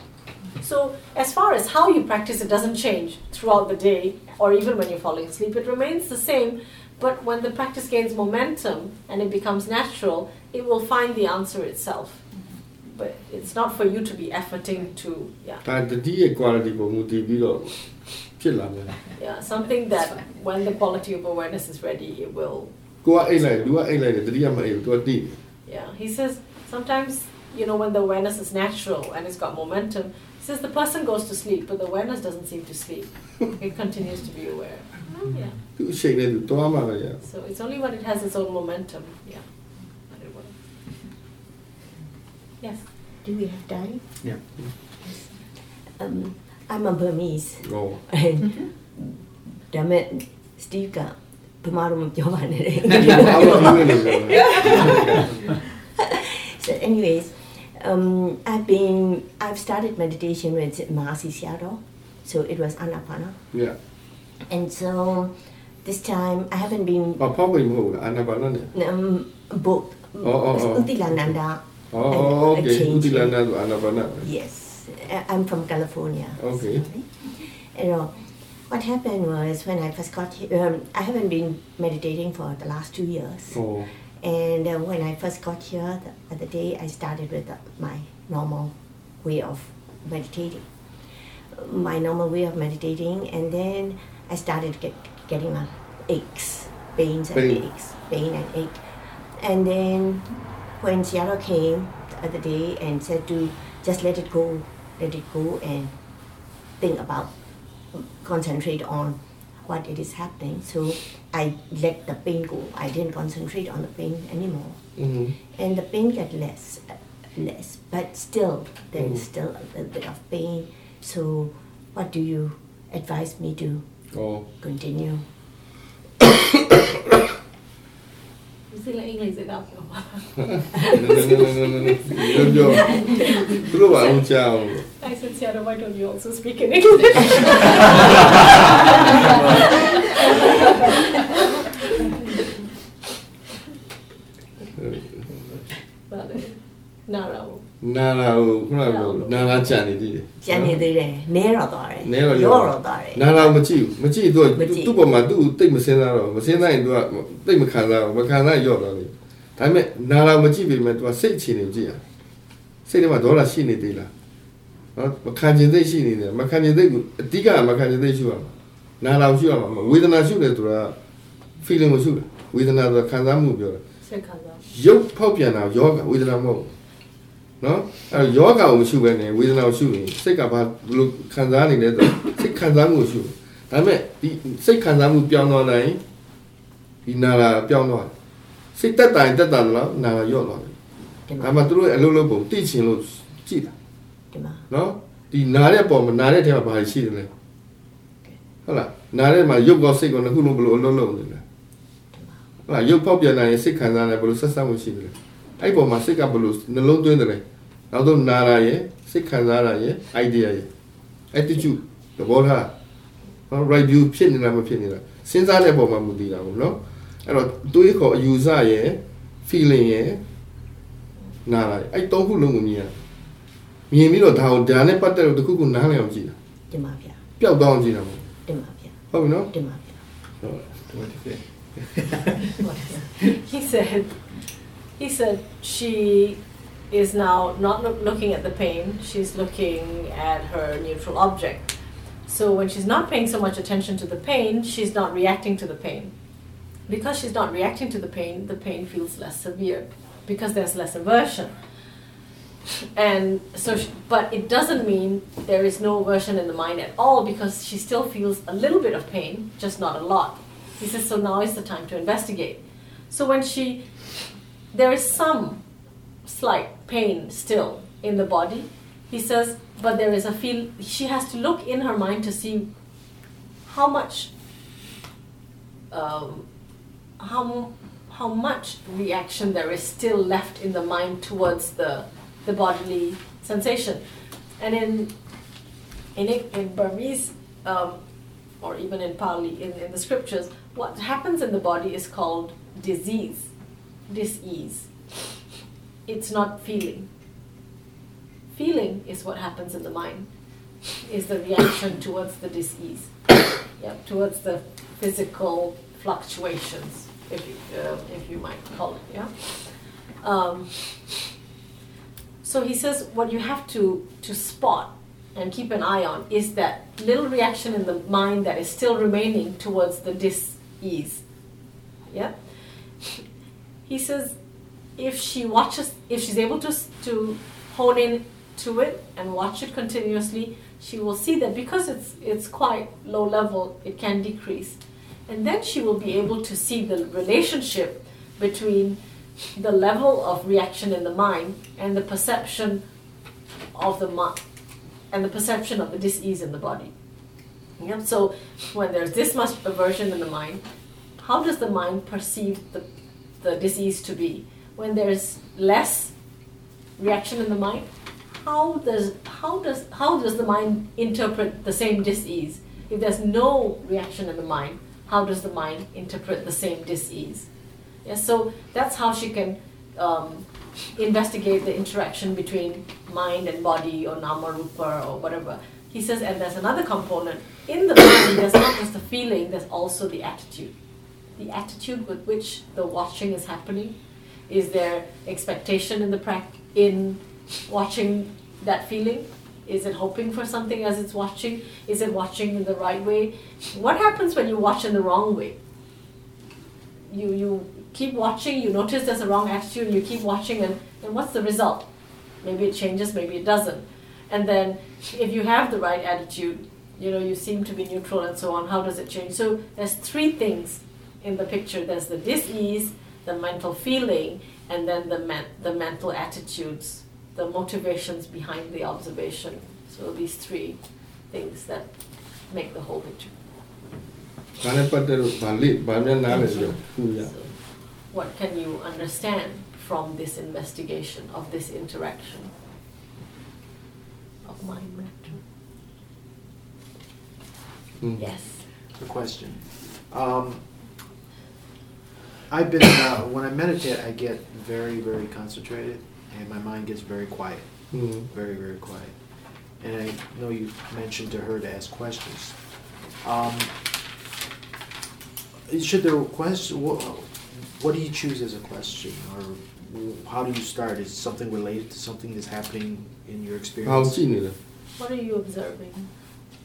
So, as far as how you practice, it doesn't change throughout the day or even when you're falling asleep, it remains the same. But when the practice gains momentum and it becomes natural, it will find the answer itself. But it's not for you to be efforting to, yeah. ဒါတတိရဲ့ quality ပုံမူတည်ပြီးတော့ ဖြစ်လာမယ် Yeah, something that when the quality of awareness is ready, it will. ကိုကအိတ်လိုက်လူကအိတ်လိုက်တယ်တတိယမအိတ်ဘူးသူကတိတယ် Yeah, he says sometimes, you know, when the awareness is natural and it's got momentum, he says the person goes to sleep, but the awareness doesn't seem to sleep. it continues to be aware. Oh, yeah. သူအချိန်နဲ့သူသွားမှပဲရ So it's only when it has its own momentum. Yeah. that it will. Yes. Do we have time? Yeah. Um, I'm a Burmese. Oh. And mm-hmm. damn it, Steve ကဗမာလိုမပြောပါနဲ့တဲ့။ဘာလို့မပြောလဲ။ So anyways, um, I've been I've started meditation with in Seattle. So it was Anapana. Yeah. And so this time I haven't been I probably moved Anapana. Um, both. Oh, oh, oh. Uttilananda. Oh, okay. Uttilananda Anapana. Yes. I'm from California. Okay. You know, what happened was when I first got here, um, I haven't been meditating for the last two years. ဟော And uh, when I first got here, the other day, I started with uh, my normal way of meditating. My normal way of meditating, and then I started get, getting uh, aches, pains and Pain. aches, pain and ache. And then when Seattle came the other day and said to just let it go, let it go, and think about, concentrate on what it is happening. So I let the pain go. I didn't concentrate on the pain anymore, อืม and the pain got less, uh, less. But still, there is Mm. still a little bit of pain. So, what do you advise me to ဟော continue? Sila English dekat apa? Jom, Terus buat macam. I said, Sierra, why don't you also speak in English? Nara နာလာကိုခုနကပြောနာလာကြံနေသေးတယ်ကျန်နေသေးတယ်နည်းတော့သွားတယ်နည်းတော့ရောရောတော့သွားတယ်နာလာမကြည့်ဘူးမကြည့်သူကမကြည့်သူ့ပေါ်မှာသူ့ကိုတိတ်မစင်းစားတော့မစင်းစားရင်သူကတိတ်မခံစားဘူးမခံစားရင်ရော့တော့လေဒါပေမဲ့နာလာမကြည့်ပေမဲ့သူကစိတ်အခြေအနေကိုကြည့်ရစိတ်ထဲမှာဒေါသရှိနေသေးလားနော်မခံကျင်စိတ်ရှိနေတယ်မခံကျင်စိတ်ကိုအဓိကမခံကျင်စိတ်ရှိရမှာနာလာကိုရှိရမှာမဝေဒနာရှိတယ်ဆိုတာ feeling ကိုရှိတယ်ဝေဒနာဆိုတာခံစားမှုပြောတာ Sekanda. ရုပ်ဖောက်ပြန်တာယောဂဝေဒနာမဟုတ်ဘူး နော်အဲယောဂကိုမရှိဘဲနဲ့ဝေဒနာကိုရှိရင်စိတ်ကဘာဘယ်လိုခံစားနေလဲဆိုစိတ်ခံစားမှုကိုရှိတယ်ဒါပေမဲ့ဒီစိတ်ခံစားမှုပြောင်းသွားနိုင်ဒီနာလာပြောင်းသွားတယ်စိတ်တက်တိုင်းတက်တာတော့နာလာရော့သွားတယ်ဒီဒါမှာမှသူတို့ရဲ့အလုပ်လုပ်ပုံသိချင်လို့ကြည့်တာဒီမှာနော်ဒီနာတဲ့ပုံမှာနာတဲ့ထဲမှာဘာရှိတယ်လဲဟုတ်လားနာတဲ့မှာရုပ်ကောစိတ်ကောနှစ်ခုလုံးဘယ်လိုအလုပ်လုပ်နေလဲဟုတ်လားရုပ်ဖောက်ပြန်နိုင်ရင်စိတ်ခံစားတယ်ဘယ်လိုဆက်ဆက်မှုရှိတယ်လဲ အဲ့ပုံမှာစိတ်ကဘယ်လိုနှလုံးသွင်းတယ်လဲနောက်တော့နာရရဲ့စိတ်ခံစားရရဲ့ idea ရဲ့ attitude သဘောထားနော် right view ဖြစ်နေလားမဖြစ်နေလားစဉ်းစားတဲ့ပုံမှာမူတည်တာပေါ့နော်အဲ့တော့တွေးခေါ်အယူဆရဲ့ feeling ရဲ့နာရရဲ့အဲ့သုံးခုလုံးကိုမြင်ရမြင်ပြီးတော့ဒါကိုဒါနဲ့ပတ်သက်လို့တစ်ခုခုနားလည်အောင်ကြည့်တာဒီမှာဗျာပျောက်သွားအောင်ကြည့်တာပေါ့ဒီမှာဗျာဟုတ်ပြီနော်ဒီမှာဗျာဟုတ်တယ် he said, he said she is now not loo- looking at the pain, she's looking at her neutral object. So when she's not paying so much attention to the pain, she's not reacting to the pain. Because she's not reacting to the pain, the pain feels less severe because there's less aversion. And so, she, but it doesn't mean there is no aversion in the mind at all because she still feels a little bit of pain, just not a lot. He says, so now is the time to investigate. So when she, there is some slight pain still in the body, he says, but there is a feel, she has to look in her mind to see how much, um, how, how much reaction there is still left in the mind towards the, the bodily sensation. And in, in, in Burmese, um, or even in Pali, in, in the scriptures, what happens in the body is called disease, disease. It's not feeling. Feeling is what happens in the mind, is the reaction towards the disease, yeah, towards the physical fluctuations, if you, uh, if you might call it, yeah. Um, so he says what you have to, to spot and keep an eye on is that little reaction in the mind that is still remaining towards the dis-ease. Yeah? He says if she watches, if she's able to, to hone in to it and watch it continuously, she will see that because it's, it's quite low level, it can decrease. And then she will be able to see the relationship between the level of reaction in the mind and the perception of the mind and the perception of the dis-ease in the body. Yeah? So when there's this much aversion in the mind, how does the mind perceive the, the dis-ease to be? When there's less reaction in the mind, how does how does how does the mind interpret the same dis-ease? If there's no reaction in the mind, how does the mind interpret the same dis-ease? Yeah, so that's how she can um, investigate the interaction between mind and body or nama rupa or whatever. He says, and there's another component. In the mind, there's not just the feeling, there's also the attitude. The attitude with which the watching is happening. Is there expectation in the in watching that feeling? Is it hoping for something as it's watching? Is it watching in the right way? What happens when you watch in the wrong way? You you keep watching, you notice there's a wrong attitude, you keep watching, and, and what's the result? Maybe it changes, maybe it doesn't. And then if you have the right attitude, you know, you seem to be neutral and so on, how does it change? So there's three things in the picture there's the disease, the mental feeling, and then the, men- the mental attitudes, the motivations behind the observation. So these three things that make the whole picture. What can you understand from this investigation of this interaction of mind matter? Mm. Yes. The question. Um, I've been uh, when I meditate, I get very very concentrated, and my mind gets very quiet, mm-hmm. very very quiet. And I know you mentioned to her to ask questions. Um, should there question? What, what do you choose as a question, or how do you start? Is something related to something that's happening in your experience? Oh, what are you observing?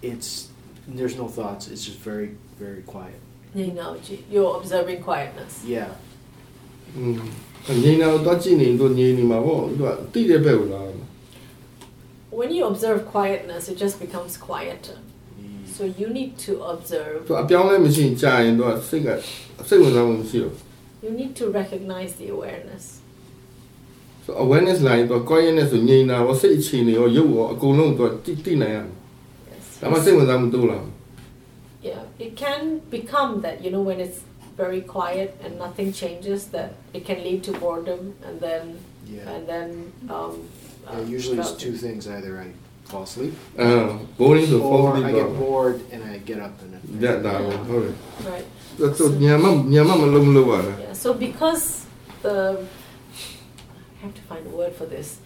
It's there's no thoughts. It's just very very quiet. Ninaoji. You're observing quietness. Yeah. อืมငြိမ်တာကိုတော့ကြည့်နေတော့ငြိမ်နေမှာပေါ့သူကတိတဲ့ဘက်ကိုလာတယ် When you observe quietness, it just becomes quieter. So you need to သူ observe. အပြောင်းလဲမရှိရင်ကြာရင်တော့စိတ်ကစိတ်ဝင်စားမှုမရှိတော့ You need to recognize the awareness. ဆို awareness လာရင်တော့ quietness ဆိုငြိမ်တာရောစိတ်အခြေအနေရောရုပ်ရောအကုန်လုံးတော့တိတိနိုင်ရမယ် Yes. ဒါမှစိတ်ဝင်စားမှုတိုးလာမယ် Yeah, it can become that you know when it's very quiet and nothing changes that it can lead to boredom and then yeah. and then um, yeah, uh, usually it's two things either I fall asleep uh, boring or, fall asleep I get bored and I get up and yeah, that one yeah. All right. right so, yeah, so because the I have to find a word for this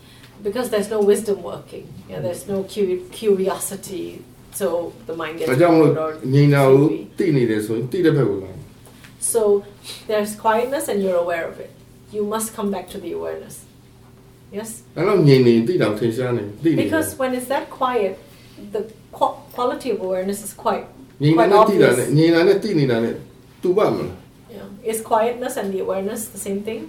because there's no wisdom working yeah, there's no curiosity so the mind gets ဒါကြောင့်မလို့ bored or ငြိမ်တာကို sleepy. တိနေတယ်ဆိုရင်တိတဲ့ဘက်ကိုလာမယ် So there's quietness and you're aware of it. You must come back to the awareness. Yes? အဲ့တော့ငြိမ်နေတိတောင်ထင်ရှားနေတိနေတယ် Because when it's that quiet, the qu- quality of awareness is quite, ငြိမ် quite နေတိတာနဲ့ obvious. ငြိမ်တာနဲ့တိနေတာနဲ့တူပါမလား Yeah. Is quietness and the awareness the same thing?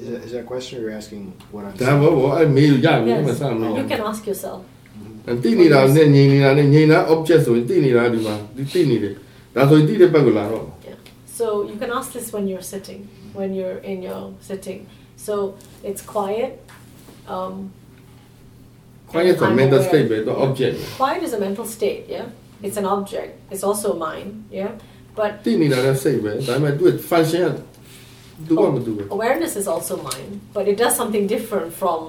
Is that, is that a question or you're asking what I'm ဒါ saying? ဘောဘောအဲ့မေးလို့ရပြီ Yes. မဆမ်းမေး You can ask yourself. တိနေတာနဲ့ငြိမ်နေတာနဲ့ငြိမ်တာ object ဆိုရင်တိနေတာဒီမှာဒီတိနေတယ်ဒါဆိုရင်တိတဲ့ဘက်ကိုလာတော့ Yeah. So you can ask this when you're sitting, when you're in your sitting. So it's quiet. Um, quiet and I'm mental aware. state ပဲတော့ Yeah. object Quiet is a mental state, yeah? it's an object. It's also a mind. Yeah, but သိနေတာလည်းစိတ်ပဲဒါပေမဲ့သူ့ function ကသူကမတူဘူး awareness is also mind, but it does something different from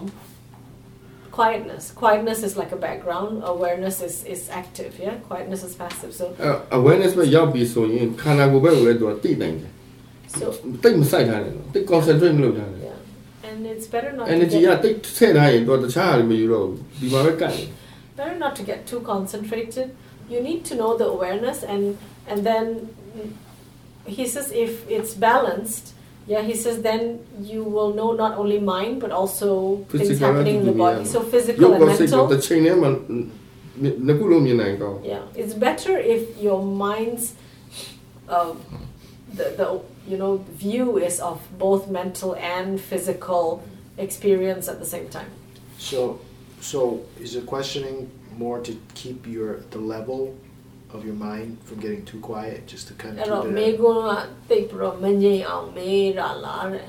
quietness. Quietness is like a background. Awareness is, is active. Yeah, quietness is passive. So အဲ awareness ပဲရောက်ပြီဆိုရင်ခန္ဓာကိုယ်ဘက်ကိုလည်းသူကသိနိုင်တယ် so တိတ်မဆိုင်ထားနဲ့နော်တိတ် concentrate မလုပ်ထားနဲ့ yeah, and it's better not energy to က get, တိတ်ထည့်ထားရင်သူကတခြားဟာတွေမယူတော့ဘူးဒီမှာပဲကတ်နေ better not to get too concentrated. You need to know the awareness and and then mm, he says if it's balanced. Yeah, he says then you will know not only mind but also things Physical happening in the body. attitude, So ရုပ် physical and ကစိတ်က mental. တစ်ချိန်ထဲမှာနှစ်ခုလုံးမြင်နိုင်ကောင်း Yeah, it's better if your mind's uh, the the you know view is of both mental and physical experience at the same time. So, so is the questioning more to keep your the level of your mind from getting too quiet, just to kind အဲ့ of တော့ keep မေ it. ကွန်းကတိတ်ပြီးတော့မငြိမ်အောင်မေးတာလားတဲ့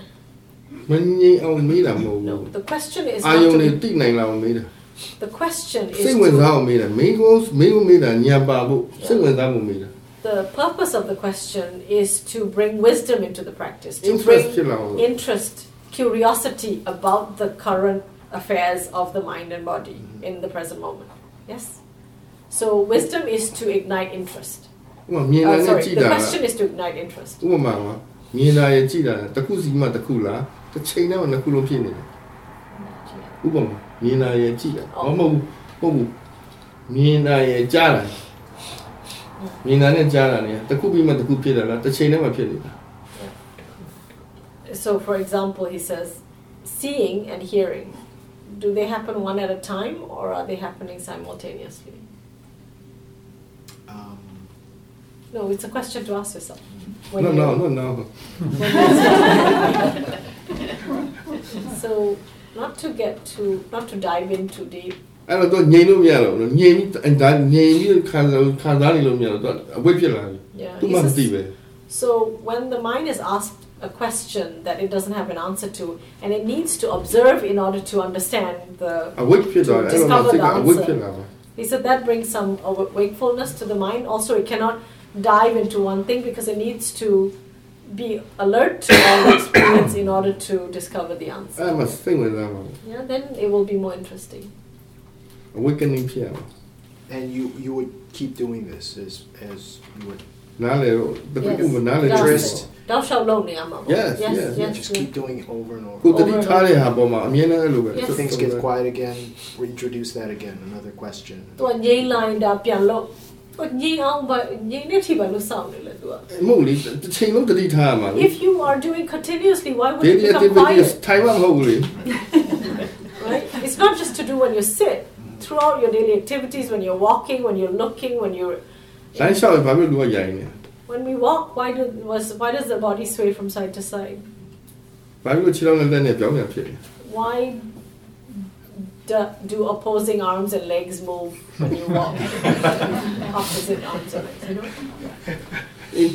မငြိမ်အောင်မေးတာမဟုတ် No, ဘူး the question is အာ not ယုံ to တွေ be, သိနိုင်လောက်မေးတာ the question is စိတ်ဝင်စား to, အောင်မေးတာမင်းကိုမင်းကိုမေးတာညံပါဖို့စိတ်ဝင်စားမှုမေးတာ the purpose of the question is to bring wisdom into the practice, to interest bring ဖြစ်လာအောင် interest, curiosity about the current affairs of the mind and body in the present moment. Yes? So wisdom is to ignite interest. Uh, sorry, the question is to ignite interest. ဥပမာမှာမြင်လာရကြည်လာတစ်ခုစီမှတစ်ခုလားတစ်ချိန်တော့နှစ်ခုလုံးဖြစ်နေတယ်။ဥပမာမြင်လာရကြည်လာဟောမဟုတ်ဘူးဟုတ်ဘူးမြင်လာရကြားလာမြင်လာနဲ့ကြားလာနေတစ်ခုပြီးမှတစ်ခုဖြစ်လာလားတစ်ချိန်တည်းမှဖြစ်နေတာ oh. So for example he says seeing and hearing do they happen one at a time or are they happening simultaneously? Um, No, it's a question to ask yourself. When no you- no no no when you- so, not to get too, not to dive in too deep. အဲ့တော့သူငြိမ်လို့မရတော့ဘူးငြိမ်ပြီးအဲ့ဒါငြိမ်ပြီးခံစားခံစားနေလို့မရတော့သူအဝိတ်ဖြစ်လာပြီ Yeah. သူ he မှမ says- သိပဲ So when the mind is asked a question that it doesn't have an answer to, and it needs to observe in order to understand the, အဝိတ်ဖြစ်သွားတယ်အဲ့တော့မှစိတ်ကအဝိတ်ဖြစ်လာပါ he said that brings some wakefulness to the mind. Also, it cannot dive into one thing because it needs to be alert to all experience in order to discover the answer. I must think with that one. Yeah, then it will be more interesting. Awakening piano. And you you would keep doing this as as you would. Now the yes. people would not interest ခုနားလေ Yes. တော့ Interest. Thou shalt know me, Amma. Yes, yes, yes, yes. just yes. keep doing it over and over. ကိုတတိထားတဲ့ဟာပေါ်မှာအမြဲတမ်းအဲ့လိုပဲ Yes. Things get quiet again. Reintroduce that again. Another question. သူကငိမ့်လိုက်တာပြန်လို့ဟိုငိမ့်အောင်ပဲငိမ့်နေထိပါလို့စောင့်နေလေသူက မဟုတ်လေတစ်ချိန်လုံးတတိထားရမှာလေ If you are doing continuously, why would daily it become activities quiet? ထိုင်မှမဟုတ်ဘူးလေ Right? It's not just to do when you sit. Throughout your daily activities, when you're walking, when you're looking, when you're လမ်းလျှောက်ရင်ဘာဖြစ်လို့လူကရိုင်နေ when we walk, why do was why does the body sway from side to side? ဘာဖြစ်လို့ခြေထောက်နဲ့လက်နဲ့ပြောင်းပြန်ဖြစ်လဲ Why do, do opposing arms and legs move when you walk? Opposite arms and legs, you know? in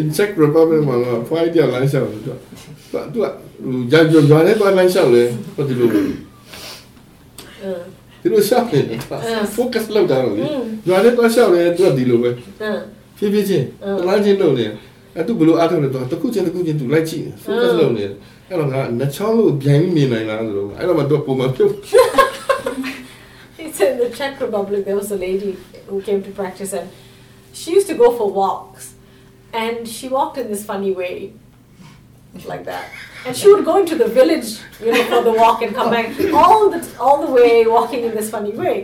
in Czech Republic မှာကဖွားရလမ်းလျှောက်တယ်သူကသူကဟိုကြာကြာရွာထဲသွားလမ်းလျှောက်လေဟိုဒီလို Uh, ဒီလိုလျှောက်နေတယ် focus လောက်တာလို့လေရွာထဲသွားလျှောက်လေသူကဒီလိုပဲ uh, ဖြည်းဖြည်းချင်းတလားချင်းလုပ်နေအဲ့သူဘယ်လိုအားထုတ်လဲတော့တစ်ခုချင်းတစ်ခုချင်းသူလိုက်ကြည့် focus လုပ်နေအဲ့တော့ငါနှချောင်းလို့ပြန်ပြီးမြင်နိုင်လားဆိုတော့အဲ့တော့မှတော့ပုံမှန်ပြုတ် He said in the Czech Republic there was a lady who came to practice and she used to go for walks and she walked in this funny way like that. And she would go into the village, you know, for the walk and come back all the all the way walking in this funny way.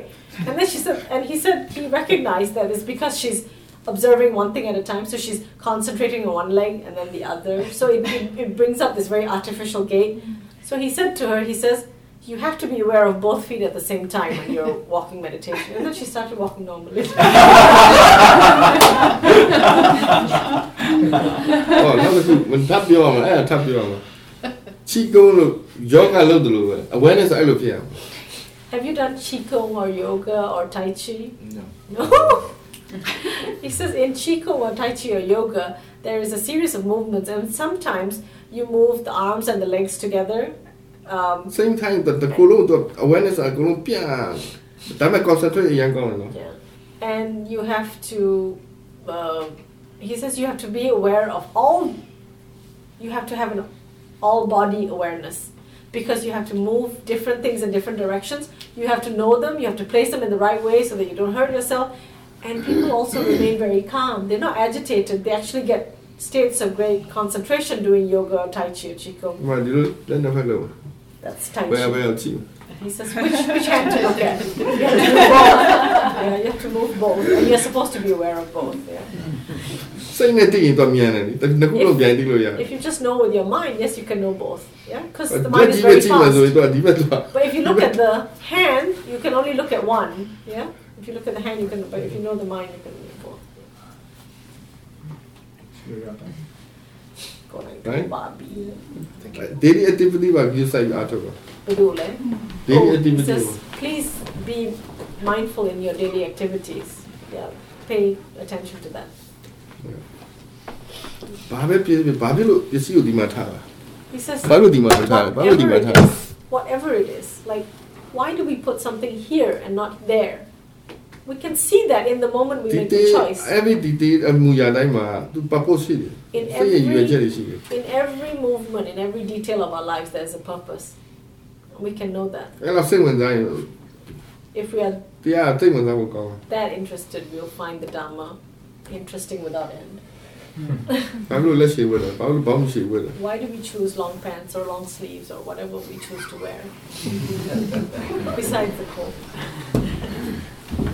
And then she said and he said he recognized that it's because she's observing one thing at a time, so she's concentrating on one leg and then the other. So it, it, it brings up this very artificial gait. So he said to her, he says, you have to be aware of both feet at the same time when you're walking meditation. And then she started walking normally. ဟောနောက်တစ်ခုမထပ်ပြောအောင်အဲ့ဒါထပ်ပြောအောင်ချီကုန်းလို့ယောဂလုပ်တယ်လို့ပဲ awareness အဲ့လိုဖြစ်အောင် Have you done Qigong or yoga or Tai Chi? No. No. he says in Qigong or Tai Chi or yoga, there is a series of movements, and sometimes you move the arms and the legs together. Um, Same time, the, the guru, the awareness are guru, concentrate yang. Yeah. And you have to, uh, he says you have to be aware of all, you have to have an all body awareness because you have to move different things in different directions. You have to know them, you have to place them in the right way so that you don't hurt yourself and people also remain very calm. They're not agitated. They actually get states of great concentration doing yoga or tai chi or qigong. Right, you do? Then the fact that's tai chi. Where, where? He says, which, which hand to look at? You have to move both. Yeah, you have to move both. And you're supposed to be aware of both. Yeah. if, if you just know with your mind, yes, you can know both. Yeah, because the mind is very fast. But if you look at the hand, you can only look at one. Yeah. If you look at the hand, you can. But if you know the mind, you can look at both. Go like Right. Barbie. daily activity ပါ view site အားထုတ်ပါ Bedule. daily Oh, he activity says, please be mindful in your daily activities. Yeah, pay attention to that. ဘာပဲပြည့်ပြည့်ဘာဖြစ်လို့ပစ္စည်းကိုဒီမှာထားတာ He says, ဘာလို့ဒီမှာထားတာဘာလို့ဒီမှာ whatever ထား it is, whatever it is, like, why do we put something here and not there? we can see that in the moment we detail, make the choice. Every detail, in every, in every movement, in every detail of our lives, there's a purpose. We can know that. If we are yeah, think about that interested, we'll find the Dharma interesting without end. Why do we choose long pants or long sleeves or whatever we choose to wear besides the cold?